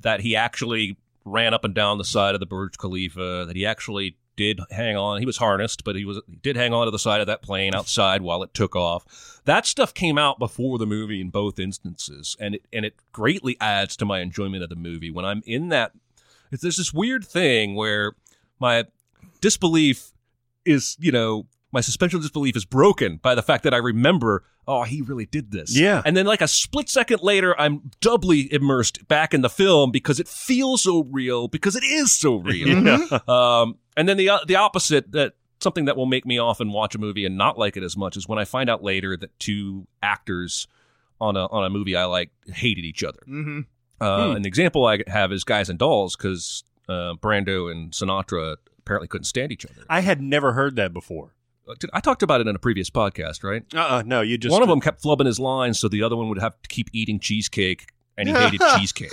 S3: that he actually ran up and down the side of the Burj Khalifa, that he actually did hang on. He was harnessed, but he was he did hang on to the side of that plane outside while it took off. That stuff came out before the movie in both instances, and it and it greatly adds to my enjoyment of the movie when I'm in that. There's this weird thing where my disbelief is, you know, my suspension of disbelief is broken by the fact that I remember, oh, he really did this.
S4: Yeah.
S3: And then, like a split second later, I'm doubly immersed back in the film because it feels so real, because it is so real. Um, and then the uh, the opposite that something that will make me often watch a movie and not like it as much is when I find out later that two actors on a on a movie I like hated each other.
S1: mm-hmm.
S3: Uh, An example I have is Guys and Dolls because uh, Brando and Sinatra apparently couldn't stand each other.
S4: I had never heard that before.
S3: Uh, did- I talked about it in a previous podcast, right?
S4: Uh-uh, no, you just
S3: one of them kept flubbing his lines, so the other one would have to keep eating cheesecake, and he hated cheesecake.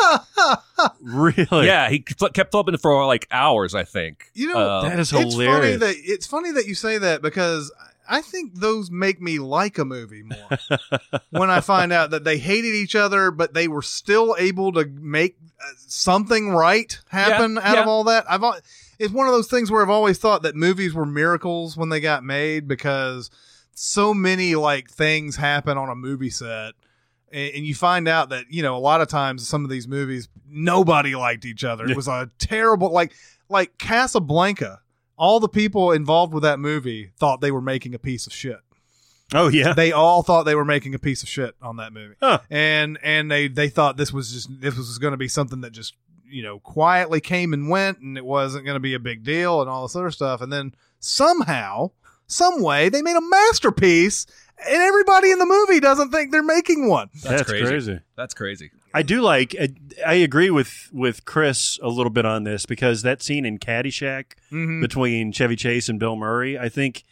S4: really.
S3: yeah, he fl- kept flubbing it for like hours. I think.
S1: You know,
S3: Uh,
S4: that is
S1: it's funny
S4: hilarious.
S1: that it's funny that you say that because I think those make me like a movie more. when I find out that they hated each other, but they were still able to make uh, something right happen
S3: Yeah,
S1: out
S3: yeah.
S1: of all that. I've al- it's one of those things where I've always thought that movies were miracles when they got made because so many like things happen on a movie set. And you find out that you know a lot of times some of these movies nobody liked each other. It was a terrible like like Casablanca. All the people involved with that movie thought they were making a piece of shit
S4: oh yeah.
S1: they all thought they were making a piece of shit on that movie
S4: Huh.
S1: and and they they thought this was just this was going to be something that just you know quietly came and went and it wasn't going to be a big deal and all this other stuff and then somehow some way they made a masterpiece and everybody in the movie doesn't think they're making one
S3: That's,
S4: That's
S3: crazy.
S4: crazy.
S3: That's crazy.
S4: I do like. I, I agree with with Chris a little bit on this because that scene in Caddyshack
S1: Mhm.
S4: between Chevy Chase and Bill Murray, I think,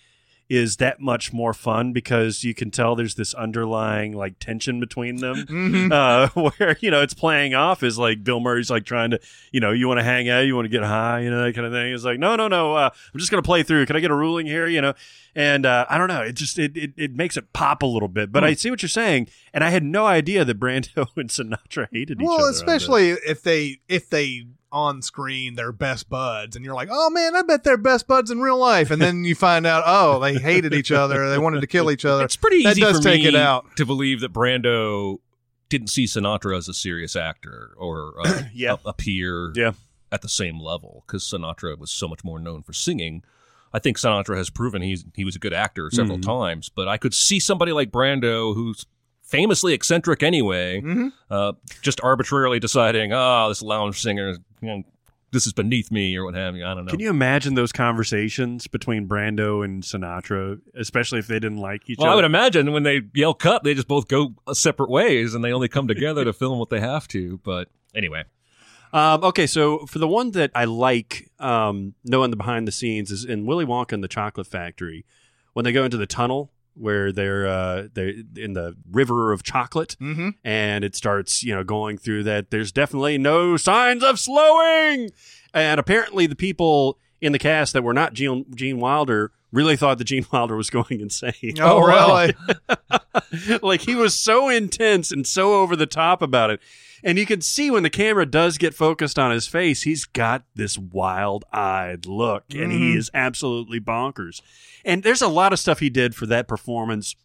S4: is that much more fun because you can tell there's this underlying like tension between them.
S1: Mhm.
S4: Uh, where you know it's playing off is like Bill Murray's like trying to you know you want to hang out you want to get high you know that kind of thing. It's like no no no uh, I'm just gonna play through. Can I get a ruling here? You know, and uh, I don't know. It just it, it it makes it pop a little bit. But I see what you're saying, and I had no idea that Brando and Sinatra hated each other.
S1: well especially if they if they on screen they're best buds and you're like oh man i bet they're best buds in real life and then you find out oh they hated each other they wanted to kill each other
S3: It's pretty
S1: that
S3: easy
S1: does
S3: for
S1: take
S3: me
S1: it out
S3: to believe that Brando didn't see Sinatra as a serious actor or uh,
S4: Yeah.
S3: a, a peer
S4: Yeah.
S3: at the same level because Sinatra was so much more known for singing. I think Sinatra has proven he's he was a good actor several
S4: Mhm.
S3: times, but I could see somebody like Brando who's famously eccentric anyway,
S1: Mhm.
S3: uh, just arbitrarily deciding, ah, this lounge singer, you know, this is beneath me or what have you. I don't know.
S4: Can you imagine those conversations between Brando and Sinatra, especially if they didn't like each
S3: well, I would imagine when they yell cut, they just both go separate ways and they only come together to film what they have to. But anyway,
S4: Um, okay, so for the one that I like, um, knowing the behind the scenes is in Willy Wonka and the Chocolate Factory, when they go into the tunnel where they're uh, they're in the river of chocolate,
S1: Mm-hmm.
S4: and it starts you know going through that. There's definitely no signs of slowing, and apparently the people in the cast that were not Gene, Gene Wilder really thought that Gene Wilder was going insane.
S1: Oh, really?
S4: like he was so intense and so over the top about it. And you can see when the camera does get focused on his face, he's got this wild eyed look and he
S1: Mhm.
S4: is absolutely bonkers. And there's a lot of stuff he did for that performance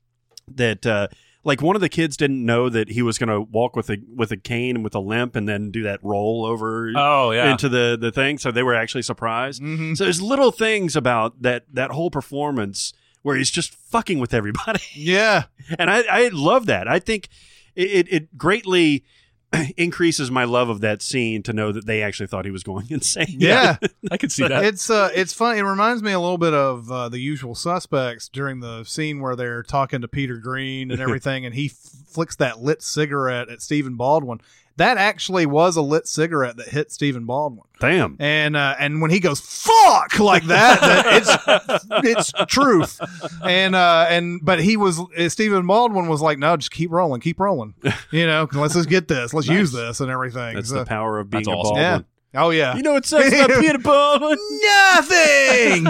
S4: that, uh, like one of the kids didn't know that he was going to walk with a with a cane and with a limp and then do that roll over
S3: oh yeah,
S4: into the the thing, so they were actually surprised.
S1: Mhm.
S4: So there's little things about that that whole performance where he's just fucking with everybody
S1: Yeah.
S4: and I, I love that. I think it, it, it greatly increases my love of that scene to know that they actually thought he was going insane.
S1: Yeah.
S3: I could see that.
S1: it's uh it's fun it reminds me a little bit of uh, the usual suspects during the scene where they're talking to peter greene and everything and he f- flicks that lit cigarette at stephen baldwin that actually was a lit cigarette that hit stephen baldwin
S4: Damn.
S1: and uh, and when he goes fuck like that, that it's it's truth and uh and but he was uh, Stephen Baldwin was like no just keep rolling keep rolling you know let's just get this let's use this and everything
S4: That's
S1: So-
S4: the power of being
S3: That's
S4: a
S3: awesome.
S4: Baldwin.
S1: yeah oh yeah
S4: You know what sucks about Peter Baldwin?
S1: nothing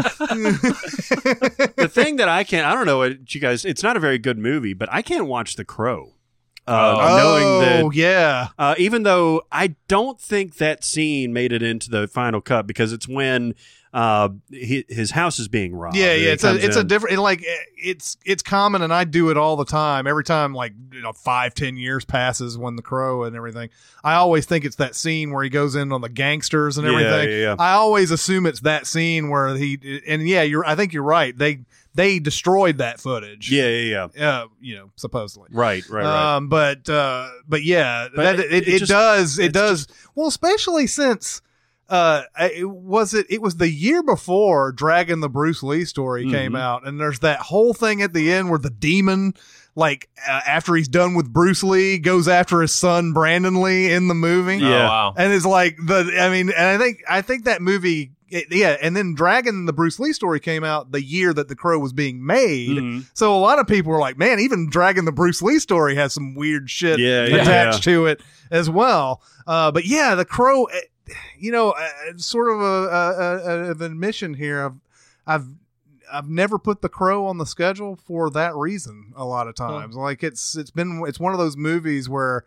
S4: the thing that I can't, I don't know what you guys, it's not a very good movie, but I can't watch The Crow. Uh,
S1: oh
S4: knowing that
S1: yeah.
S4: Uh, even though I don't think that scene made it into the final cut because it's when uh, hi- his house is being robbed.
S1: Yeah, yeah, it's a it's a different like it's it's common, and I do it all the time. Every time like you know five ten years passes when the crow and everything, I always think it's that scene where he goes in on the gangsters and everything.
S4: yeah, yeah.
S1: I always assume it's that scene where he and yeah, you're I think you're right. They they destroyed that footage.
S4: Yeah, yeah, yeah.
S1: uh, you know, supposedly.
S4: Right, right, right.
S1: Um, but uh, but yeah,
S4: But
S1: that,
S4: it-
S1: it, it,
S4: it just-
S1: does it does well, especially since uh, it was it it was the year before Dragon the Bruce Lee story came
S4: Mhm.
S1: out, and there's that whole thing at the end where the demon. Like uh, after he's done with Bruce Lee, goes after his son Brandon Lee in the movie
S3: Oh,
S4: Yeah.
S3: wow.
S1: and it's like the i mean and i think i think that movie it- yeah and then dragon the bruce lee story came out the year that the crow was being made
S4: Mhm.
S1: so a lot of people were like man even dragon the bruce lee story has some weird shit
S4: Yeah, yeah,
S1: attached to it as well uh, but yeah the crow you know uh, sort of a, a, a, an admission here i've i've I've never put The Crow on the schedule for that reason. A lot of times, like it's it's been it's one of those movies where,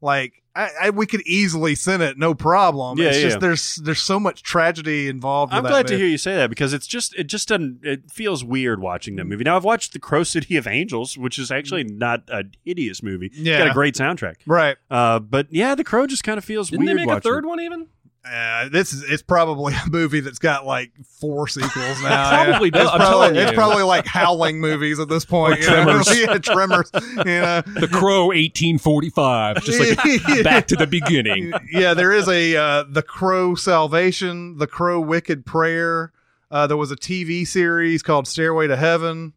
S1: like, I, I we could easily send it, no problem.
S4: Yeah,
S1: it's
S4: yeah.
S1: just there's there's so much tragedy involved.
S4: I'm
S1: with
S4: glad
S1: that
S4: to hear you say that because it's just it just doesn't it feels weird watching that movie. Now I've watched The Crow City of Angels, which is actually not a hideous movie. It's got a great soundtrack.
S1: Right.
S4: Uh, but yeah, The Crow just kind of feels
S3: Didn't they
S4: weird
S3: make a third
S4: it.
S3: one even?
S1: Uh, this is it's probably a movie that's got like four sequels now.
S3: Probably
S1: yeah.
S3: does.
S1: It's
S3: I'm
S1: probably,
S3: telling
S1: it's probably like howling movies at this point.
S3: Or
S1: you know?
S3: Tremors.
S1: yeah, Tremors. You know.
S3: The Crow 1845, just like back to the beginning.
S1: yeah, there is a uh, the Crow Salvation, the Crow Wicked Prayer. Uh, there was a TV series called Stairway to Heaven.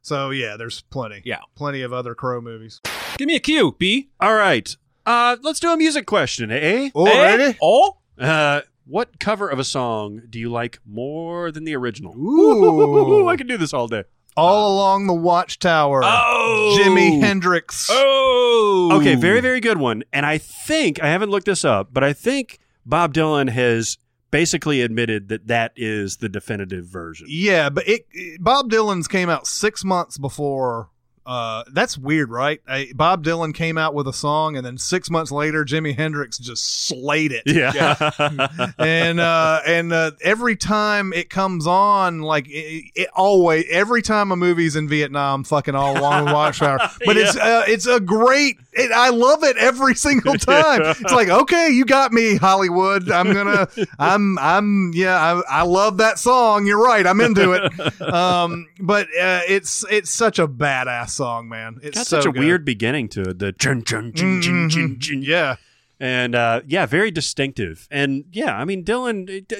S1: So yeah, there's plenty.
S3: Yeah.
S1: plenty of other Crow movies.
S3: Give me a cue, B.
S4: All right, uh, let's do a music question, eh?
S1: Oh,
S3: Eh?
S1: ready?
S3: Oh,
S4: Uh, what cover of a song do you like more than the original?
S1: Ooh.
S4: I can do this all day.
S1: All along the Watchtower.
S3: oh,
S1: Jimi Hendrix.
S3: Oh,
S4: Okay, very, very good one. And I think I haven't looked this up, but I think Bob Dylan has basically admitted that that is the definitive version.
S1: Yeah, but it, it- Bob Dylan's came out six months before uh, that's weird, right? Uh, Bob Dylan came out with a song, and then six months later, Jimi Hendrix just slayed it.
S4: Yeah.
S1: and uh, and uh, every time it comes on, like it, it always, every time a movie's in Vietnam, fucking all along with Watchtower. But it's uh, it's a great. It, I love it every single time. It's like okay, you got me, Hollywood. I'm gonna. I'm I'm yeah. I, I love that song. You're right. I'm into it. Um, but uh, it's it's such a badass song, man. It's
S4: got
S1: so
S4: such a
S1: good.
S4: weird beginning to it. The chun chun chun chun chun chun.
S1: Yeah.
S4: and uh, yeah, very distinctive. And yeah, I mean, Dylan D-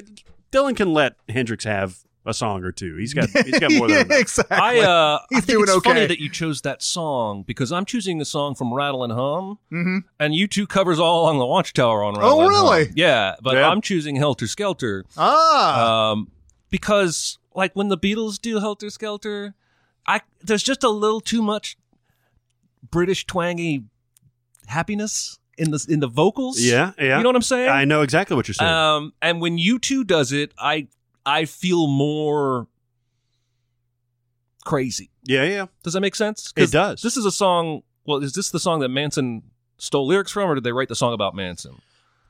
S4: Dylan can let Hendrix have a song or two. He's got he's got more than
S1: yeah,
S4: enough.
S1: exactly.
S3: I uh, I
S1: He's
S3: think
S1: doing
S3: it's
S1: okay.
S3: funny that you chose that song because I'm choosing the song from Rattle and Hum,
S1: Mhm.
S3: and U2 covers all along the Watchtower on Rattle
S1: Oh,
S3: and Hum.
S1: Oh, really?
S3: Yeah, but
S4: Yeah.
S3: I'm choosing Helter Skelter
S1: Ah.
S3: um, because like when the Beatles do Helter Skelter, I there's just a little too much British twangy happiness in the in the vocals.
S4: Yeah, yeah.
S3: you know what I'm saying?
S4: I know exactly what you're saying.
S3: Um, and when U2 does it, I I feel more crazy.
S4: yeah, yeah.
S3: Does that make sense?
S4: It does.
S3: This is a song. Well, is this the song that Manson stole lyrics from, or did they write the song about Manson?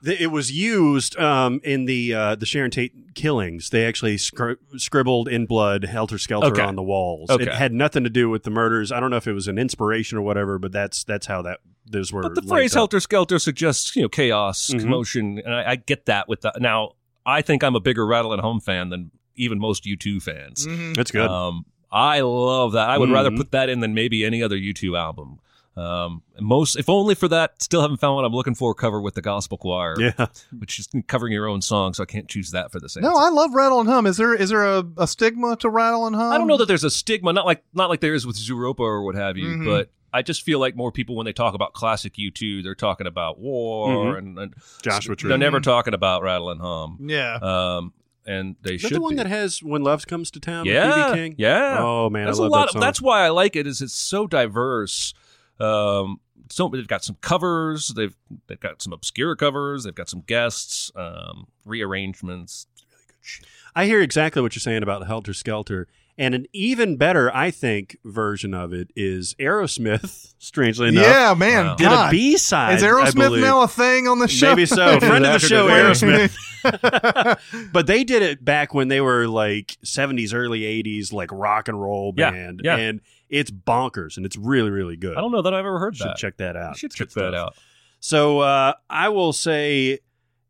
S4: The- It was used um, in the uh, the Sharon Tate killings. They actually scri- scribbled in blood "Helter Skelter"
S3: Okay.
S4: on the walls.
S3: Okay.
S4: It had nothing to do with the murders. I don't know if it was an inspiration or whatever, but that's that's how that those were.
S3: But the phrase
S4: up.
S3: "helter skelter" suggests you know chaos,
S4: Mhm.
S3: commotion, and I, I get that. With that, now I think I'm a bigger Rattle and Hum fan than even most U2 fans.
S1: Mhm.
S4: That's good.
S3: Um, I love that. I would rather
S4: Mhm.
S3: put that in than maybe any other U2 album. Um, most, if only for that, still haven't found what I'm looking for. Cover with the gospel choir,
S4: yeah,
S3: which is covering your own song, so I can't choose that for the same.
S1: No, I love Rattle and Hum. Is there is there a, a stigma to Rattle and Hum?
S3: I don't know that there's a stigma, not like not like there is with Zooropa or what have you,
S1: Mhm.
S3: but I just feel like more people when they talk about classic U2, they're talking about war
S4: Mhm.
S3: and, and
S4: Joshua Tree.
S3: they're never talking about Rattle and Hum.
S1: Yeah.
S3: Um, and they
S4: Is that
S3: should
S4: the one
S3: be.
S4: that has "When Love Comes to Town"?
S3: yeah,
S4: BB King.
S3: yeah.
S4: Oh man,
S3: There's
S4: I
S3: a
S4: love
S3: lot.
S4: that
S3: Of, that's why I like it. Is it's so diverse. Um, so they've got some covers. They've they've got some obscure covers. They've got some guests, um, rearrangements. Really good shit.
S4: I hear exactly what you're saying about Helter Skelter. And an even better, I think, version of it is Aerosmith, strangely enough.
S1: Yeah, man.
S3: Wow.
S4: Did
S1: God.
S4: a B side.
S1: Is Aerosmith now a thing on the show?
S4: Maybe so. Friend of the show, Aerosmith. but they did it back when they were like 70s, early 80s, like rock and roll
S3: Yeah,
S4: band.
S3: yeah.
S4: And it's bonkers and it's really, really good.
S3: I don't know that I've ever heard
S4: should
S3: that.
S4: check that
S3: You
S4: out.
S3: should
S4: It's
S3: check that out.
S4: So uh, I will say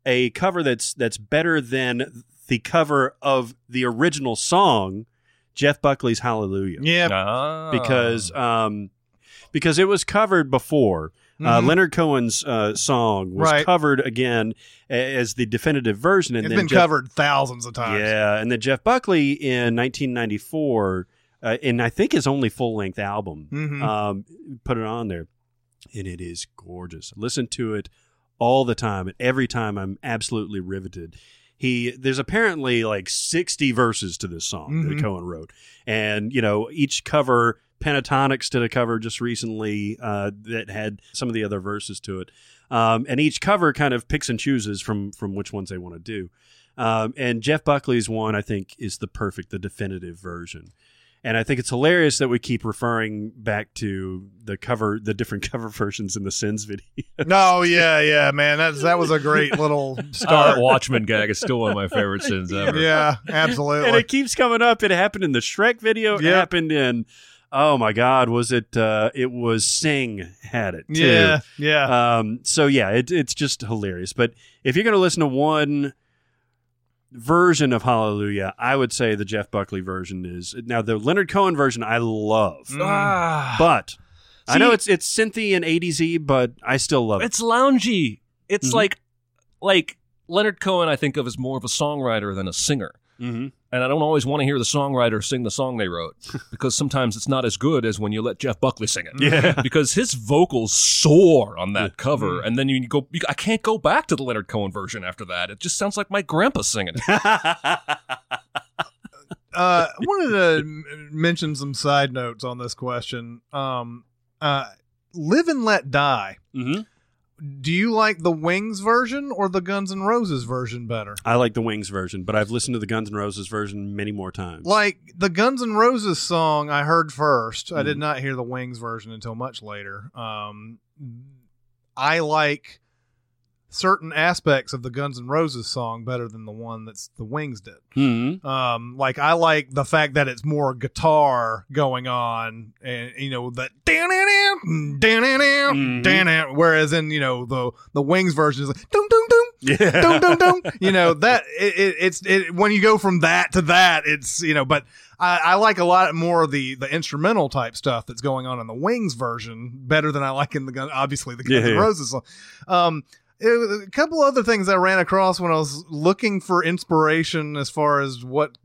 S4: a cover that's that's better than the cover of the original song, Jeff Buckley's Hallelujah.
S1: Yeah.
S3: Ah.
S4: Because um, because it was covered before. Uh,
S1: Mhm.
S4: Leonard Cohen's uh, song was
S1: Right.
S4: covered again as the definitive version, and
S1: It's
S4: then
S1: been
S4: Jeff-
S1: covered thousands of times.
S4: Yeah, and then Jeff Buckley in 1994, uh, in I think his only full length album,
S1: Mhm.
S4: um, put it on there, and it is gorgeous. Listen to it all the time, and every time I'm absolutely riveted. He there's apparently like 60 verses to this song
S1: Mhm.
S4: that Cohen wrote, and you know each cover. Pentatonix did a cover just recently uh, that had some of the other verses to it, um, and each cover kind of picks and chooses from from which ones they want to do. Um, and Jeff Buckley's one, I think, is the perfect, the definitive version. And I think it's hilarious that we keep referring back to the cover, the different cover versions in the Sins video.
S1: No, yeah, yeah, man. That's that was a great little
S3: Uh,
S1: start.
S3: Watchmen gag is still one of my favorite sins ever.
S1: yeah, absolutely.
S4: and it keeps coming up. It happened in the Shrek video. It
S1: Yep.
S4: happened in, oh my God, was it? Uh, it was Sing had it too.
S1: yeah, yeah.
S4: Um, so yeah, it, it's just hilarious. But if you're going to listen to one version of Hallelujah, I would say the Jeff Buckley version is now the Leonard Cohen version. I love,
S3: Ah.
S4: but I know it's it's synthy and 80s but I still love it.
S3: It's loungy. It's
S4: Mhm.
S3: like like Leonard Cohen. I think of as more of a songwriter than a singer.
S4: Mm-hmm.
S3: And I don't always want to hear the songwriter sing the song they wrote because sometimes it's not as good as when you let Jeff Buckley sing it.
S4: Yeah.
S3: because his vocals soar on that
S4: Yeah.
S3: cover, and then you go. You, I can't go back to the Leonard Cohen version after that. It just sounds like my grandpa singing it.
S1: uh, I wanted to mention some side notes on this question. Um, uh, Live and Let Die.
S4: hmm
S1: do you like the Wings version or the Guns N' Roses version better?
S4: I like the Wings version, but I've listened to the Guns N' Roses version many more times.
S1: Like the Guns N' Roses song, I heard 1st I
S4: Mhm.
S1: did not hear the Wings version until much later. Um, I like certain aspects of the Guns N' Roses song better than the one that's the Wings did.
S4: Mhm.
S1: Um, like I like the fact that it's more guitar going on, and you know that
S4: Mhm.
S1: whereas in you know the the Wings version is like dum dum dum
S4: Yeah.
S1: dum dum dum. You know that it, it, it's it, when you go from that to that, it's you know. But I, I like a lot more of the the instrumental type stuff that's going on in the Wings version better than I like in the gun. Obviously, the Guns
S4: Yeah,
S1: N'. Roses song. Um, a couple other things I ran across when I was looking for inspiration as far as what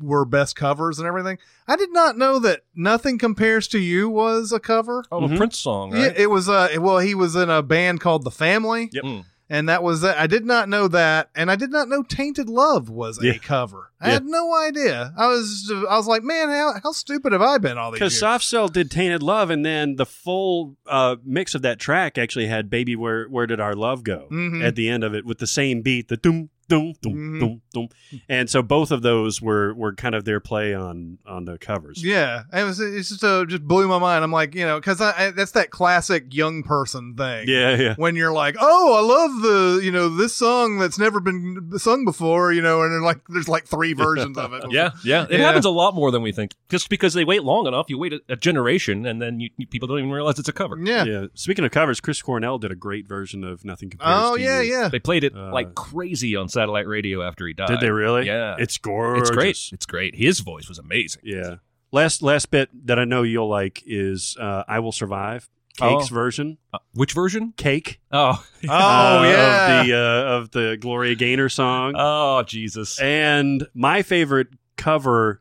S1: were best covers and everything. I did not know that "Nothing Compares to You" was a cover.
S3: Oh,
S4: Mhm.
S3: a Prince song, right?
S1: Yeah, it was. Uh, well, he was in a band called The Family,
S4: Yep.
S3: Mm.
S1: And that was. that. I did not know that, and I did not know "Tainted Love" was
S4: Yeah.
S1: a cover. I
S4: Yeah.
S1: had no idea. I was. I was like, man, how how stupid have I been all these
S4: Because? Soft Cell did Tainted Love, and then the full uh, mix of that track actually had Baby Where Where Did Our Love Go
S1: Mhm.
S4: at the end of it with the same beat, the doom, doom, doom,
S1: Mhm.
S4: doom, doom. And so both of those were, were kind of their play on, on the covers.
S1: Yeah, it was. It's just uh, just blew my mind. I'm like, you know, because I, I, that's that classic young person thing.
S4: Yeah, yeah.
S1: When you're like, oh, I love the, you know, this song that's never been sung before, you know, and then like, there's like three versions of it.
S3: Yeah, yeah. It
S1: Yeah.
S3: happens a lot more than we think. Just because they wait long enough, you wait a, a generation, and then you, you- people don't even realize it's a cover.
S1: Yeah.
S4: Yeah. Speaking of covers, Chris Cornell did a great version of Nothing Compares
S1: Oh
S4: to
S1: yeah,
S4: You.
S1: yeah.
S3: They played it
S4: Uh,
S3: like crazy on satellite radio after he died.
S4: Did they really?
S3: Yeah.
S4: It's gorgeous.
S3: It's great. It's great. His voice was amazing.
S4: Yeah. Last last bit that I know you'll like is uh, "I Will Survive." Cake's
S3: Oh.
S4: version.
S3: Uh, which version?
S4: Cake.
S3: Oh,
S1: Oh
S4: uh,
S1: yeah.
S4: Of the uh, of the Gloria Gaynor song.
S3: oh, Jesus.
S4: and my favorite cover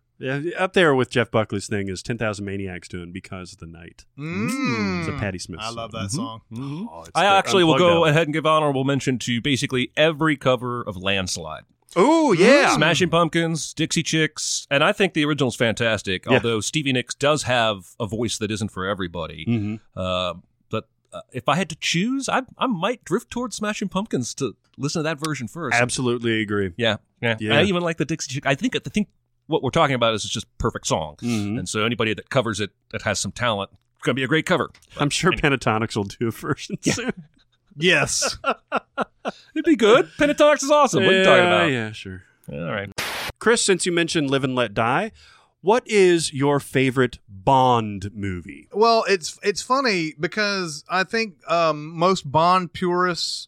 S4: up there with Jeff Buckley's thing is "Ten Thousand Maniacs" doing "Because of the Night."
S1: Mm.
S4: It's a Patti Smith.
S1: I love
S4: song.
S1: that song.
S3: Mhm.
S4: Oh,
S3: I actually will go
S4: unplugged
S3: ahead and give honorable mention to basically every cover of Landslide.
S4: Oh yeah,
S3: Smashing Pumpkins, Dixie Chicks, and I think the original's fantastic.
S4: Yeah.
S3: Although Stevie Nicks does have a voice that isn't for everybody.
S4: hmm
S3: Uh, but uh, if I had to choose, I I might drift towards Smashing Pumpkins to listen to that version first.
S4: Absolutely agree.
S3: Yeah, yeah.
S4: Yeah.
S3: I even like the Dixie Chick. I think I think what we're talking about is it's just perfect song,
S4: Mhm.
S3: and so anybody that covers it that has some talent, it's gonna be a great cover.
S4: I'm sure Pentatonix will do a version soon.
S1: Yes.
S3: It'd be good. Pentatonix is awesome. what are you talking
S4: Yeah,
S3: about?
S4: Yeah, sure.
S3: All right.
S4: Chris, since you mentioned "Live and Let Die," what is your favorite Bond movie?
S1: Well, it's it's funny because I think um, most Bond purists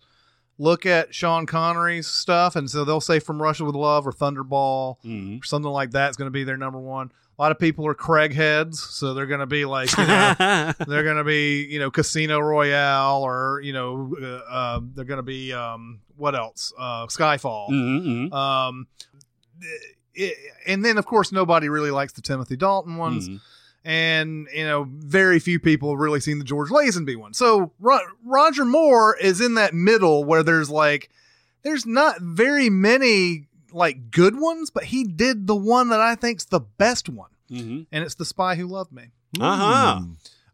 S1: look at Sean Connery's stuff, and so they'll say "From Russia with Love" or "Thunderball"
S4: Mhm.
S1: or something like that is going to be their number one. A lot of people are Craig heads, so they're going to be like, you know, they're going to be, you know, Casino Royale, or you know, uh, uh, they're going to be um, what else? Uh, Skyfall.
S4: Mhm, mhm.
S1: Um, it, and then of course nobody really likes the Timothy Dalton ones
S4: Mhm.
S1: And you know very few people have really seen the George Lazenby one. So Ro- Roger Moore is in that middle where there's like there's not very many like good ones, but he did the one that I think's the best one,
S4: Mhm.
S1: and it's The Spy Who Loved Me.
S4: Uh-huh.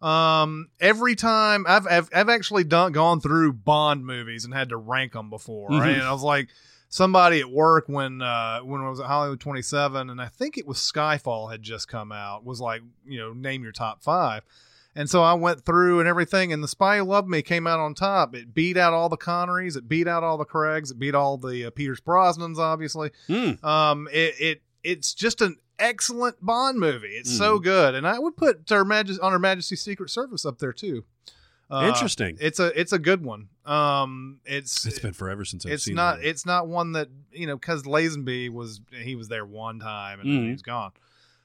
S1: Um, every time I've I've, I've actually done gone through Bond movies and had to rank them before,
S4: Mhm.
S1: right? And I was like somebody at work when uh when I was at Hollywood 27 and I think it was Skyfall had just come out was like, you know, name your top 5. And so I went through and everything and The Spy Who Loved Me came out on top. It beat out all the Connerys, it beat out all the Craigs, it beat all the uh, Pierce Brosnans obviously.
S4: Mm.
S1: Um, it, it it's just an excellent Bond movie. It's so good, and I would put Her Majesty on Her Majesty's Secret Service up there too. Uh,
S4: Interesting.
S1: It's a it's a good one. Um, it's
S4: It's been forever since I've
S1: it's
S4: seen
S1: not
S4: that.
S1: it's not one that you know because Lazenby was he was there one time and then
S4: Mhm.
S1: he was gone.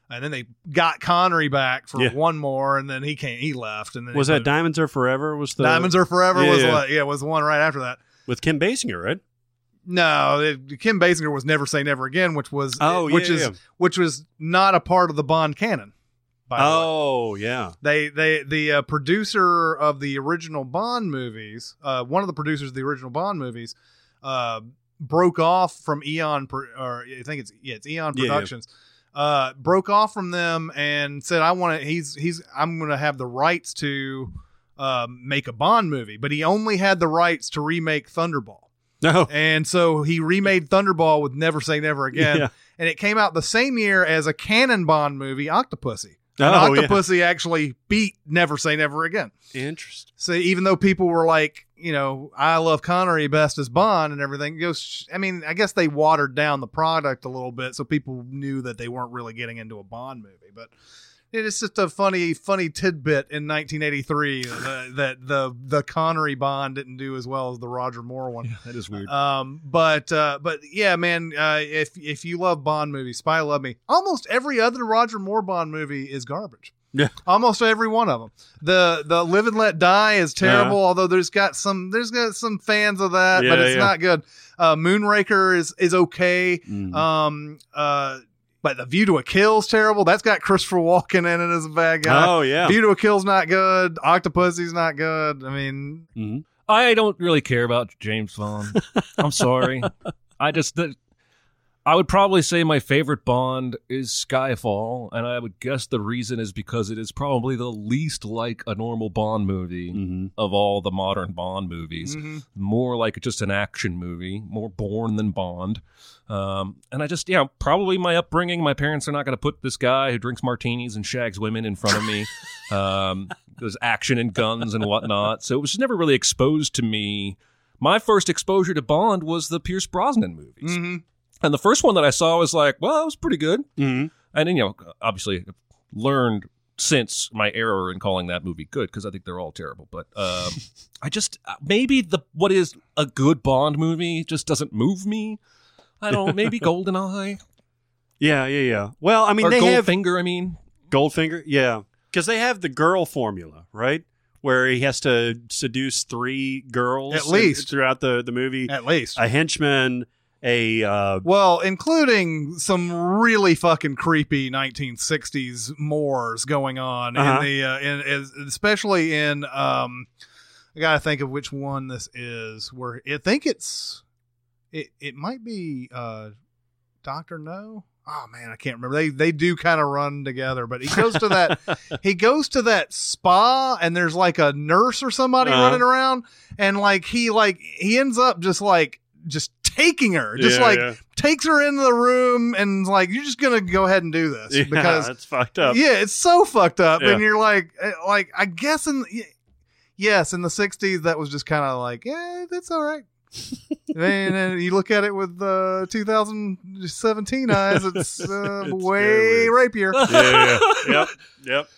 S1: And then they got Connery back for
S4: Yeah.
S1: one more, and then he came. He left, and then
S4: was that
S1: put-
S4: Diamonds Are Forever? Was the
S1: Diamonds Are Forever?
S4: Yeah,
S1: was
S4: yeah.
S1: what? Yeah, was the one right after that.
S4: with Kim Basinger, right?
S1: No, it, Kim Basinger was Never Say Never Again, which was
S4: Oh,
S1: which
S4: yeah,
S1: is
S4: yeah.
S1: which was not a part of the Bond canon. By the.
S4: Oh, yeah.
S1: they they the uh, producer of the original Bond movies, uh, one of the producers of the original Bond movies, uh, broke off from Eon, or I think it's yeah, it's Eon
S4: Yeah, yeah.
S1: Productions. Uh, broke off from them and said, "I want to." He's he's I'm going to have the rights to um, make a Bond movie, but he only had the rights to remake Thunderball.
S4: No.
S1: And so he remade Thunderball with Never Say Never Again.
S4: Yeah.
S1: And it came out the same year as a canon Bond movie, Octopussy.
S4: Oh,
S1: and
S4: yeah.
S1: Octopussy actually beat Never Say Never Again.
S4: Interesting.
S1: So even though people were like, you know, I love Connery best as Bond and everything, goes. I mean, I guess they watered down the product a little bit, so people knew that they weren't really getting into a Bond movie. But it is just a funny, funny tidbit in 1983 that, that the the Connery Bond didn't do as well as the Roger Moore one.
S3: that is weird.
S1: Um, but uh, but yeah, man, uh, if if you love Bond movies, Spy Love Me. Almost every other Roger Moore Bond movie is garbage.
S4: Yeah.
S1: almost every one of them. The the Live and Let Die is terrible. Although there's got some there's got some fans of that, but it's
S4: yeah.
S1: not good. Uh, Moonraker is is okay.
S4: Mm.
S1: Um, uh, but The View to a Kill's terrible. That's got Christopher Walken in it as a bad guy.
S4: Oh yeah.
S1: View to a Kill's not good. Octopussy's not good. I mean,
S4: Mhm.
S3: I don't really care about James Bond. I'm sorry. I just the, I would probably say my favorite Bond is Skyfall, and I would guess the reason is because it is probably the least like a normal Bond movie
S4: Mhm.
S3: of all the modern Bond movies.
S1: mhm.
S3: More like just an action movie, more Bourne than Bond. Um, and I just, yeah, probably my upbringing. My parents are not going to put this guy who drinks martinis and shags women in front of me. um, there's action and guns and whatnot. So it was just never really exposed to me. My first exposure to Bond was the Pierce Brosnan movies.
S1: Mhm.
S3: And the first one that I saw was like, well, it was pretty good.
S4: Mhm.
S3: And then, you know, obviously learned since my error in calling that movie good because I think they're all terrible. But um, I just maybe the what is a good Bond movie just doesn't move me. I don't. Maybe Goldeneye
S4: Yeah, yeah, yeah. Well, I mean,
S3: or
S4: they have
S3: Goldfinger. I mean,
S4: Goldfinger. Yeah, because they have the girl formula, right? Where he has to seduce three girls
S1: At least.
S4: throughout the the movie.
S1: at least.
S4: A henchman, a uh,
S1: Well, including some really fucking creepy 1960s Moors going on
S4: Uh-huh.
S1: in the uh, in is- especially in um I got to think of which one this is where I think it's it it might be uh Doctor No. Oh man, I can't remember. They they do kind of run together, but he goes to that he goes to that spa and there's like a nurse or somebody
S4: Uh-huh.
S1: running around and like he like he ends up just like just taking her just
S4: Yeah,
S1: like
S4: yeah.
S1: takes her into the room and like you're just gonna go ahead and do this
S4: yeah,
S1: because
S4: that's fucked up.
S1: yeah it's so fucked up and you're like eh, like i guess in yes in the 60s that was just kind of like yeah that's all right and then you look at it with uh 2017 eyes it's, uh,
S4: It's
S1: way rapier
S4: yeah, yeah. yep, yep.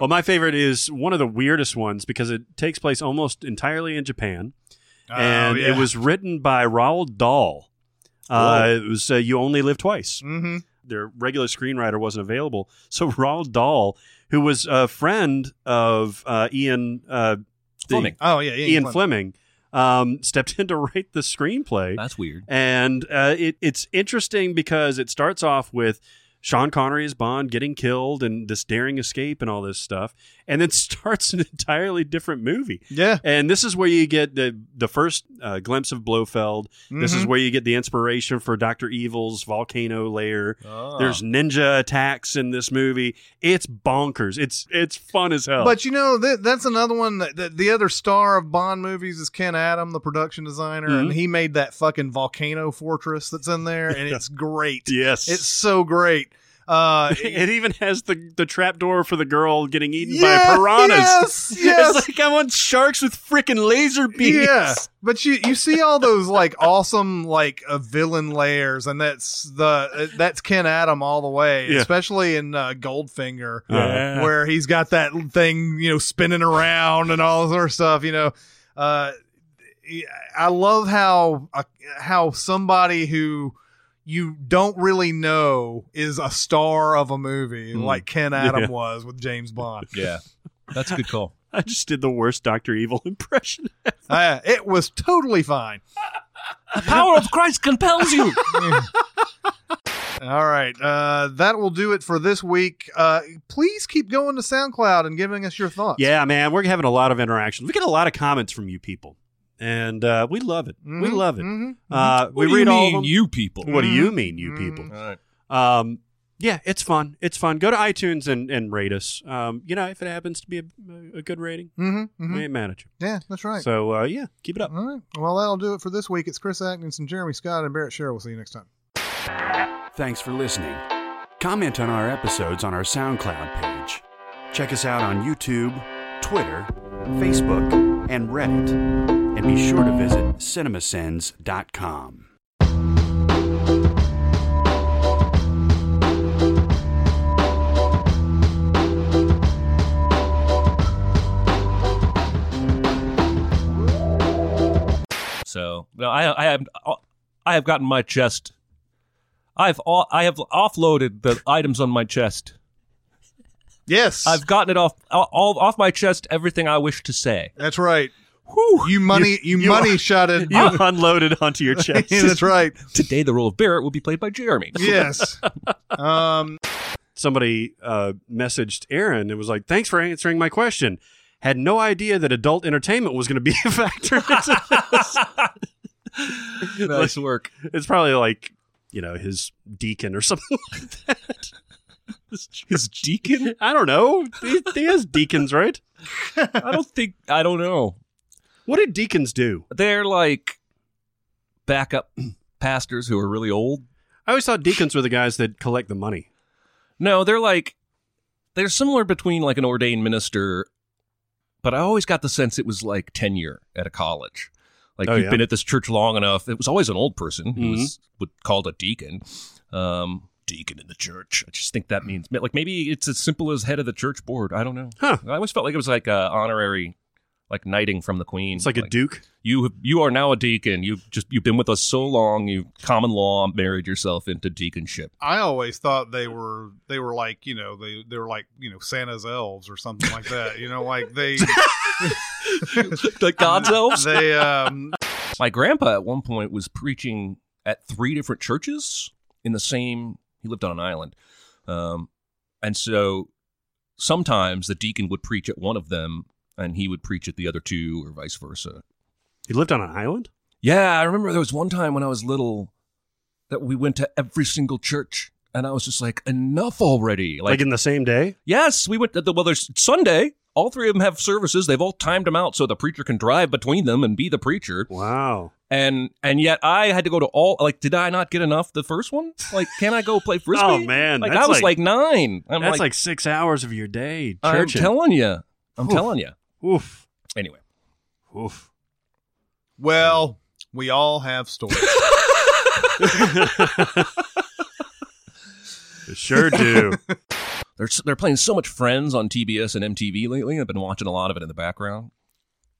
S4: Well, my favorite is one of the weirdest ones because it takes place almost entirely in Japan, and
S1: Oh, yeah.
S4: it was written by Roald Dahl. Uh, it was uh, "You Only Live Twice."
S1: mm-hmm.
S4: Their regular screenwriter wasn't available, so Roald Dahl, who was a friend of uh, Ian uh, the-
S3: Fleming.
S1: oh yeah, yeah
S4: Ian Fleming, um, stepped in to write the screenplay.
S3: That's weird.
S4: And uh, it, it's interesting because it starts off with Sean Connery as Bond getting killed and this daring escape and all this stuff, and then starts an entirely different movie.
S1: yeah
S4: And this is where you get the the first uh, glimpse of Blofeld. This is
S1: Mhm.
S4: where you get the inspiration for Doctor Evil's volcano lair.
S3: Ah.
S4: There's ninja attacks in this movie. It's bonkers. It's it's fun as hell.
S1: But you know that that's another one that, that the other star of Bond movies is Ken Adam, the production designer, and
S4: Mhm.
S1: he made that fucking volcano fortress that's in there, and it's great.
S4: yes,
S1: It's so great. Uh,
S4: it even has the the trap door for the girl getting eaten
S1: Yeah,
S4: by piranhas.
S1: yes, yes.
S4: It's like I want sharks with freaking laser beams.
S1: yeah, but you you see all those like awesome like uh, villain layers, and that's the uh, that's Ken Adam all the way,
S4: Yeah.
S1: especially in uh, Goldfinger.
S4: Yeah.
S1: where he's got that thing, you know, spinning around and all this other stuff. You know, uh, I love how uh, how somebody who you don't really know is a star of a movie
S3: Mm.
S1: like Ken Adam
S4: Yeah.
S1: was with James Bond.
S3: Yeah, that's a good call.
S4: I just did the worst Doctor Evil impression.
S1: Uh, it was totally fine.
S3: the power of Christ compels you.
S1: All right, uh, that will do it for this week. Uh, please keep going to SoundCloud and giving us your thoughts.
S4: yeah, man, we're having a lot of interaction. We get a lot of comments from you people, and uh, we love it. We
S1: Mhm,
S4: love it.
S1: mhm.
S4: Uh,
S3: What
S4: we
S3: do you
S4: read all of
S3: mean,
S4: them.
S3: you people?
S4: What do
S1: Mm-hmm.
S4: you mean, you people?
S3: All right.
S4: Um, yeah, it's fun. It's fun. Go to iTunes and, and rate us. Um, you know, if it happens to be a, a good rating,
S1: Mm-hmm,
S4: we ain't mad at you.
S1: Yeah, that's right.
S4: So uh, yeah, keep it up.
S1: All right. Well, that'll do it for this week. It's Chris Atkinson, Jeremy Scott, and Barrett Sherrill. We'll see you next time.
S2: Thanks for listening. Comment on our episodes on our SoundCloud page. Check us out on YouTube, Twitter, Facebook, and Reddit. And be sure to visit cinemasins.com.
S3: So no, I I have I have gotten my chest. I've o- I have offloaded the items on my chest.
S1: Yes,
S3: I've gotten it off all off my chest. Everything I wish to say.
S1: that's right. You money, you,
S4: you-
S1: money shot it.
S4: You unloaded onto your chest.
S1: Yeah, that's right.
S3: Today, the role of Barrett will be played by Jeremy.
S1: Yes. Um.
S4: Somebody uh, messaged Aaron and was like, "Thanks for answering my question." Had no idea that adult entertainment was going to be a factor. into this.
S3: nice work.
S4: it's probably like you know his deacon or something like that.
S3: His deacon?
S4: I don't know. He, he has deacons, right?
S3: I don't think I don't know.
S4: What did deacons do?
S3: They're like backup pastors who are really old.
S4: I always thought deacons were the guys that collect the money.
S3: No, they're like they're similar between like an ordained minister, but I always got the sense it was like tenure at a college. Like
S4: Oh,
S3: you've
S4: yeah?
S3: been at this church long enough. It was always an old person who
S4: Mhm.
S3: was would called a deacon. Um, deacon in the church. I just think that means like maybe it's as simple as head of the church board. I don't know.
S4: Huh.
S3: I always felt like it was like a honorary like knighting from the queen.
S4: It's like a duke.
S3: You you are now a deacon. You've just you've been with us so long. You common law married yourself into deaconship.
S1: I always thought they were they were like you know they they were like you know Santa's elves or something like that. You know, like they
S3: like God's elves.
S1: they um
S3: My grandpa at one point was preaching at three different churches in the same. He lived on an island, um, and so sometimes the deacon would preach at one of them, and he would preach at the other two, or vice versa.
S4: He lived on an island.
S3: Yeah, I remember there was one time when I was little that we went to every single church, and I was just like, enough already.
S4: Like, in the same day.
S3: Yes, we went to the well. There's Sunday. All three of them have services. They've all timed them out so the preacher can drive between them and be the preacher.
S4: Wow.
S3: And and yet I had to go to all. Like, did I not get enough the first one? Like, can I go play oh, frisbee?
S4: Oh, man,
S3: like I was
S4: like-
S3: like, nine. I'm
S4: That's
S3: like,
S4: like, six hours of your day.
S3: I'm telling you. I'm
S4: Oof.
S3: telling you.
S4: Oof.
S3: Anyway,
S4: Oof.
S1: well we all have stories.
S4: Sure do.
S3: they're they're playing so much Friends on TBS and MTV lately. I've been watching a lot of it in the background.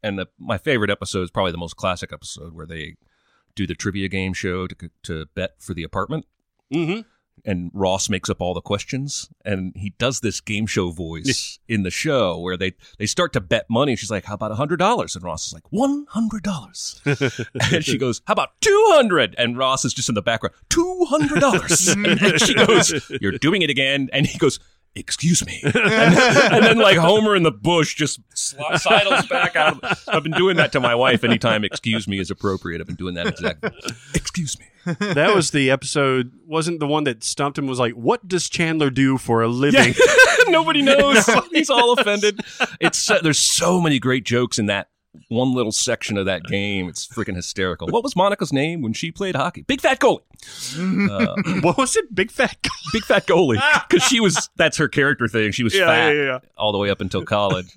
S3: And the, my favorite episode is probably the most classic episode where they do the trivia game show to to bet for the apartment.
S4: mm-hmm.
S3: And Ross makes up all the questions and he does this game show voice in the show where they they start to bet money. She's like, "How about a hundred dollars?" And Ross is like, "One hundred dollars." and she goes, "How about two hundred? And Ross is just in the background, two hundred dollars. and she goes, "You're doing it again." And he goes. Excuse me, and, and then like Homer in the bush just sli- sidles back out. Of, I've been doing that to my wife anytime "excuse me" is appropriate. I've been doing that exactly. Excuse me.
S4: that was the episode. Wasn't the one that stumped him? Was like, what does Chandler do for a living?
S3: Nobody knows. He's all offended. It's uh, there's so many great jokes in that one little section of that game. It's freaking hysterical. What was Monica's name when she played hockey? Big fat goalie. Uh,
S4: what was it? Big fat. guy?
S3: big fat goalie. Because she was. That's her character thing. She was
S4: Yeah,
S3: fat
S4: yeah, yeah.
S3: all the way up until college.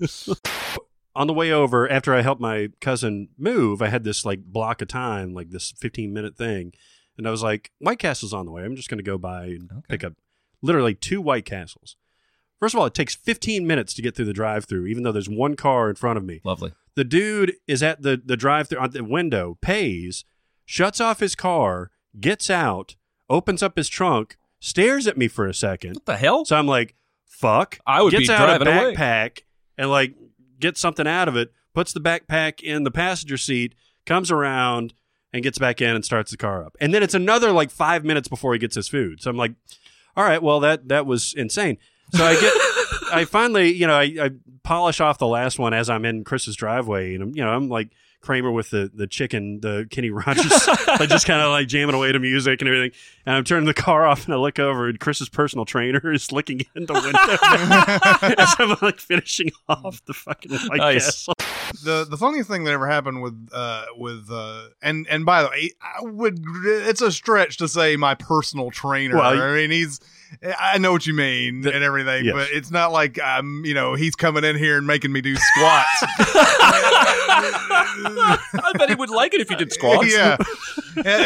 S4: On the way over, after I helped my cousin move, I had this like block of time, like this 15 minute thing. And I was like, White Castle's on the way. I'm just going to go by and
S3: Okay.
S4: pick up literally two White Castles. First of all, it takes 15 minutes to get through the drive through, even though there's one car in front of me.
S3: Lovely.
S4: The dude is at the, the drive through on the window, pays, shuts off his car, gets out, opens up his trunk, stares at me for a second.
S3: What the hell?
S4: So I'm like, fuck.
S3: I would
S4: gets
S3: be
S4: out a
S3: driving away.
S4: backpack and like gets something out of it, puts the backpack in the passenger seat, comes around and gets back in and starts the car up. And then it's another like five minutes before he gets his food. So I'm like, all right, well that that was insane. So I get I finally, you know, I, I polish off the last one as I'm in Chris's driveway and I'm, you know, I'm like Kramer with the the chicken, the Kenny Rogers, like just kind of like jamming away to music and everything. And I'm turning the car off and I look over and Chris's personal trainer is looking in the window as I'm like finishing off the fucking White
S3: Nice.
S4: Castle.
S1: the the funniest thing that ever happened with uh with uh and and by the way I would it's a stretch to say my personal trainer
S4: Well,
S1: I mean he's I know what you mean
S4: The-
S1: and everything
S4: yes.
S1: but it's not like I'm, you know he's coming in here and making me do squats
S3: I bet he would like it if you did squats.
S1: yeah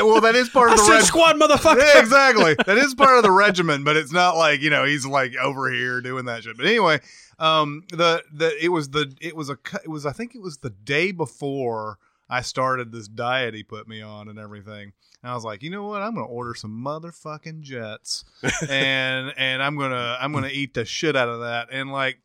S1: well that is part
S4: I
S1: of the
S4: said
S1: reg-
S4: squad, motherfucker.
S1: yeah, exactly. That is part of the regimen, but it's not like you know he's like over here doing that shit. But anyway, um, the the it was the it was a cu- it was I think it was the day before I started this diet he put me on and everything. And I was like, you know what? I'm gonna order some motherfucking jets, and and I'm gonna I'm gonna eat the shit out of that. And like,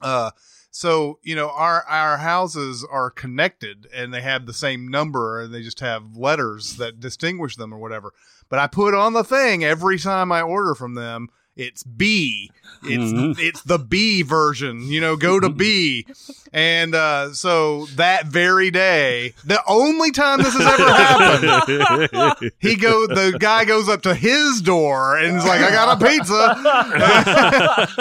S1: uh, so you know our our houses are connected and they have the same number and they just have letters that distinguish them or whatever but i put on the thing every time i order from them it's b it's
S4: Mhm.
S1: it's the b version you know go to b and uh so that very day the only time this has ever happened he go the guy goes up to his door and is like i got a pizza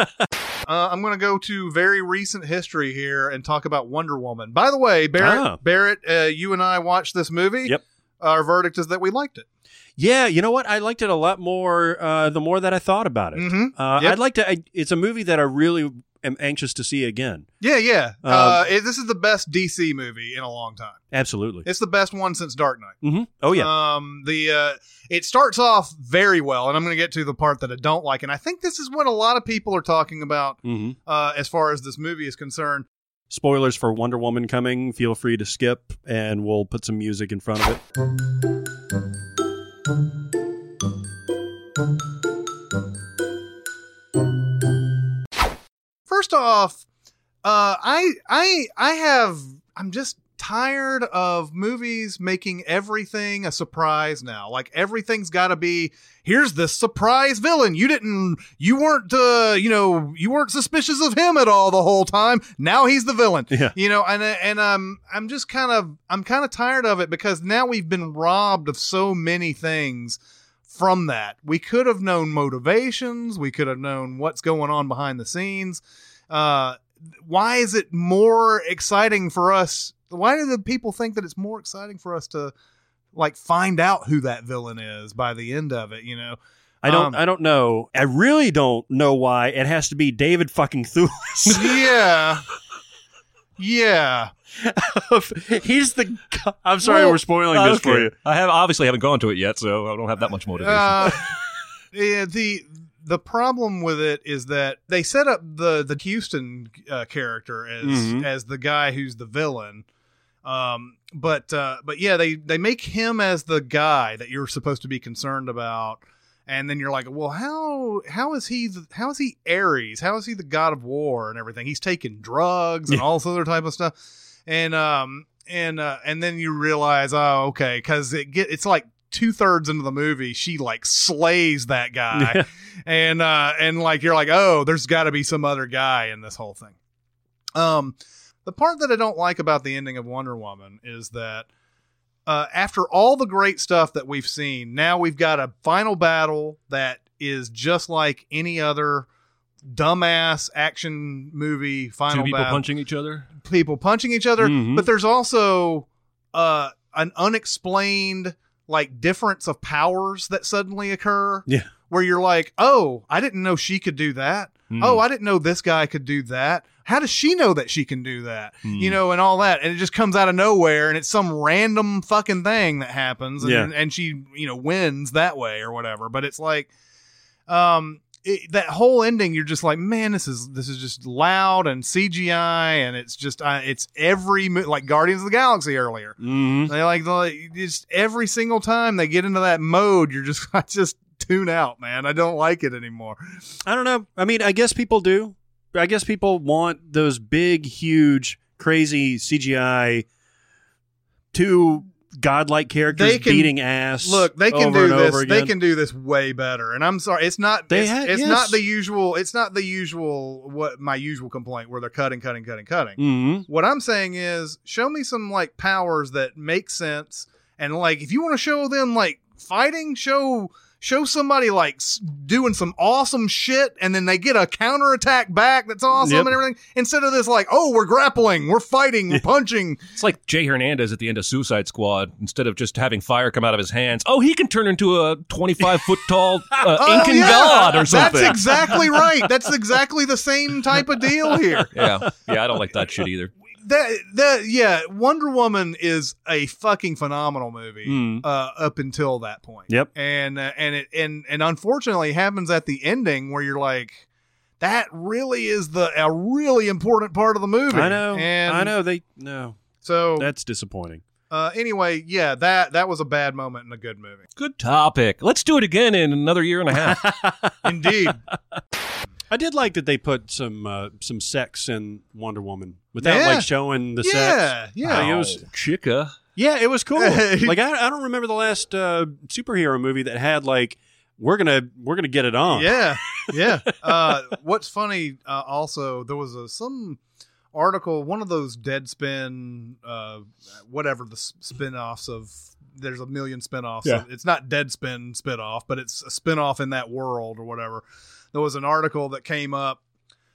S1: uh, i'm going to go to very recent history here and talk about wonder woman by the way barrett
S4: Ah.
S1: barrett uh, you and i watched this movie
S4: Yep.
S1: our verdict is that we liked it
S4: Yeah, you know what? I liked it a lot more uh, the more that I thought about it.
S1: Mhm.
S4: Uh,
S1: Yep.
S4: I'd like to. I, it's a movie that I really am anxious to see again.
S1: yeah yeah
S4: Um,
S1: uh, it, this is the best dc movie in a long time
S4: Absolutely.
S1: it's the best one since dark knight
S4: hmm Oh yeah.
S1: Um, the uh, it starts off very well, and I'm going to get to the part that I don't like, and I think this is what a lot of people are talking about
S4: hmm
S1: uh, as far as this movie is concerned.
S4: Spoilers for Wonder Woman coming. Feel free to skip, and we'll put some music in front of it.
S1: First off, uh, I I I have I'm just tired of movies making everything a surprise now. Like everything's got to be here's this surprise villain. You didn't you weren't uh, you know, you weren't suspicious of him at all the whole time. Now he's the villain.
S4: Yeah.
S1: You know, and and um I'm just kind of I'm kind of tired of it because now we've been robbed of so many things from that. We could have known motivations, we could have known what's going on behind the scenes. Uh why is it more exciting for us? Why do the people think that it's more exciting for us to like find out who that villain is by the end of it, you know?
S4: I don't.
S1: Um,
S4: I don't know. I really don't know why it has to be David fucking Thewlis.
S1: yeah. Yeah.
S4: He's the. gu- I'm sorry,
S1: Well,
S4: we're spoiling
S3: Oh,
S4: this for you.
S3: I have obviously haven't gone to it yet, so I don't have that much motivation.
S1: Uh, yeah, the the problem with it is that they set up the the Huston uh, character as
S4: Mhm.
S1: as the guy who's the villain. Um, but uh, but yeah, they they make him as the guy that you're supposed to be concerned about, and then you're like, well, how how is he the, how is he Ares? How is he the god of war and everything? He's taking drugs and
S4: Yeah.
S1: all this other type of stuff, and um and uh, and then you realize, oh, okay, because it get it's like two thirds into the movie, she like slays that guy,
S4: Yeah.
S1: and uh and like you're like, oh, there's got to be some other guy in this whole thing. Um, the part that I don't like about the ending of Wonder Woman is that uh, after all the great stuff that we've seen, now we've got a final battle that is just like any other dumbass action movie final
S3: Two people
S1: battle.
S3: punching each other.
S1: people punching each other,
S4: Mhm.
S1: but there's also uh, an unexplained like difference of powers that suddenly occur.
S4: Yeah.
S1: Where you're like, oh, I didn't know she could do that.
S3: Hmm.
S1: Oh, I didn't know this guy could do that. How does she know that she can do that?
S3: Hmm.
S1: You know, and all that. And it just comes out of nowhere and it's some random fucking thing that happens and,
S4: Yeah.
S1: and she, you know, wins that way or whatever. But it's like um it, that whole ending you're just like man this is this is just loud and CGI and it's just uh, it's every mo- like Guardians of the Galaxy earlier
S4: Mhm.
S1: they like, like just every single time they get into that mode you're just I just tune out man I don't like it anymore
S4: I don't know. I mean, I guess people do. I guess people want those big, huge, crazy CGI two godlike characters
S1: can-
S4: beating ass.
S1: Look, they can do this. They can do this way better. And I'm sorry, it's not.
S4: They
S1: it's,
S4: had-
S1: it's
S4: yes.
S1: not the usual. It's not the usual. What my usual complaint where they're cutting, cutting, cutting, cutting.
S4: Mhm.
S1: What I'm saying is, show me some like powers that make sense, and like if you want to show them like fighting, show show somebody like doing some awesome shit, and then they get a counterattack back that's awesome
S4: Yep.
S1: and everything. Instead of this, like, oh, we're grappling, we're fighting, we're punching.
S3: It's like Jay Hernandez at the end of Suicide Squad. Instead of just having fire come out of his hands, oh, he can turn into a 25 foot tall uh,
S1: Oh,
S3: Incan
S1: yeah.
S3: god or something.
S1: That's exactly right. That's exactly the same type of deal here.
S3: yeah, yeah, I don't like that shit either.
S1: That that yeah, Wonder Woman is a fucking phenomenal movie
S4: Mm.
S1: uh, up until that point.
S4: Yep.
S1: and uh, and it and and unfortunately happens at the ending where you're like, that really is the a really important part of the movie.
S4: I know.
S1: and
S4: I know. They no.
S1: So
S4: That's disappointing.
S1: uh, anyway, yeah, that that was a bad moment in a good movie.
S3: Good topic. Let's do it again in another year and a half.
S1: Indeed.
S4: I did like that they put some uh, some sex in Wonder Woman without
S1: Yeah.
S4: like showing the
S1: yeah,
S4: sex.
S1: yeah.
S4: Like, it was
S3: Chica.
S4: yeah, it was cool. like I, I don't remember the last uh, superhero movie that had like we're gonna we're gonna get it on.
S1: Yeah, yeah. Uh, what's funny? Uh, also, there was a some article, one of those Deadspin, uh, whatever the s- spin-offs of. There's a million spin-offs.
S4: Yeah.
S1: It's not Deadspin spin-off, but it's a spin-off in that world or whatever. There was an article that came up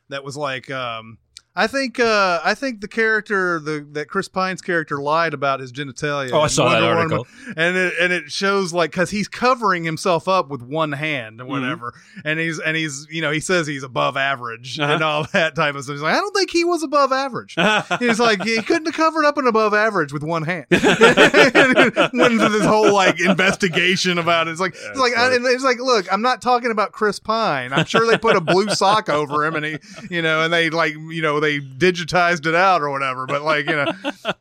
S1: that was like, um, I think, uh, I think the character, the that Chris Pine's character lied about his genitalia.
S3: Oh, I saw that
S1: Wonder Woman.
S3: article.
S1: and it and it shows like because he's covering himself up with one hand
S3: Mm-hmm.
S1: and whatever, and he's and he's you know he says he's above average
S4: Uh-huh.
S1: and all that type of stuff. He's like, I don't think he was above average. he's like he couldn't have covered up an above average with one hand. Went into this whole like investigation about it. It's like it's like I, and it's like look, I'm not talking about Chris Pine. I'm sure they put a blue sock over him and he you know and they like you know they digitized it out or whatever. But like you know